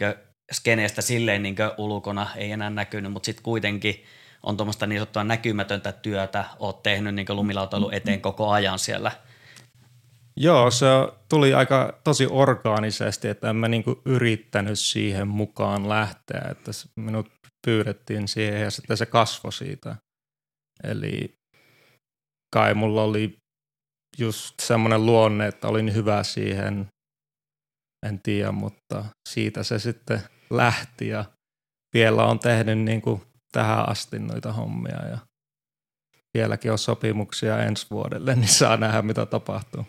skeneestä silleen niin ulkona ei enää näkynyt, mutta sitten kuitenkin on tuommoista niin sanottua näkymätöntä työtä, oot tehnyt niin lumilautailu eteen koko ajan siellä – Joo, se tuli aika tosi orgaanisesti, että en mä niinku yrittänyt siihen mukaan lähteä, että minut pyydettiin siihen ja sitten se kasvoi siitä. Eli kai mulla oli just semmoinen luonne, että olin hyvä siihen, en tiedä, mutta siitä se sitten lähti ja vielä on tehnyt niin kuin tähän asti noita hommia ja vieläkin on sopimuksia ensi vuodelle, niin saa nähdä mitä tapahtuu.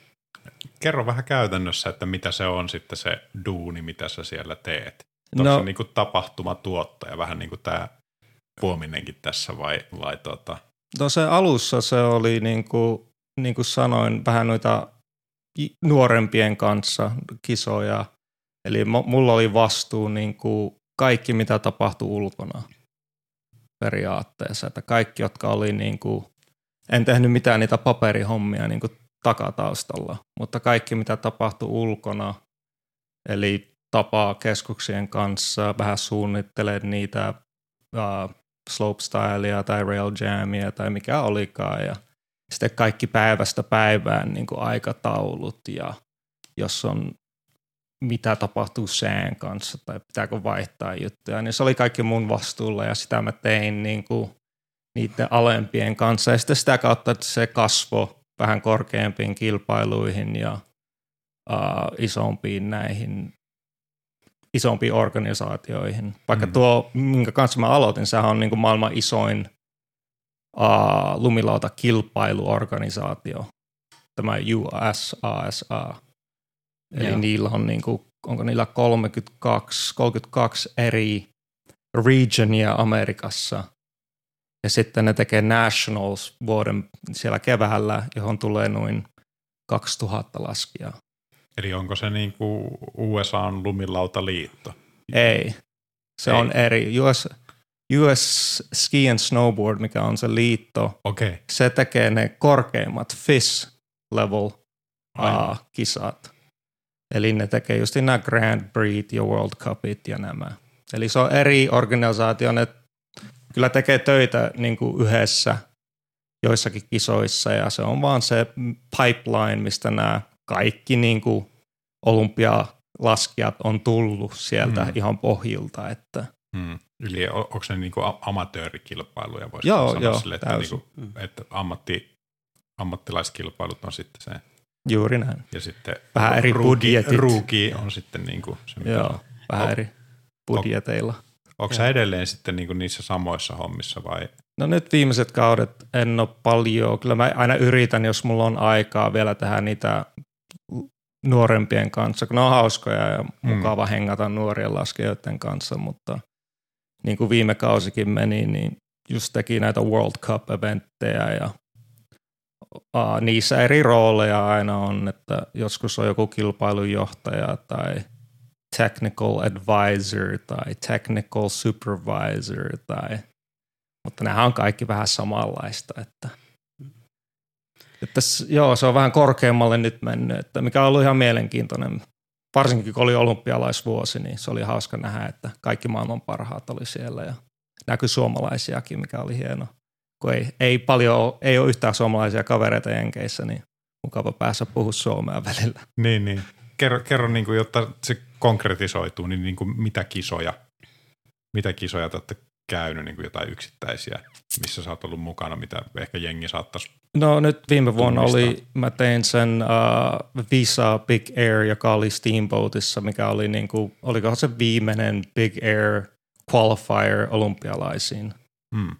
Kerro vähän käytännössä, että mitä se on sitten se duuni, mitä sä siellä teet. Onko no, se niin kuin tapahtumatuottaja, vähän niin kuin tämä Puominenkin tässä vai, vai tota? No se alussa se oli niin kuin, niin kuin sanoin, vähän noita nuorempien kanssa kisoja. Eli mulla oli vastuu niin kuin kaikki, mitä tapahtui ulkona periaatteessa. Että kaikki, jotka oli niin kuin, en tehnyt mitään niitä paperihommia niin kuin takataustalla, mutta kaikki, mitä tapahtui ulkona, eli tapaa keskuksien kanssa, vähän suunnittelee niitä uh, slopestylea tai rail jamia tai mikä olikaan ja sitten kaikki päivästä päivään niin kuin aikataulut ja jos on mitä tapahtuu sään kanssa tai pitääkö vaihtaa juttuja, niin se oli kaikki mun vastuulla ja sitä mä tein niin kuin niiden alempien kanssa ja sitten sitä kautta, että se kasvo vähän korkeampiin kilpailuihin ja uh, isompiin näihin isompiin organisaatioihin. Vaikka mm. tuo, minkä kanssa mä aloitin, sehän on niin kuin maailman isoin uh, lumilauta kilpailuorganisaatio, tämä USASA. Eli Joo. niillä on, niin kuin, onko niillä 32, 32 eri regionia Amerikassa. Ja sitten ne tekee Nationals vuoden siellä keväällä, johon tulee noin 2000 laskijaa. Eli onko se niin kuin USAn lumilautaliitto? Ei. Se Ei. on eri. US, US Ski and Snowboard, mikä on se liitto, okay. se tekee ne korkeimmat FIS level uh, kisat. Eli ne tekee just nämä Grand Prix ja World Cupit ja nämä. Eli se on eri organisaatio, ne kyllä tekee töitä niin kuin yhdessä joissakin kisoissa ja se on vaan se pipeline, mistä nämä kaikki niin kuin olympialaskijat on tullut sieltä mm. ihan pohjilta. Että. Mm. Eli onko ne niin kuin amatöörikilpailuja? Voisi joo, sanoa joo, sille, että, niin kuin, että ammatti, ammattilaiskilpailut on sitten se. Juuri näin. Ja sitten vähän eri ruuki, budjetit. Ruuki on sitten niin kuin se, mitä Joo, vähän on, eri budjeteilla. Onko sä edelleen sitten niin kuin niissä samoissa hommissa vai? No nyt viimeiset kaudet en ole paljon. Kyllä mä aina yritän, jos mulla on aikaa vielä tehdä niitä nuorempien kanssa, kun ne on hauskoja ja mm. mukava hengata nuorien laskijoiden kanssa, mutta niin kuin viime kausikin meni, niin just teki näitä World Cup-eventtejä ja niissä eri rooleja aina on, että joskus on joku kilpailunjohtaja tai technical advisor tai technical supervisor tai, mutta nämä on kaikki vähän samanlaista, että – että joo, se on vähän korkeammalle nyt mennyt, että mikä on ollut ihan mielenkiintoinen. Varsinkin kun oli olympialaisvuosi, niin se oli hauska nähdä, että kaikki maailman parhaat oli siellä ja näkyi suomalaisiakin, mikä oli hieno. Kun ei, ei paljon, ei ole yhtään suomalaisia kavereita Jenkeissä, niin mukava päässä puhua suomea välillä. Niin, niin. Kerro, kerro niin kuin, jotta se konkretisoituu, niin, niin kuin mitä kisoja, mitä kisoja te olette käynyt niin kuin jotain yksittäisiä, missä sä oot ollut mukana, mitä ehkä jengi saattaisi No nyt viime vuonna oli, mä tein sen uh, Visa Big Air, joka oli Steamboatissa, mikä oli niin kuin, olikohan se viimeinen Big Air qualifier olympialaisiin. Hmm.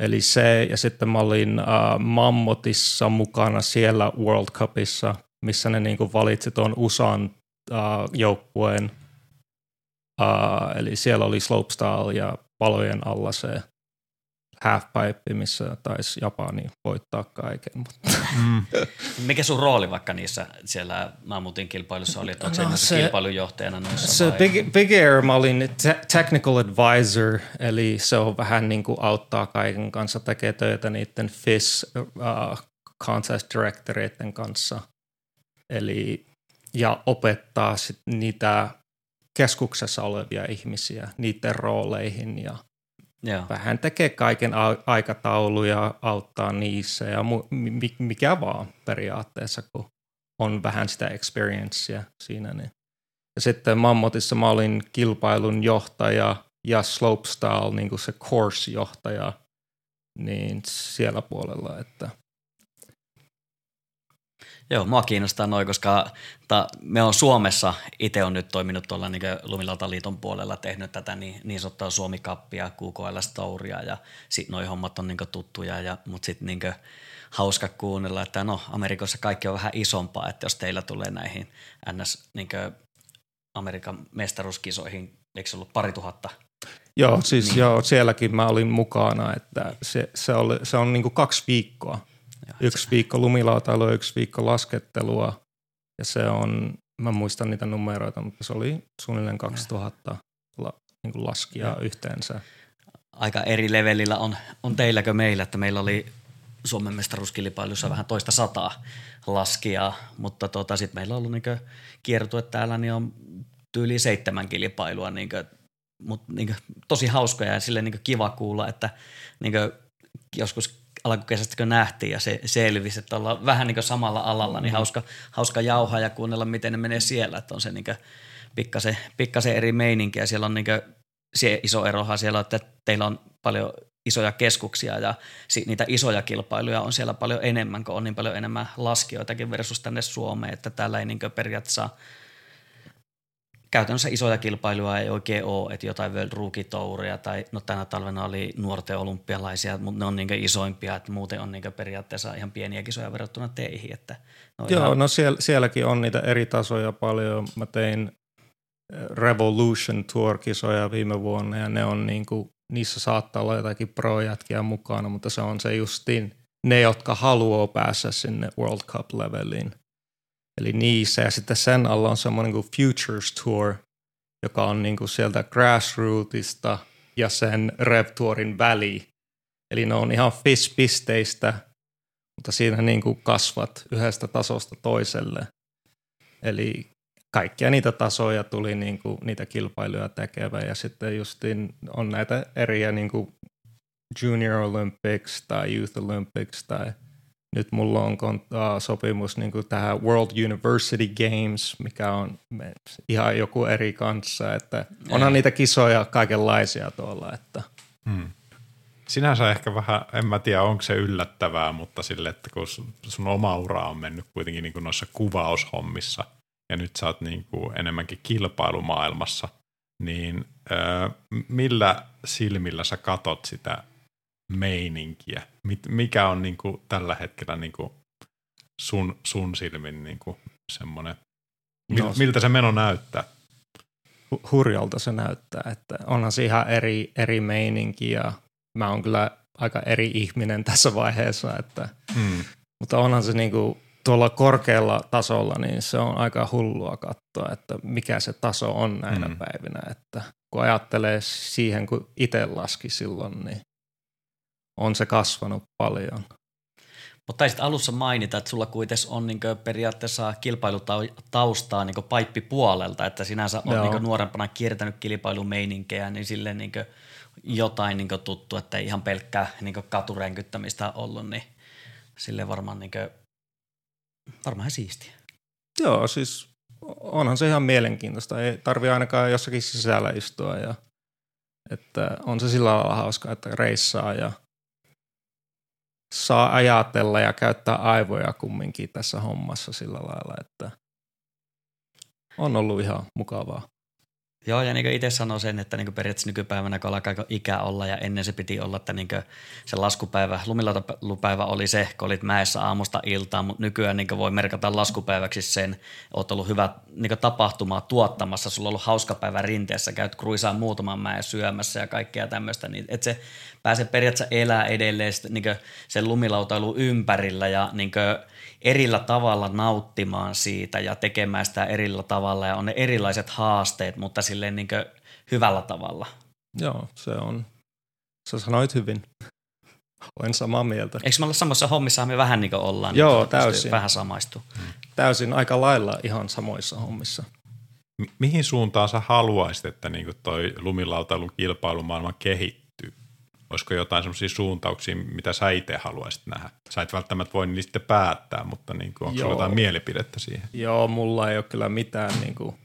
Eli se, ja sitten mä olin uh, Mammotissa mukana siellä World Cupissa, missä ne niin kuin valitsi tuon USAn uh, joukkueen. Uh, eli siellä oli slopestyle ja palojen alla se halfpipe, missä taisi Japani voittaa kaiken. Mutta. Mm. Mikä sun rooli vaikka niissä siellä Mammutin kilpailussa oli, että no, se, kilpailujohtajana noissa Se Big, Big Air, mä olin te- technical advisor, eli se on vähän niin kuin auttaa kaiken kanssa, tekee töitä niiden FIS uh, contest directoreiden kanssa. Eli, ja opettaa sit niitä keskuksessa olevia ihmisiä niiden rooleihin ja – Joo. Vähän tekee kaiken aikatauluja, auttaa niissä ja mu- mikä vaan periaatteessa, kun on vähän sitä experiencea siinä. Niin. Ja sitten Mammotissa mä olin kilpailun johtaja ja slopestyle, niin kuin se course-johtaja, niin siellä puolella, että Joo, mua kiinnostaa noin, koska ta, me on Suomessa, itse on nyt toiminut tuolla niin Lumilautaliiton puolella, tehnyt tätä niin, niin sanottua Suomi-kappia, QKL Storia ja sitten noi hommat on niin tuttuja, ja, mutta sitten niin hauska kuunnella, että no Amerikassa kaikki on vähän isompaa, että jos teillä tulee näihin NS niin Amerikan mestaruuskisoihin, eikö se ollut pari tuhatta Joo, siis niin. joo, sielläkin mä olin mukana, että se, se, oli, se on niin kuin kaksi viikkoa. Yksi viikko lumilautailua, yksi viikko laskettelua ja se on, mä muistan niitä numeroita, mutta se oli suunnilleen 2000 la, niin kuin laskia ja. yhteensä. Aika eri levelillä on, on teilläkö meillä, että meillä oli Suomen mestaruuskilpailussa vähän toista sataa laskia, mutta tota, sitten meillä on ollut niin kiertue täällä, niin on tyyli seitsemän kilpailua niin mutta niin tosi hauskoja ja sille niin kiva kuulla, että niin joskus alkukesästä kun nähtiin ja se selvisi, että ollaan vähän niin samalla alalla, niin mm. hauska, hauska jauhaa ja kuunnella, miten ne menee siellä, että on se niin pikkasen, pikkasen eri meininki ja siellä on niin se iso erohan siellä, että teillä on paljon isoja keskuksia ja niitä isoja kilpailuja on siellä paljon enemmän, kun on niin paljon enemmän laskijoitakin versus tänne Suomeen, että täällä ei niin periaatteessa – käytännössä isoja kilpailuja ei oikein ole, että jotain World Rookie Touria tai no tänä talvena oli nuorten olympialaisia, mutta ne on niin isoimpia, että muuten on niin periaatteessa ihan pieniä kisoja verrattuna teihin. Että Joo, ihan... no siellä, sielläkin on niitä eri tasoja paljon. Mä tein eh, Revolution Tour-kisoja viime vuonna ja ne on niin kuin, niissä saattaa olla jotakin pro-jätkiä mukana, mutta se on se justiin ne, jotka haluaa päästä sinne World Cup-leveliin. Eli niissä ja sitten sen alla on semmoinen kuin Futures Tour, joka on niin kuin sieltä grassrootista ja sen Rev Tourin väli. Eli ne on ihan FIS-pisteistä, mutta siinä niin kuin kasvat yhdestä tasosta toiselle. Eli kaikkia niitä tasoja tuli niin kuin niitä kilpailuja tekevä ja sitten justiin on näitä eriä niin kuin Junior Olympics tai Youth Olympics tai – nyt mulla on kontaa sopimus niin kuin tähän World University Games, mikä on ihan joku eri kanssa, että onhan niitä kisoja kaikenlaisia tuolla. Että. Hmm. Sinänsä ehkä vähän, en mä tiedä onko se yllättävää, mutta sille, että kun sun oma ura on mennyt kuitenkin niin kuin noissa kuvaushommissa ja nyt sä oot niin kuin enemmänkin kilpailumaailmassa, niin ö, millä silmillä sä katot sitä meininkiä? Mikä on niin kuin tällä hetkellä niin kuin sun, sun silmin niin kuin semmoinen, no, miltä se meno näyttää? Hurjalta se näyttää, että onhan se ihan eri, eri meininki ja mä oon kyllä aika eri ihminen tässä vaiheessa, että, hmm. mutta onhan se niin kuin tuolla korkealla tasolla, niin se on aika hullua katsoa, että mikä se taso on näinä hmm. päivinä, että kun ajattelee siihen, kun itse laski silloin, niin on se kasvanut paljon. Mutta taisit alussa mainita, että sulla kuitenkin on niin periaatteessa kilpailutaustaa niin paippipuolelta, että sinänsä on niin nuorempana kiertänyt kilpailumeininkejä, niin silleen niin jotain niin tuttu, että ei ihan pelkkää niin katurenkyttämistä ollut, niin sille varmaan, niin kuin, varmaan siistiä. Joo, siis onhan se ihan mielenkiintoista. Ei tarvi ainakaan jossakin sisällä istua ja että on se sillä lailla hauska, että reissaa ja saa ajatella ja käyttää aivoja kumminkin tässä hommassa sillä lailla, että on ollut ihan mukavaa. Joo, ja niin kuin itse sanoin sen, että niin periaatteessa nykypäivänä, kun alkaa ikä olla ja ennen se piti olla, että niin se laskupäivä, lumilautapäivä oli se, kun olit mäessä aamusta iltaan, mutta nykyään niin voi merkata laskupäiväksi sen, oot ollut hyvä niin tapahtumaa tuottamassa, sulla on ollut hauska päivä rinteessä, käyt kruisaan muutaman mäen syömässä ja kaikkea tämmöistä, niin että se pääsee periaatteessa elää edelleen niin sen lumilautailu ympärillä ja niin erillä tavalla nauttimaan siitä ja tekemään sitä erillä tavalla ja on ne erilaiset haasteet, mutta silleen niin hyvällä tavalla. Joo, se on. Sä sanoit hyvin. Olen samaa mieltä. Eikö me olla samassa hommissa me vähän niin kuin ollaan? Joo, niin täysin. Vähän samaistu. Täysin aika lailla ihan samoissa hommissa. mihin suuntaan sä haluaisit, että niin toi lumilautailun kilpailumaailma kehittyy? Olisiko jotain sellaisia suuntauksia, mitä sä itse haluaisit nähdä? Sä et välttämättä voi niistä päättää, mutta niin kuin, onko jotain mielipidettä siihen? Joo, mulla ei ole kyllä mitään niin kuin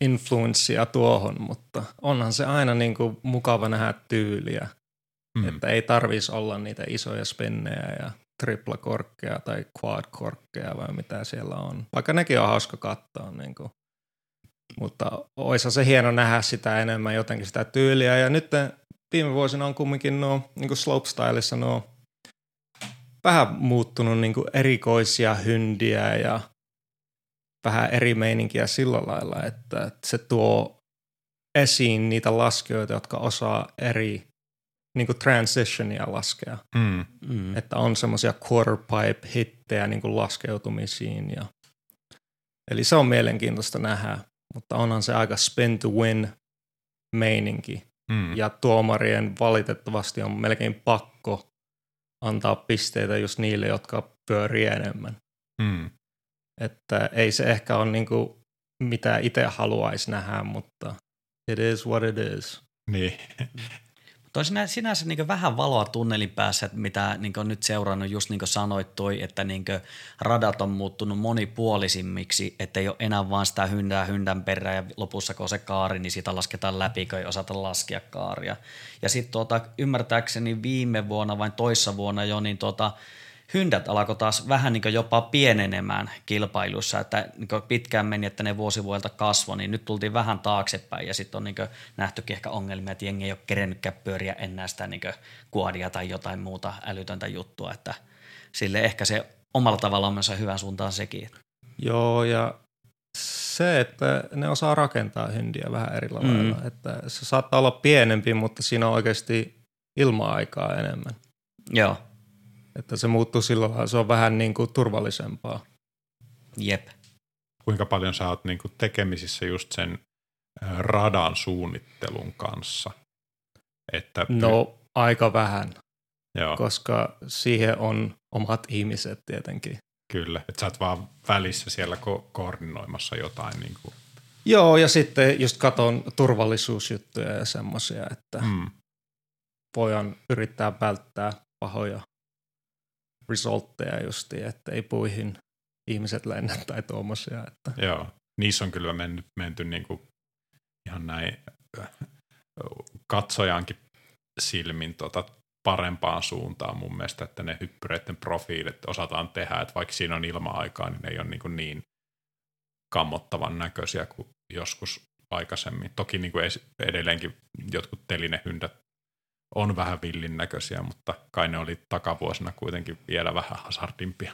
influenssia tuohon, mutta onhan se aina niin kuin mukava nähdä tyyliä. Mm. Että ei tarvis olla niitä isoja spennejä ja triplakorkkeja tai quad-korkkeja vai mitä siellä on. Vaikka nekin on hauska katsoa. Niin kuin. Mutta olisi se hieno nähdä sitä enemmän jotenkin sitä tyyliä. Ja nyt viime vuosina on kumminkin nuo niin slopestylissa nuo vähän muuttunut niin kuin erikoisia hyndiä ja vähän eri meininkiä sillä lailla, että se tuo esiin niitä laskijoita, jotka osaa eri niin kuin transitionia laskea. Mm. Mm. Että on semmoisia quarterpipe hittejä niin kuin laskeutumisiin. Ja, eli se on mielenkiintoista nähdä, mutta onhan se aika spin to win meininki. Mm. Ja tuomarien valitettavasti on melkein pakko antaa pisteitä just niille, jotka pyörii enemmän. Mm. Että ei se ehkä ole niin kuin mitä itse haluaisi nähdä, mutta it is what it is. Niin. Toi sinä, sinänsä niin vähän valoa tunnelin päässä, että mitä niin on nyt seurannut, just niin kuin sanoit toi, että niin radat on muuttunut monipuolisimmiksi, että ei ole enää vaan sitä hyndää hyndän perään ja lopussa kun on se kaari, niin sitä lasketaan läpi, kun ei osata laskea kaaria. Ja sitten tuota, ymmärtääkseni viime vuonna vai toissa vuonna jo, niin tuota, hyndät alkoi taas vähän niin jopa pienenemään kilpailussa, että niin pitkään meni, että ne vuosivuodelta kasvoi, niin nyt tultiin vähän taaksepäin ja sitten on niin nähtykin ehkä ongelmia, että jengi ei ole kerennytkään pyöriä enää sitä niin kuodia tai jotain muuta älytöntä juttua, että sille ehkä se omalla tavallaan on myös hyvän suuntaan sekin. Joo ja se, että ne osaa rakentaa hyndiä vähän eri lailla, mm. että se saattaa olla pienempi, mutta siinä on oikeasti ilma-aikaa enemmän. Joo. Että se muuttuu silloin, se on vähän niin kuin turvallisempaa. Jep. Kuinka paljon sä oot niin kuin tekemisissä just sen radan suunnittelun kanssa? Että no aika vähän, Joo. koska siihen on omat ihmiset tietenkin. Kyllä, että sä oot vaan välissä siellä ko- koordinoimassa jotain. Niin kuin. Joo, ja sitten just katon turvallisuusjuttuja ja semmoisia, että mm. voidaan yrittää välttää pahoja resultteja justi, että ei puihin ihmiset lennä tai tuommoisia. Että. Joo, niissä on kyllä mennyt, menty niin kuin ihan näin katsojankin silmin tota parempaan suuntaan mun mielestä, että ne hyppyreiden profiilit osataan tehdä, että vaikka siinä on ilma-aikaa, niin ne ei ole niin, niin kammottavan näköisiä kuin joskus aikaisemmin. Toki niin kuin edelleenkin jotkut telinehyndät on vähän villin näköisiä, mutta kai ne oli takavuosina kuitenkin vielä vähän hazardimpia.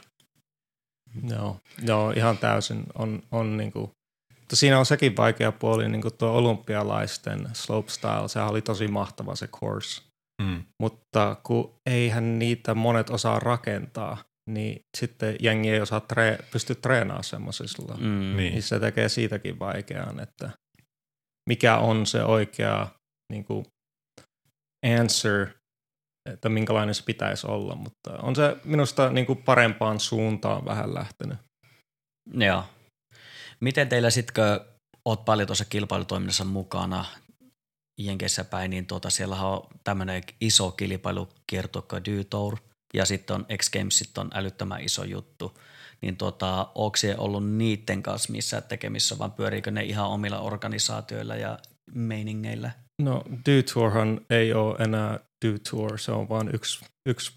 Joo, joo ihan täysin. On, on niin kuin, mutta siinä on sekin vaikea puoli, niin kuin tuo olympialaisten slopestyle, sehän oli tosi mahtava se course. Mm. Mutta kun eihän niitä monet osaa rakentaa, niin sitten jengi ei osaa tre- pysty treenaamaan semmoisilla. Mm. Niin. niin se tekee siitäkin vaikean, että mikä on se oikea niin kuin, answer, että minkälainen se pitäisi olla, mutta on se minusta niin kuin parempaan suuntaan vähän lähtenyt. Joo. Miten teillä kun oot paljon tuossa kilpailutoiminnassa mukana Jenkeissä päin, niin tuota, siellä on tämmöinen iso kilpailukierto kuin Tour, ja sitten on X Games, sitten on älyttömän iso juttu. Niin tuota, onko se ollut niiden kanssa missään tekemissä, vaan pyöriikö ne ihan omilla organisaatioilla ja meiningeillä? No Detourhan ei ole enää Detour, se on vain yksi, yksi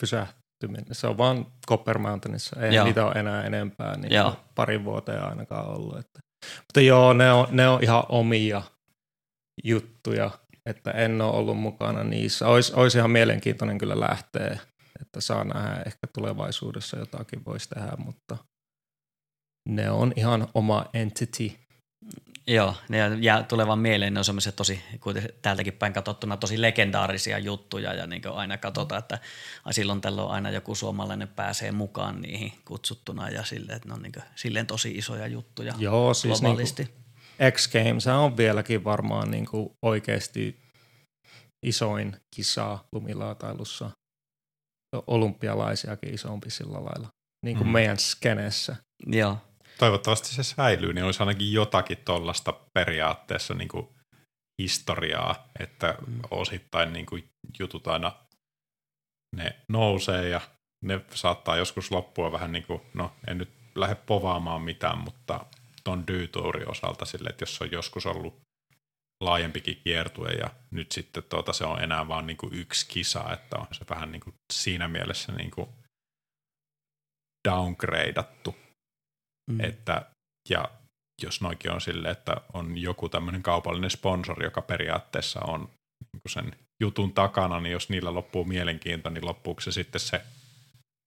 pysähtyminen. Se on vain Copper Mountainissa, ei joo. niitä ole enää enempää, niin joo. parin vuoteen ainakaan ollut. Että. Mutta joo, ne on, ne on ihan omia juttuja, että en ole ollut mukana niissä. Ois, olisi ihan mielenkiintoinen kyllä lähteä, että saa nähdä ehkä tulevaisuudessa jotakin voisi tehdä, mutta ne on ihan oma entity. Joo, ne jää tulevan mieleen, ne on semmoisia tosi, kuten täältäkin päin katsottuna, tosi legendaarisia juttuja ja niin aina katsotaan, että silloin tällöin aina joku suomalainen pääsee mukaan niihin kutsuttuna ja silleen, että ne on niin kuin, silleen tosi isoja juttuja Joo, siis Niin X Games on vieläkin varmaan niin kuin oikeasti isoin kisa lumilaatailussa. Olympialaisiakin isompi sillä lailla, niin kuin mm. meidän skeneessä. Joo toivottavasti se säilyy, niin olisi ainakin jotakin tuollaista periaatteessa niin kuin historiaa, että osittain niin kuin jutut aina ne nousee ja ne saattaa joskus loppua vähän niin kuin, no en nyt lähde povaamaan mitään, mutta ton dyytuurin osalta sille, että jos on joskus ollut laajempikin kiertue ja nyt sitten tuota, se on enää vain niin kuin yksi kisa, että on se vähän niin kuin siinä mielessä niin kuin downgradeattu. Mm. Että, ja jos noikin on sille, että on joku tämmöinen kaupallinen sponsori, joka periaatteessa on niin sen jutun takana, niin jos niillä loppuu mielenkiinto, niin loppuuko se sitten se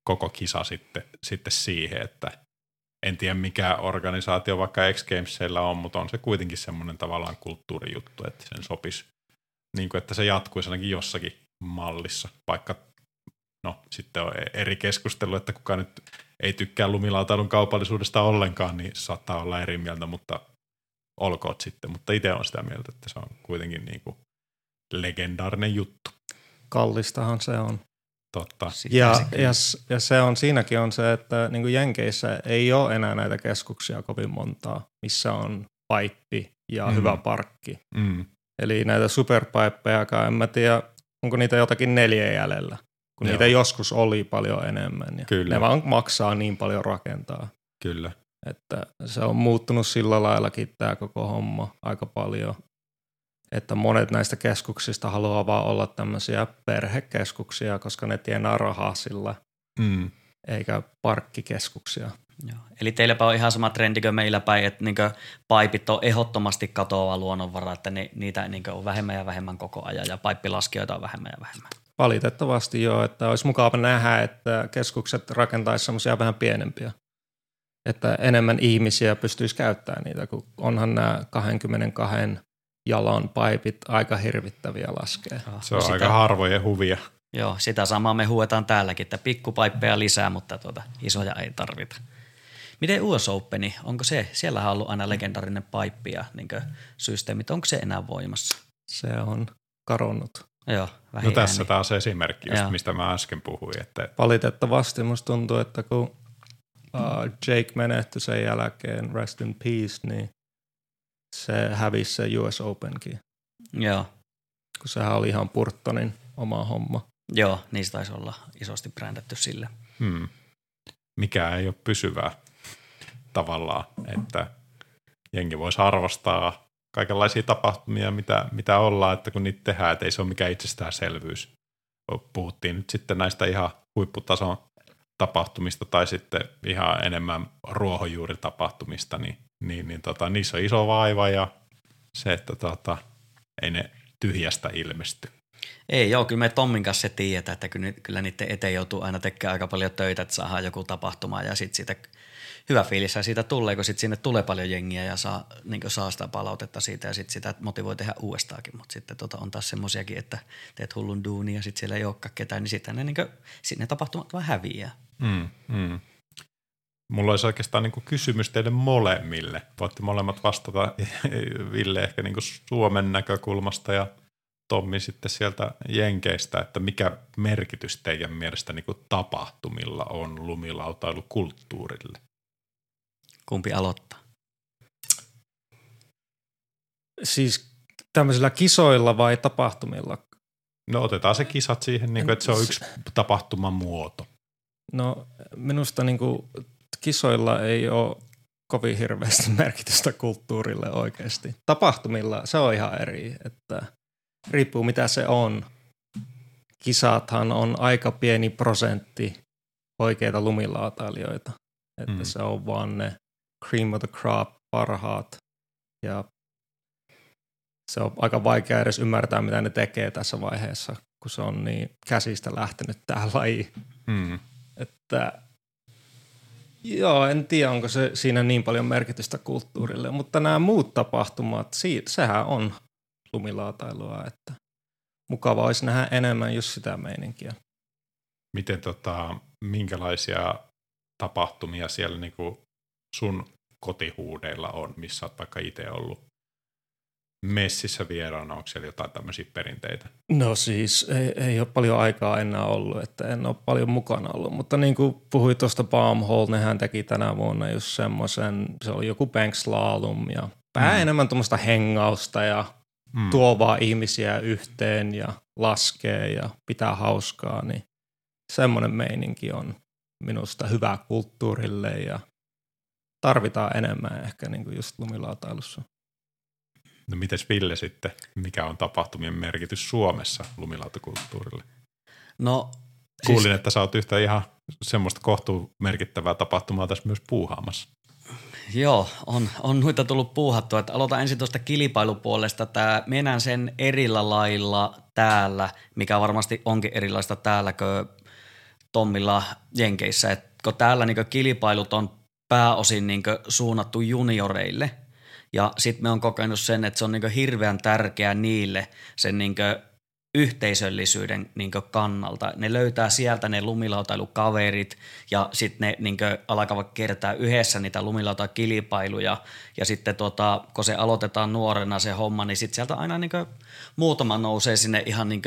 koko kisa sitten, sitten siihen, että en tiedä mikä organisaatio vaikka X Gamesilla on, mutta on se kuitenkin semmoinen tavallaan kulttuurijuttu, että sen sopisi, niin kuin, että se jatkuisi ainakin jossakin mallissa, vaikka no sitten on eri keskustelu, että kuka nyt ei tykkää lumilautailun kaupallisuudesta ollenkaan, niin saattaa olla eri mieltä, mutta olkoot sitten. Mutta itse on sitä mieltä, että se on kuitenkin niin kuin legendaarinen juttu. Kallistahan se on. Totta. Sitä Ja, ja, ja se on siinäkin on se, että niin kuin Jenkeissä ei ole enää näitä keskuksia kovin montaa, missä on paippi ja mm. hyvä parkki. Mm. Eli näitä superpaippejakaan, en mä tiedä, onko niitä jotakin neljä jäljellä, kun Joo. niitä joskus oli paljon enemmän. Ja Kyllä. Ne vaan maksaa niin paljon rakentaa, Kyllä. että se on muuttunut sillä laillakin tämä koko homma aika paljon. Että monet näistä keskuksista haluaa vaan olla tämmöisiä perhekeskuksia, koska ne tienaa rahaa sillä, Mm. eikä parkkikeskuksia. Joo. Eli teilläpä on ihan sama trendi kuin meillä päin, että niin paipit on ehdottomasti katoava luonnonvara, että ne, niitä niin on vähemmän ja vähemmän koko ajan ja paippilaskijoita on vähemmän ja vähemmän. Valitettavasti joo, että olisi mukava nähdä, että keskukset rakentaisi semmoisia vähän pienempiä. Että enemmän ihmisiä pystyisi käyttämään niitä, kun onhan nämä 22 jalan paipit aika hirvittäviä laskee. Se on sitä, aika harvojen huvia. Joo, sitä samaa me huuetaan täälläkin, että pikkupaippeja lisää, mutta tuota, isoja ei tarvita. Miten US Openi, onko se, siellähän on ollut aina legendarinen paippi ja niin systeemit, onko se enää voimassa? Se on karonnut. Joo, No vähin tässä ääni. taas esimerkki, just Joo. mistä mä äsken puhuin. Että, Valitettavasti musta tuntuu, että kun uh, Jake menehtyi sen jälkeen, rest in peace, niin se hävisi se US Openkin, Joo, kun sehän oli ihan Purttonin oma homma. joo, niistä taisi olla isosti brändätty sille. hmm, mikä ei ole pysyvää tavallaan, että jengi voisi arvostaa kaikenlaisia tapahtumia, mitä, mitä ollaan, että kun niitä tehdään, että ei se ole mikään itsestäänselvyys. Puhuttiin nyt sitten näistä ihan huipputason tapahtumista tai sitten ihan enemmän ruohonjuuritapahtumista, niin, niin, niin tota, niissä on iso vaiva ja se, että tota, ei ne tyhjästä ilmesty. Ei joo, kyllä me Tommin kanssa se tiedetään, että kyllä, kyllä niiden eteen joutuu aina tekemään aika paljon töitä, että saadaan joku tapahtuma ja sitten siitä hyvä fiilis siitä tulee, kun sitten sinne tulee paljon jengiä ja saa, niin saa sitä palautetta siitä ja sitten sitä motivoi tehdä uudestaankin, mutta sitten tota, on taas semmoisiakin, että teet hullun duunia ja sitten siellä ei olekaan ketään, niin sitten ne, niin kuin, sit ne tapahtumat vaan häviää. Mm, mm. Mulla olisi oikeastaan niin kysymys teille molemmille. Voitte molemmat vastata Ville ehkä niin Suomen näkökulmasta ja Tommi sitten sieltä Jenkeistä, että mikä merkitys teidän mielestä niin tapahtumilla on lumilautailukulttuurille? Kumpi aloittaa? Siis tämmöisillä kisoilla vai tapahtumilla? No otetaan se kisat siihen, niin kuin, että se on yksi tapahtuman muoto. No minusta niin kuin, kisoilla ei ole kovin hirveästi merkitystä kulttuurille oikeasti. Tapahtumilla se on ihan eri, että riippuu mitä se on. Kisathan on aika pieni prosentti oikeita lumilautailijoita. Että mm. se on vaan ne cream of the crop parhaat ja se on aika vaikea edes ymmärtää, mitä ne tekee tässä vaiheessa, kun se on niin käsistä lähtenyt tämä laji. Mm. Että joo, en tiedä, onko se siinä niin paljon merkitystä kulttuurille, mutta nämä muut tapahtumat, sehän on lumilaatailua, että mukava olisi nähdä enemmän just sitä meininkiä. Miten tota, minkälaisia tapahtumia siellä niin kuin sun kotihuudeilla on, missä olet vaikka itse ollut messissä vieraana, onko siellä jotain tämmöisiä perinteitä? No siis ei, ei ole paljon aikaa enää ollut, että en ole paljon mukana ollut, mutta niin kuin puhuit tuosta Palm Hall, nehän teki tänä vuonna just semmoisen, se oli joku bank slalom ja vähän Mm. enemmän tuommoista hengausta ja Mm. tuo vaan ihmisiä yhteen ja laskee ja pitää hauskaa, niin semmoinen meininki on minusta hyvä kulttuurille ja tarvitaan enemmän ehkä niin kuin just lumilautailussa. No mites Ville sitten, mikä on tapahtumien merkitys Suomessa lumilautakulttuurille? No, Kuulin, että sä oot yhtä ihan semmoista kohtuu merkittävää tapahtumaa tässä myös puuhaamassa. Joo, on, on noita tullut puuhattua. Että aloitan ensin tuosta kilpailupuolesta. Tämä mennään sen erillä lailla täällä, mikä varmasti onkin erilaista täällä kuin Tommilla Jenkeissä. Et kun täällä niin kilpailut on pääosin niin suunnattu junioreille. Ja sitten me on kokenut sen, että se on niin hirveän tärkeää niille sen niin yhteisöllisyyden niin kannalta. Ne löytää sieltä ne lumilautailukaverit ja sitten ne niin alkavat kertaa yhdessä niitä lumilautakilpailuja ja sitten tota, kun se aloitetaan nuorena se homma, niin sitten sieltä aina niin muutama nousee sinne ihan niin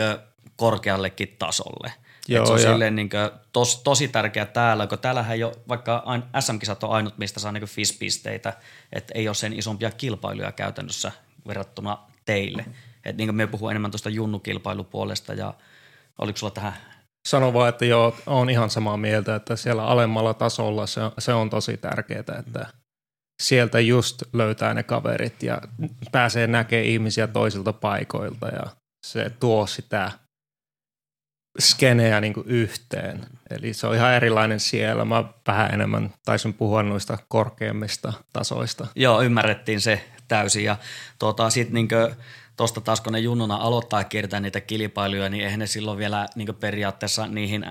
korkeallekin tasolle. Joo, se on ja... silleen niin kuin, tos, tosi tärkeä täällä, kun täällähän jo vaikka SM-kisat on ainut, mistä saa niin FIS-pisteitä, että ei ole sen isompia kilpailuja käytännössä verrattuna teille. Et niin kuin me puhuu enemmän tuosta junnukilpailupuolesta ja oliko sulla tähän Sano vaan, että joo, on ihan samaa mieltä, että siellä alemmalla tasolla se on, se on tosi tärkeää, että sieltä just löytää ne kaverit ja pääsee näkemään ihmisiä toisilta paikoilta ja se tuo sitä skeneä niin kuin yhteen. Eli se on ihan erilainen siellä. Mä vähän enemmän taisin puhua noista korkeimmista tasoista. Joo, ymmärrettiin se täysin. Ja tuota, sitten niin tuosta taas kun ne junnuna aloittaa kiertää niitä kilpailuja, niin eihän ne silloin vielä niin periaatteessa niihin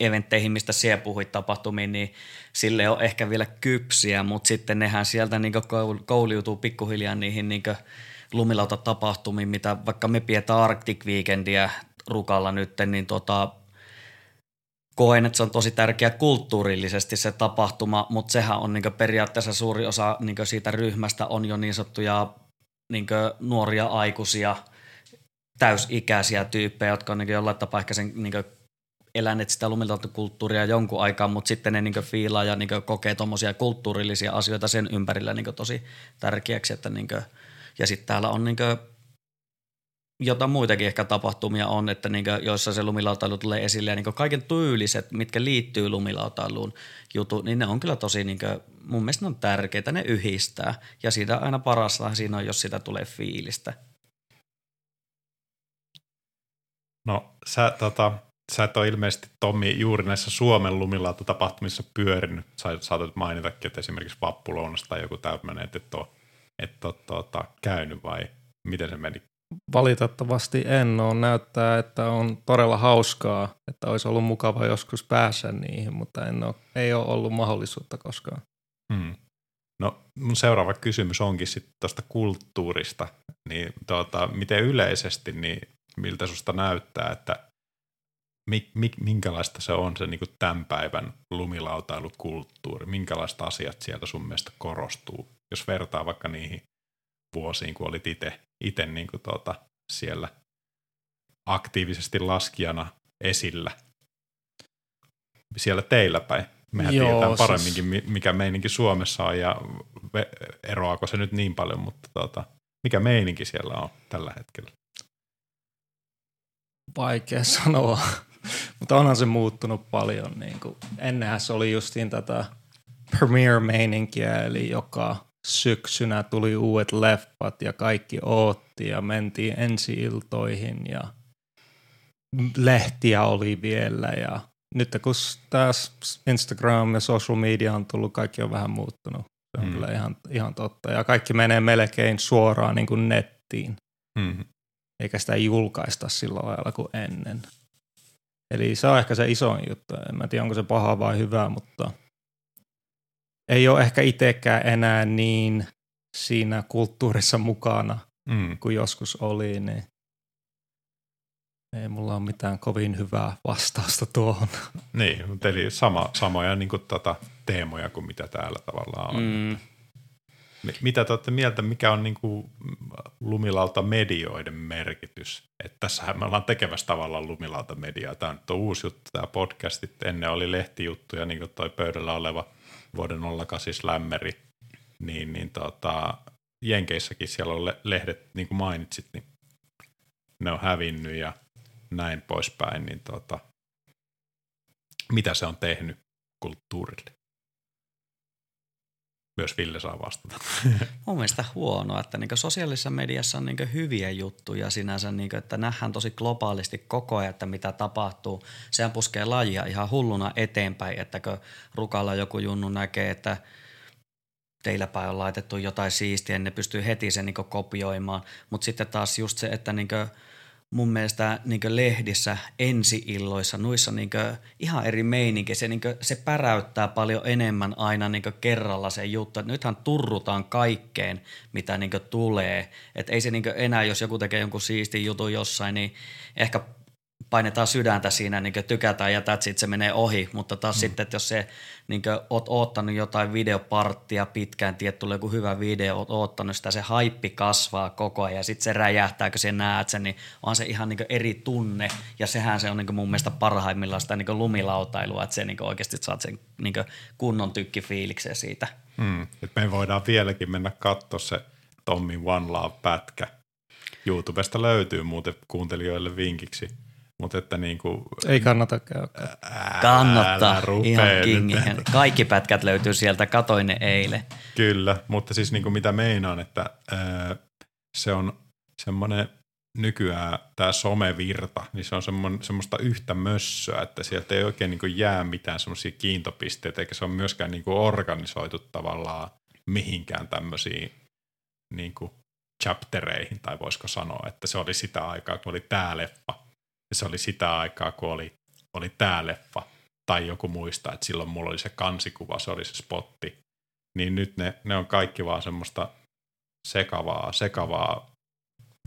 eventteihin, mistä siellä puhuit tapahtumiin, niin sille on ehkä vielä kypsiä, mutta sitten nehän sieltä niin kouliutuu pikkuhiljaa niihin niin lumilautatapahtumiin, mitä vaikka me pidetään Arctic Weekendia Rukalla nyt, niin tota, koen, että se on tosi tärkeä kulttuurillisesti se tapahtuma, mutta sehän on niin periaatteessa suuri osa niin siitä ryhmästä on jo niin sanottuja niin nuoria aikuisia, täysikäisiä tyyppejä, jotka on niin jollain tapaa ehkä sen niin eläneet sitä lumilauttakulttuuria jonkun aikaa, mutta sitten ne niin fiilaa ja niin kokee tuommoisia kulttuurillisia asioita sen ympärillä niin tosi tärkeäksi. Että niin kuin, ja sitten täällä on niin jotain muitakin ehkä tapahtumia on, että niin joissa se lumilautailu tulee esille ja niin kaiken tyyliset, mitkä liittyy lumilautailuun jutu, niin ne on kyllä tosi, niin kuin, mun mielestä ne on tärkeitä, ne yhdistää ja siitä aina parasta siinä on, jos sitä tulee fiilistä. No sä, tota, sä et ole ilmeisesti Tommi juuri näissä Suomen lumilaututapahtumissa pyörinyt. Sä saatat mainitakin, että esimerkiksi Vappulounasta tai joku tämmöinen, että et ole, et ole tuota, käynyt vai miten se meni Valitettavasti en ole. Näyttää, että on todella hauskaa, että olisi ollut mukava joskus päässä niihin, mutta en ole, ei ole ollut mahdollisuutta koskaan. Hmm. No mun seuraava kysymys onkin sitten tuosta kulttuurista. Niin tuota, miten yleisesti, niin miltä susta näyttää, että mi, mi, minkälaista se on se niin tämän päivän lumilautailukulttuuri? Minkälaista asiat sieltä sun mielestä korostuu? Jos vertaa vaikka niihin vuosiin, kun olit itse niin kuin tuota, siellä aktiivisesti laskijana esillä siellä teillä päin. Mehän Joo, tiedetään siis- paremminkin, siis... mikä meininki Suomessa on ja eroako se nyt niin paljon, mutta tuota, mikä meininki siellä on tällä hetkellä? Vaikea sanoa, mutta onhan se muuttunut paljon. Niin kuin, ennenhän se oli justiin tätä premiere-meininkiä, eli joka syksynä tuli uudet leffat ja kaikki ootti ja mentiin ensi-iltoihin ja lehtiä oli vielä ja nyt kun taas Instagram ja social media on tullut, kaikki on vähän muuttunut. Se on mm. kyllä ihan, ihan totta. Ja kaikki menee melkein suoraan niin kuin nettiin. Mm. Eikä sitä julkaista sillä lailla kuin ennen. Eli se on ehkä se isoin juttu. En mä tiedä, onko se paha vai hyvä, mutta ei ole ehkä itsekään enää niin siinä kulttuurissa mukana mm. kuin joskus oli, niin ei mulla ole mitään kovin hyvää vastausta tuohon. Niin, mutta eli sama, samoja niin kuin, tota, teemoja kuin mitä täällä tavallaan on. Mm. Mitä te olette mieltä, mikä on niin kuin lumilauta medioiden merkitys? Että tässähän me ollaan tekemässä tavallaan lumilauta mediaa. Tämä on nyt uusi juttu, tämä podcastit. Ennen oli lehtijuttuja, niin kuin toi pöydällä oleva – vuoden 08 lämmeri, niin, niin tota, Jenkeissäkin siellä on lehdet, niin kuin mainitsit, niin ne on hävinnyt ja näin poispäin, niin tota, mitä se on tehnyt kulttuurille? Myös Ville saa vastata. Mun mielestä huonoa, että niin sosiaalisessa mediassa on niin hyviä juttuja sinänsä, niin kuin, että nähdään tosi globaalisti koko ajan, että mitä tapahtuu. Sehän puskee lajia ihan hulluna eteenpäin, että kun rukalla joku junnu näkee, että teillä päin on laitettu jotain siistiä, niin ne pystyy heti sen niin kopioimaan. Mutta sitten taas just se, että niin mun mielestä niin lehdissä, ensiilloissa, nuissa niin ihan eri meininki. Se, niin se päräyttää paljon enemmän aina niin kerralla se juttu. Et nythän turrutaan kaikkeen, mitä niin tulee. Et ei se niin enää, jos joku tekee jonkun siistin jutun jossain, niin ehkä painetaan sydäntä siinä, niin tykätään ja that's se menee ohi, mutta taas mm. sitten, että jos se niin oot oottanut jotain videoparttia pitkään, tiedät, tulee joku hyvä video, oot oottanut sitä, se haippi kasvaa koko ajan ja sitten se räjähtää, kun se näet sen, niin on se ihan niin eri tunne ja sehän se on niin mun mielestä parhaimmillaan sitä niin lumilautailua, että se niin oikeasti saat sen niin kunnon tykkifiiliksen siitä. Mm. Et me voidaan vieläkin mennä katsoa se Tommi One Love-pätkä. YouTubesta löytyy muuten kuuntelijoille vinkiksi – mutta että niin kuin, Ei kannata käydä. Kannattaa. Ihan kingihän. Kaikki pätkät löytyy sieltä, katoin ne eilen. Kyllä, mutta siis niin kuin mitä meinaan, että ää, se on semmoinen nykyään tämä somevirta, niin se on semmoista yhtä mössöä, että sieltä ei oikein niin kuin jää mitään semmoisia kiintopisteitä, eikä se ole myöskään niin kuin organisoitu tavallaan mihinkään tämmöisiin niin kuin chaptereihin, tai voisiko sanoa, että se oli sitä aikaa, kun oli tämä leffa, ja se oli sitä aikaa, kun oli, oli tämä leffa, tai joku muista, että silloin mulla oli se kansikuva, se oli se spotti. Niin nyt ne, ne on kaikki vaan semmoista sekavaa, sekavaa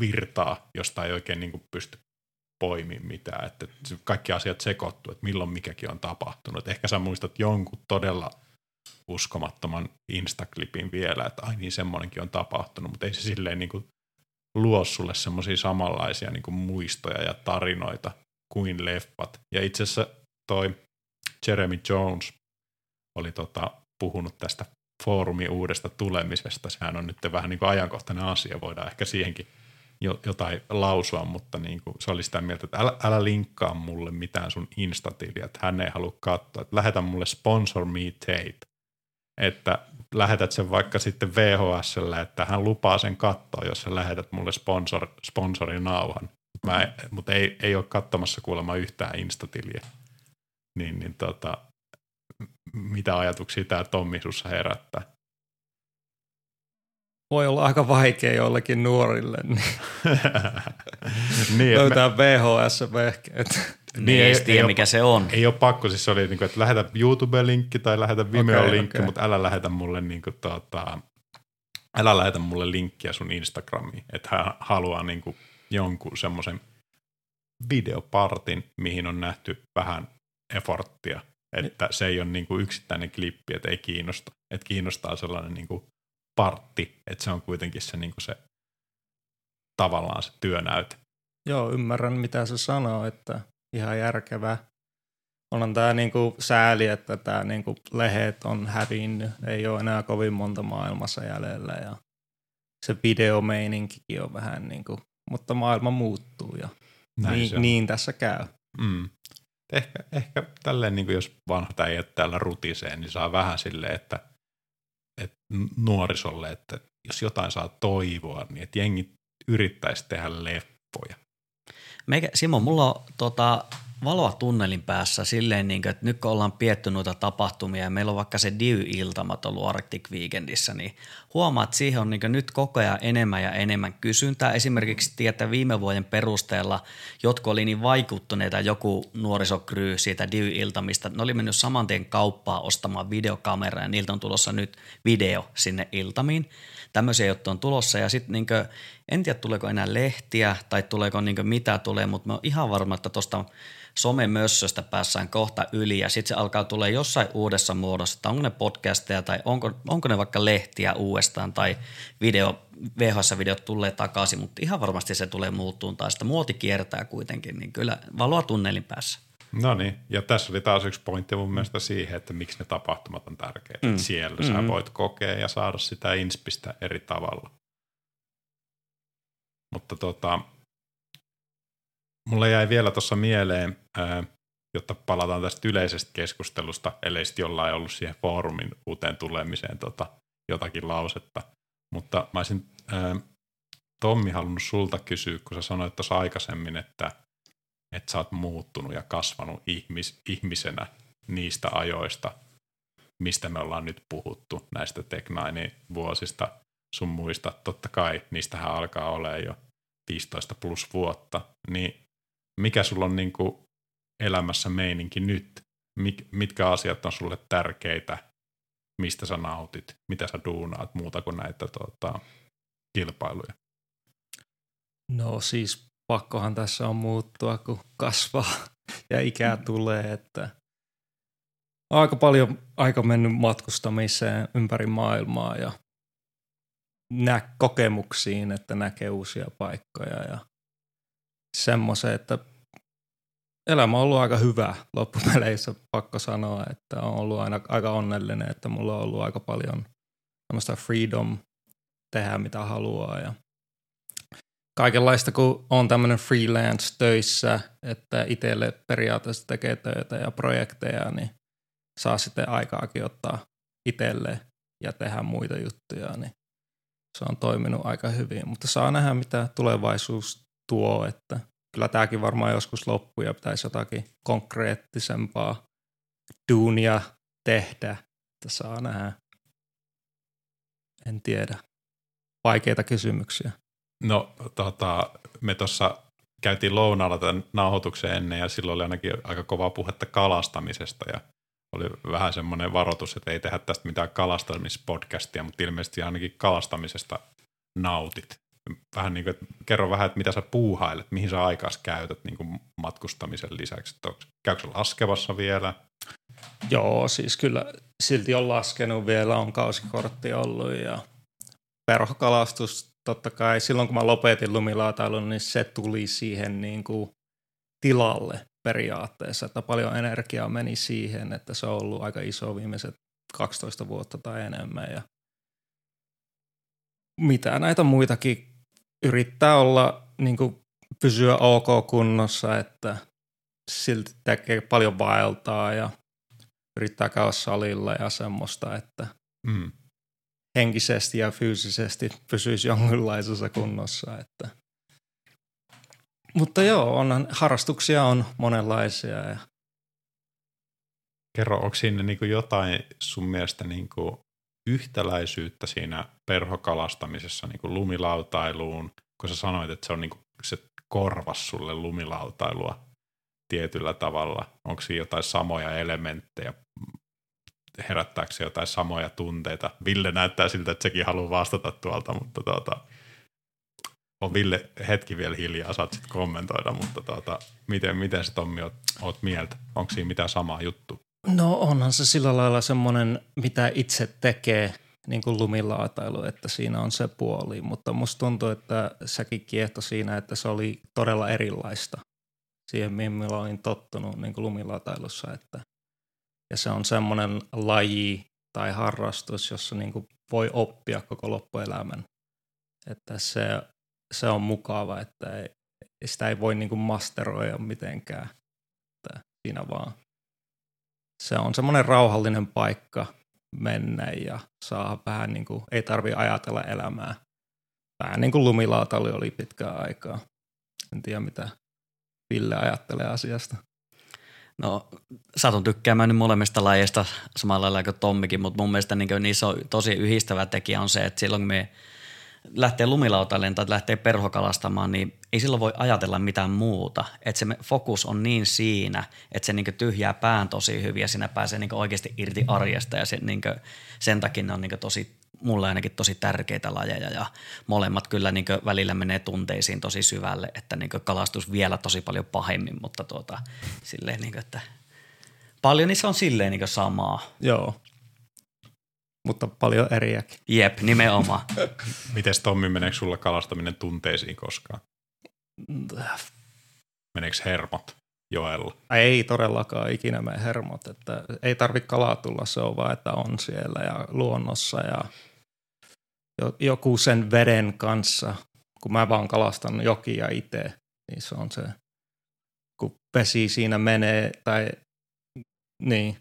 virtaa, josta ei oikein niin pysty poimimaan mitään. Että kaikki asiat sekoittuu, että milloin mikäkin on tapahtunut. Ehkä sä muistat jonkun todella uskomattoman Instaklipin vielä, että ai niin semmoinenkin on tapahtunut, mutta ei se silleen niin kuin luo sulle semmoisia samanlaisia niin kuin muistoja ja tarinoita kuin leffat. Ja itse asiassa toi Jeremy Jones oli tota, puhunut tästä foorumin uudesta tulemisesta. Sehän on nyt vähän niin kuin ajankohtainen asia, voidaan ehkä siihenkin jo, jotain lausua, mutta niin kuin se oli sitä mieltä, että älä, älä linkkaa mulle mitään sun instatiliä, että hän ei halua katsoa, että lähetä mulle sponsor me tape, että lähetät sen vaikka sitten VHSlle, että hän lupaa sen katsoa, jos sä lähetät mulle sponsor, sponsorinauhan. Mä, mutta ei, ei ole katsomassa kuulemma yhtään instatiliä. Niin, niin tota, mitä ajatuksia tämä Tommi sussa herättää? Voi olla aika vaikea jollekin nuorille niin. niin löytää me... VHS-vehkeet. Niin, niin ei, tiedä, ei mikä ole, se on. Ei ole pakko, siis se oli, niin kuin, että lähetä YouTube-linkki tai lähetä Vimeo-linkki, okay, mutta älä lähetä mulle niin kuin, tota, älä lähetä mulle linkkiä sun Instagramiin, että hän haluaa niin kuin, jonkun semmoisen videopartin, mihin on nähty vähän efforttia, että se ei ole niin kuin yksittäinen klippi, että ei kiinnosta, että kiinnostaa sellainen niin kuin partti, että se on kuitenkin se, niin kuin se tavallaan se työnäyte. Joo, ymmärrän mitä se sanoo, että ihan järkevää. Onhan tämä niinku sääli, että tämä niinku lehet on hävinnyt. Ei ole enää kovin monta maailmassa jäljellä ja se videomeininkikin on vähän niinku, mutta maailma muuttuu ja niin, niin tässä käy. Mm. Ehkä, ehkä tälleen, niin kuin jos vanhat äijät täällä rutisee, niin saa vähän silleen, että, että nuorisolle, että jos jotain saa toivoa, niin että jengi yrittäisi tehdä leppoja. Meikä, Simo, mulla on tota, valoa tunnelin päässä silleen, niin kuin, että nyt kun ollaan pietty noita tapahtumia ja meillä on vaikka se Diy-iltamat ollut Arctic Weekendissä, niin huomaat, että siihen on niin nyt koko ajan enemmän ja enemmän kysyntää. Esimerkiksi tietää viime vuoden perusteella, jotka oli niin vaikuttuneita joku nuorisokryy siitä Diy-iltamista, ne oli mennyt saman tien kauppaa ostamaan videokameraa ja niiltä on tulossa nyt video sinne iltamiin tämmöisiä juttuja on tulossa ja sitten niin en tiedä tuleeko enää lehtiä tai tuleeko niin mitä tulee, mutta mä oon ihan varma, että tuosta somemössöstä päässään kohta yli ja sitten se alkaa tulee jossain uudessa muodossa, että onko ne podcasteja tai onko, onko ne vaikka lehtiä uudestaan tai video, VHS-videot tulee takaisin, mutta ihan varmasti se tulee muuttuun tai sitä muoti kiertää kuitenkin, niin kyllä valoa tunnelin päässä. No niin, ja tässä oli taas yksi pointti mun mielestä siihen, että miksi ne tapahtumat on tärkeitä. Mm. Siellä mm-hmm. sä voit kokea ja saada sitä inspistä eri tavalla. Mutta tota, mulle jäi vielä tuossa mieleen, ää, jotta palataan tästä yleisestä keskustelusta, ellei sitten jollain ollut siihen foorumin uuteen tulemiseen tota, jotakin lausetta. Mutta mä olisin ää, Tommi halunnut sulta kysyä, kun sä sanoit tuossa aikaisemmin, että, että sä oot muuttunut ja kasvanut ihmis, ihmisenä niistä ajoista, mistä me ollaan nyt puhuttu, näistä Tech vuosista sun muista. Totta kai niistähän alkaa olemaan jo 15 plus vuotta. Niin mikä sulla on niin kuin elämässä meininki nyt? Mik, mitkä asiat on sulle tärkeitä? Mistä sä nautit? Mitä sä duunaat muuta kuin näitä tota, kilpailuja? No siis pakkohan tässä on muuttua, kun kasvaa ja ikää mm. tulee, että aika paljon aika mennyt matkustamiseen ympäri maailmaa ja nä- kokemuksiin, että näkee uusia paikkoja ja semmoisen, että elämä on ollut aika hyvä loppupeleissä, pakko sanoa, että on ollut aina aika onnellinen, että mulla on ollut aika paljon semmoista freedom tehdä mitä haluaa ja kaikenlaista, kun on tämmöinen freelance töissä, että itselle periaatteessa tekee töitä ja projekteja, niin saa sitten aikaakin ottaa itselle ja tehdä muita juttuja, niin se on toiminut aika hyvin. Mutta saa nähdä, mitä tulevaisuus tuo, että kyllä tämäkin varmaan joskus loppuu ja pitäisi jotakin konkreettisempaa duunia tehdä, että saa nähdä. En tiedä. Vaikeita kysymyksiä. No tota, me tuossa käytiin lounaalla tämän nauhoituksen ennen ja silloin oli ainakin aika kovaa puhetta kalastamisesta ja oli vähän semmoinen varoitus, että ei tehdä tästä mitään kalastamispodcastia, mutta ilmeisesti ainakin kalastamisesta nautit. Vähän niin kuin, kerro vähän, että mitä sä puuhailet, mihin sä aikas käytät niin kuin matkustamisen lisäksi. Käykö laskevassa vielä? Joo, siis kyllä silti on laskenut vielä, on kausikortti ollut ja perhokalastus totta kai silloin kun mä lopetin lumilaatailun, niin se tuli siihen niin kuin tilalle periaatteessa, että paljon energiaa meni siihen, että se on ollut aika iso viimeiset 12 vuotta tai enemmän ja mitä näitä muitakin yrittää olla niin kuin pysyä ok kunnossa, että silti tekee paljon vaeltaa ja yrittää käydä salilla ja semmoista, että mm henkisesti ja fyysisesti pysyisi jonkinlaisessa kunnossa. Että. Mutta joo, on, harrastuksia on monenlaisia. Ja. Kerro, onko siinä niin jotain sun mielestä niin kuin yhtäläisyyttä siinä perhokalastamisessa niin kuin lumilautailuun, kun sä sanoit, että se on niin kuin, se korvas sulle lumilautailua tietyllä tavalla. Onko siinä jotain samoja elementtejä herättääkö se jotain samoja tunteita. Ville näyttää siltä, että sekin haluaa vastata tuolta, mutta tuota, on Ville hetki vielä hiljaa, saat sitten kommentoida, mutta tuota, miten, miten se Tommi oot, oot mieltä? Onko siinä mitään samaa juttu? No onhan se sillä lailla semmoinen, mitä itse tekee, niin kuin lumilaatailu, että siinä on se puoli, mutta musta tuntuu, että säkin kiehto siinä, että se oli todella erilaista siihen, mihin mä olin tottunut niin kuin lumilaatailussa, että ja se on semmoinen laji tai harrastus, jossa niin kuin voi oppia koko loppuelämän. Että se, se on mukava, että ei, sitä ei voi niin kuin masteroida mitenkään. Että siinä vaan se on semmoinen rauhallinen paikka mennä ja saa vähän niin kuin, ei tarvi ajatella elämää. Vähän niin kuin lumilaatali oli pitkään aikaa. En tiedä mitä Ville ajattelee asiasta. No satun tykkäämään nyt molemmista lajeista samalla lailla kuin Tommikin, mutta mun mielestä niin niissä on tosi yhdistävä tekijä on se, että silloin kun me lähtee lumilautalle tai lähtee perhokalastamaan, niin ei silloin voi ajatella mitään muuta. Että se fokus on niin siinä, että se niin tyhjää pään tosi hyvin ja siinä pääsee niin oikeasti irti arjesta ja se, niin sen takia ne on niin tosi mulle ainakin tosi tärkeitä lajeja ja molemmat kyllä niin välillä menee tunteisiin tosi syvälle, että niin kalastus vielä tosi paljon pahemmin, mutta tuota, silleen niin kuin, että paljon niissä on silleen niin samaa. Joo, mutta paljon eriäkin. Jep, nimenomaan. Mites Tommi, meneekö sulla kalastaminen tunteisiin koskaan? Meneekö hermot joella? Ei todellakaan ikinä mene hermot, että ei tarvitse kalaa tulla, se on vaan, että on siellä ja luonnossa ja joku sen veden kanssa, kun mä vaan kalastan jokia itse, niin se on se, kun vesi siinä menee tai niin,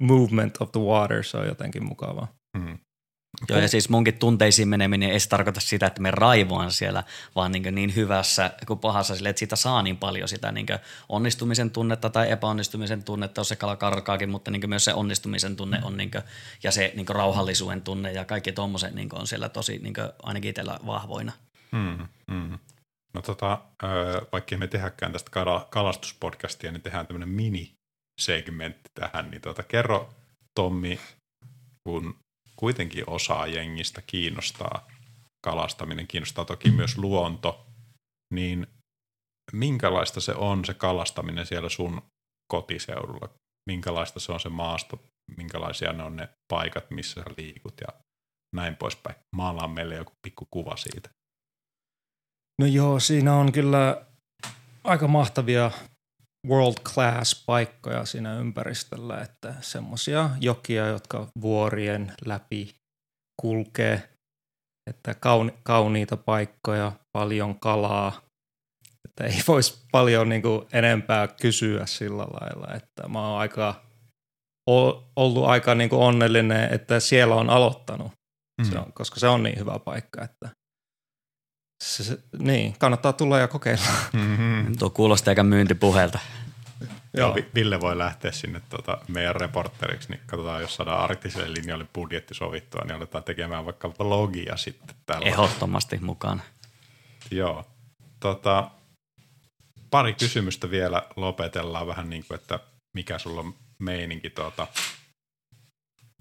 movement of the water, se on jotenkin mukava. Hmm. Joo, ja siis munkin tunteisiin meneminen ei tarkoita sitä, että me raivoan siellä, vaan niin, niin hyvässä kuin pahassa sille, että siitä saa niin paljon sitä niin onnistumisen tunnetta tai epäonnistumisen tunnetta, jos se kala karkaakin, mutta niin myös se onnistumisen tunne on niin kuin, ja se niin rauhallisuuden tunne ja kaikki tuommoiset niin on siellä tosi niin ainakin itsellä vahvoina. Mm, mm. No tota, vaikka me tehdäkään tästä kalastuspodcastia, niin tehdään tämmöinen mini-segmentti tähän, niin tota, kerro Tommi, kun kuitenkin osaa jengistä kiinnostaa kalastaminen, kiinnostaa toki myös luonto, niin minkälaista se on se kalastaminen siellä sun kotiseudulla? Minkälaista se on se maasto? Minkälaisia ne on ne paikat, missä sä liikut ja näin poispäin? Maalaa meille joku pikku kuva siitä. No joo, siinä on kyllä aika mahtavia world class paikkoja siinä ympäristöllä, että semmoisia jokia, jotka vuorien läpi kulkee, että kauni, kauniita paikkoja, paljon kalaa, että ei voisi paljon niin kuin enempää kysyä sillä lailla, että mä oon aika, ollut aika niin kuin onnellinen, että siellä on aloittanut, mm. se on, koska se on niin hyvä paikka, että se, se, niin, kannattaa tulla ja kokeilla. Mm-hmm. Tuo kuulostaa aika myyntipuheelta. Joo. Ville voi lähteä sinne tuota, meidän reporteriksi, niin katsotaan, jos saadaan arktiselle linjalle budjetti sovittua, niin aletaan tekemään vaikka vlogia sitten tällä. Ehdottomasti mukaan. Joo. Tota, pari kysymystä vielä lopetellaan vähän niin kuin, että mikä sulla on meininki tuota,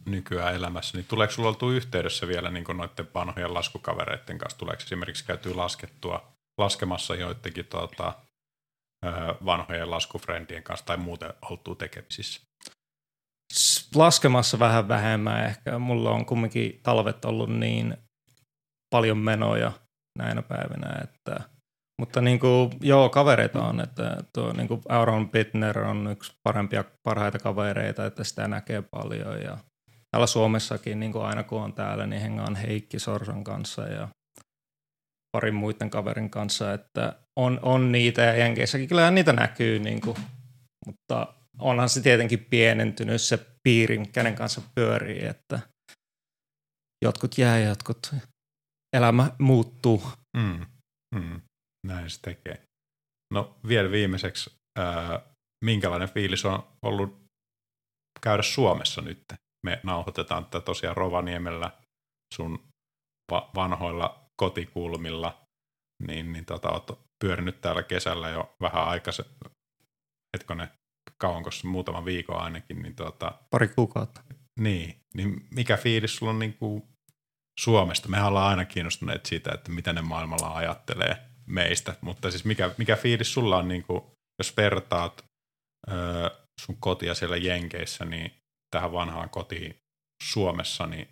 nykyään elämässä, niin tuleeko sulla oltu yhteydessä vielä niin noiden vanhojen laskukavereiden kanssa? Tuleeko esimerkiksi käytyä laskettua, laskemassa joidenkin tuota, vanhojen laskufrendien kanssa tai muuten oltu tekemisissä? Laskemassa vähän vähemmän ehkä. Mulla on kumminkin talvet ollut niin paljon menoja näinä päivinä, että mutta niin kuin, joo, kavereita on, että tuo niin kuin Aaron Bittner on yksi parempia, parhaita kavereita, että sitä näkee paljon ja täällä Suomessakin niin kuin aina kun on täällä, niin hengaan Heikki Sorsan kanssa ja parin muiden kaverin kanssa, että on, on niitä ja Jenkeissäkin kyllähän niitä näkyy, niin kuin, mutta onhan se tietenkin pienentynyt se piiri, kenen kanssa pyörii, että jotkut jää ja jotkut elämä muuttuu. Mm, mm, näin se tekee. No vielä viimeiseksi, ää, minkälainen fiilis on ollut käydä Suomessa nyt? Me nauhoitetaan tätä tosiaan Rovaniemellä sun va- vanhoilla kotikulmilla, niin, niin tota, oot pyörinyt täällä kesällä jo vähän aikaisin, hetkonen, kauanko muutama viikon ainakin. Niin tota, Pari kuukautta. Niin, niin mikä fiilis sulla on niin kuin Suomesta? Mehän ollaan aina kiinnostuneet siitä, että mitä ne maailmalla ajattelee meistä, mutta siis mikä, mikä fiilis sulla on, niin kuin, jos vertaat öö, sun kotia siellä Jenkeissä niin tähän vanhaan kotiin Suomessa, niin,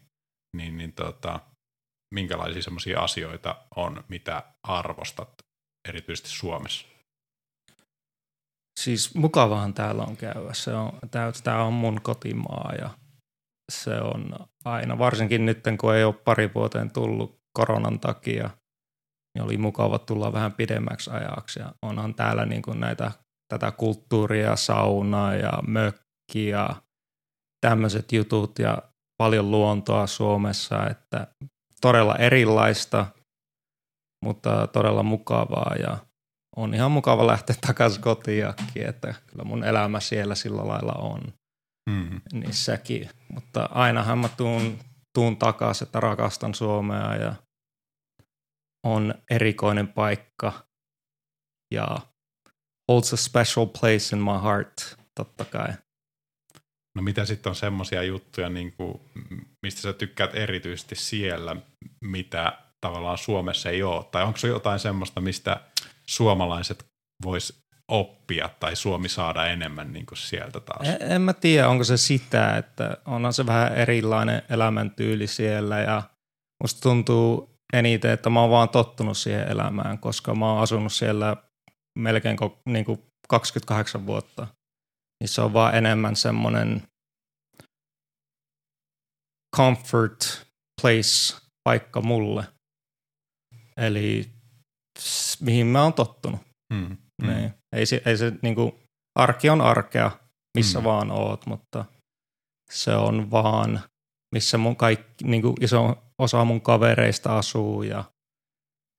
niin, niin tota, minkälaisia semmoisia asioita on, mitä arvostat erityisesti Suomessa? Siis mukavahan täällä on käydä. Se on, tämä on mun kotimaa ja se on aina, varsinkin nyt kun ei ole pari vuoteen tullut koronan takia, niin oli mukava tulla vähän pidemmäksi ajaksi. Ja onhan täällä niin kuin näitä, tätä kulttuuria, saunaa ja mökkiä tämmöiset jutut ja paljon luontoa Suomessa, että todella erilaista, mutta todella mukavaa ja on ihan mukava lähteä takaisin kotiakin, että kyllä mun elämä siellä sillä lailla on mm. niissäkin. Mutta ainahan mä tuun, tuun takaisin, että rakastan Suomea ja on erikoinen paikka ja holds a special place in my heart, totta kai. No mitä sitten on semmoisia juttuja, niin kuin, mistä sä tykkäät erityisesti siellä, mitä tavallaan Suomessa ei ole? Tai onko se jotain semmoista, mistä suomalaiset vois oppia tai Suomi saada enemmän niin kuin sieltä taas? En, en mä tiedä, onko se sitä, että onhan se vähän erilainen elämäntyyli siellä ja musta tuntuu eniten, että mä oon vaan tottunut siihen elämään, koska mä oon asunut siellä melkein niin kuin 28 vuotta niin se on vaan enemmän semmoinen comfort place paikka mulle. Eli mihin mä oon tottunut. Mm, mm. Niin. Ei se, ei se niinku, arki on arkea, missä mm. vaan oot, mutta se on vaan missä mun kaikki, niin kuin iso osa mun kavereista asuu ja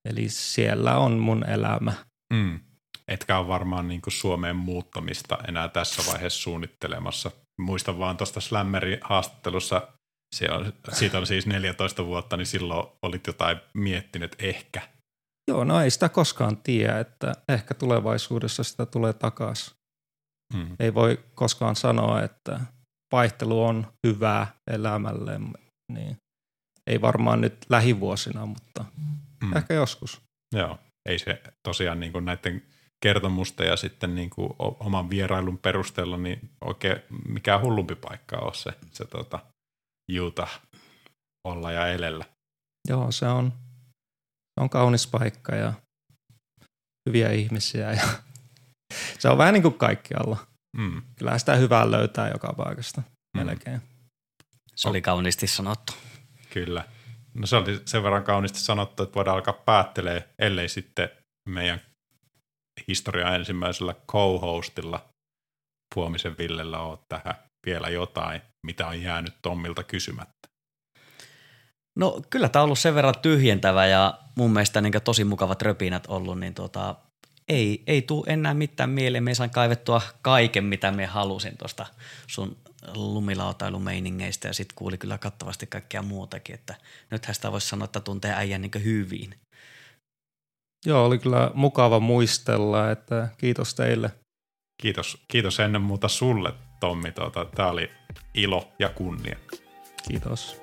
eli siellä on mun elämä. Mm. Etkä ole varmaan niin kuin Suomeen muuttamista enää tässä vaiheessa suunnittelemassa. Muistan vaan tuosta Slammerin haastattelussa, se on, siitä on siis 14 vuotta, niin silloin olit jotain miettinyt ehkä. Joo, no ei sitä koskaan tiedä, että ehkä tulevaisuudessa sitä tulee takaisin. Mm. Ei voi koskaan sanoa, että vaihtelu on hyvää elämälle, niin ei varmaan nyt lähivuosina, mutta mm. ehkä joskus. Joo, ei se tosiaan niin kuin näiden kertomusta ja sitten niin kuin oman vierailun perusteella niin oikein mikään hullumpi paikka ole se, se tota, Juuta olla ja elellä. Joo, se on, se on kaunis paikka ja hyviä ihmisiä ja se on vähän niin kuin kaikkialla. Mm. Kyllä sitä hyvää löytää joka paikasta mm. melkein. Se oli kauniisti sanottu. Kyllä. No se oli sen verran kauniisti sanottu, että voidaan alkaa päättelee, ellei sitten meidän historia ensimmäisellä co-hostilla Puomisen Villellä ole tähän vielä jotain, mitä on jäänyt Tommilta kysymättä. No kyllä tämä on ollut sen verran tyhjentävä ja mun mielestä niin tosi mukavat röpinät ollut, niin tota, ei, ei tule enää mitään mieleen. Me saan kaivettua kaiken, mitä me halusin tuosta sun lumilautailumeiningeistä ja sitten kuuli kyllä kattavasti kaikkea muutakin, että nythän sitä voisi sanoa, että tuntee äijän niin hyvin. Joo, oli kyllä mukava muistella, että kiitos teille. Kiitos, kiitos ennen muuta sulle, Tommi. Tuota, Tämä oli ilo ja kunnia. Kiitos.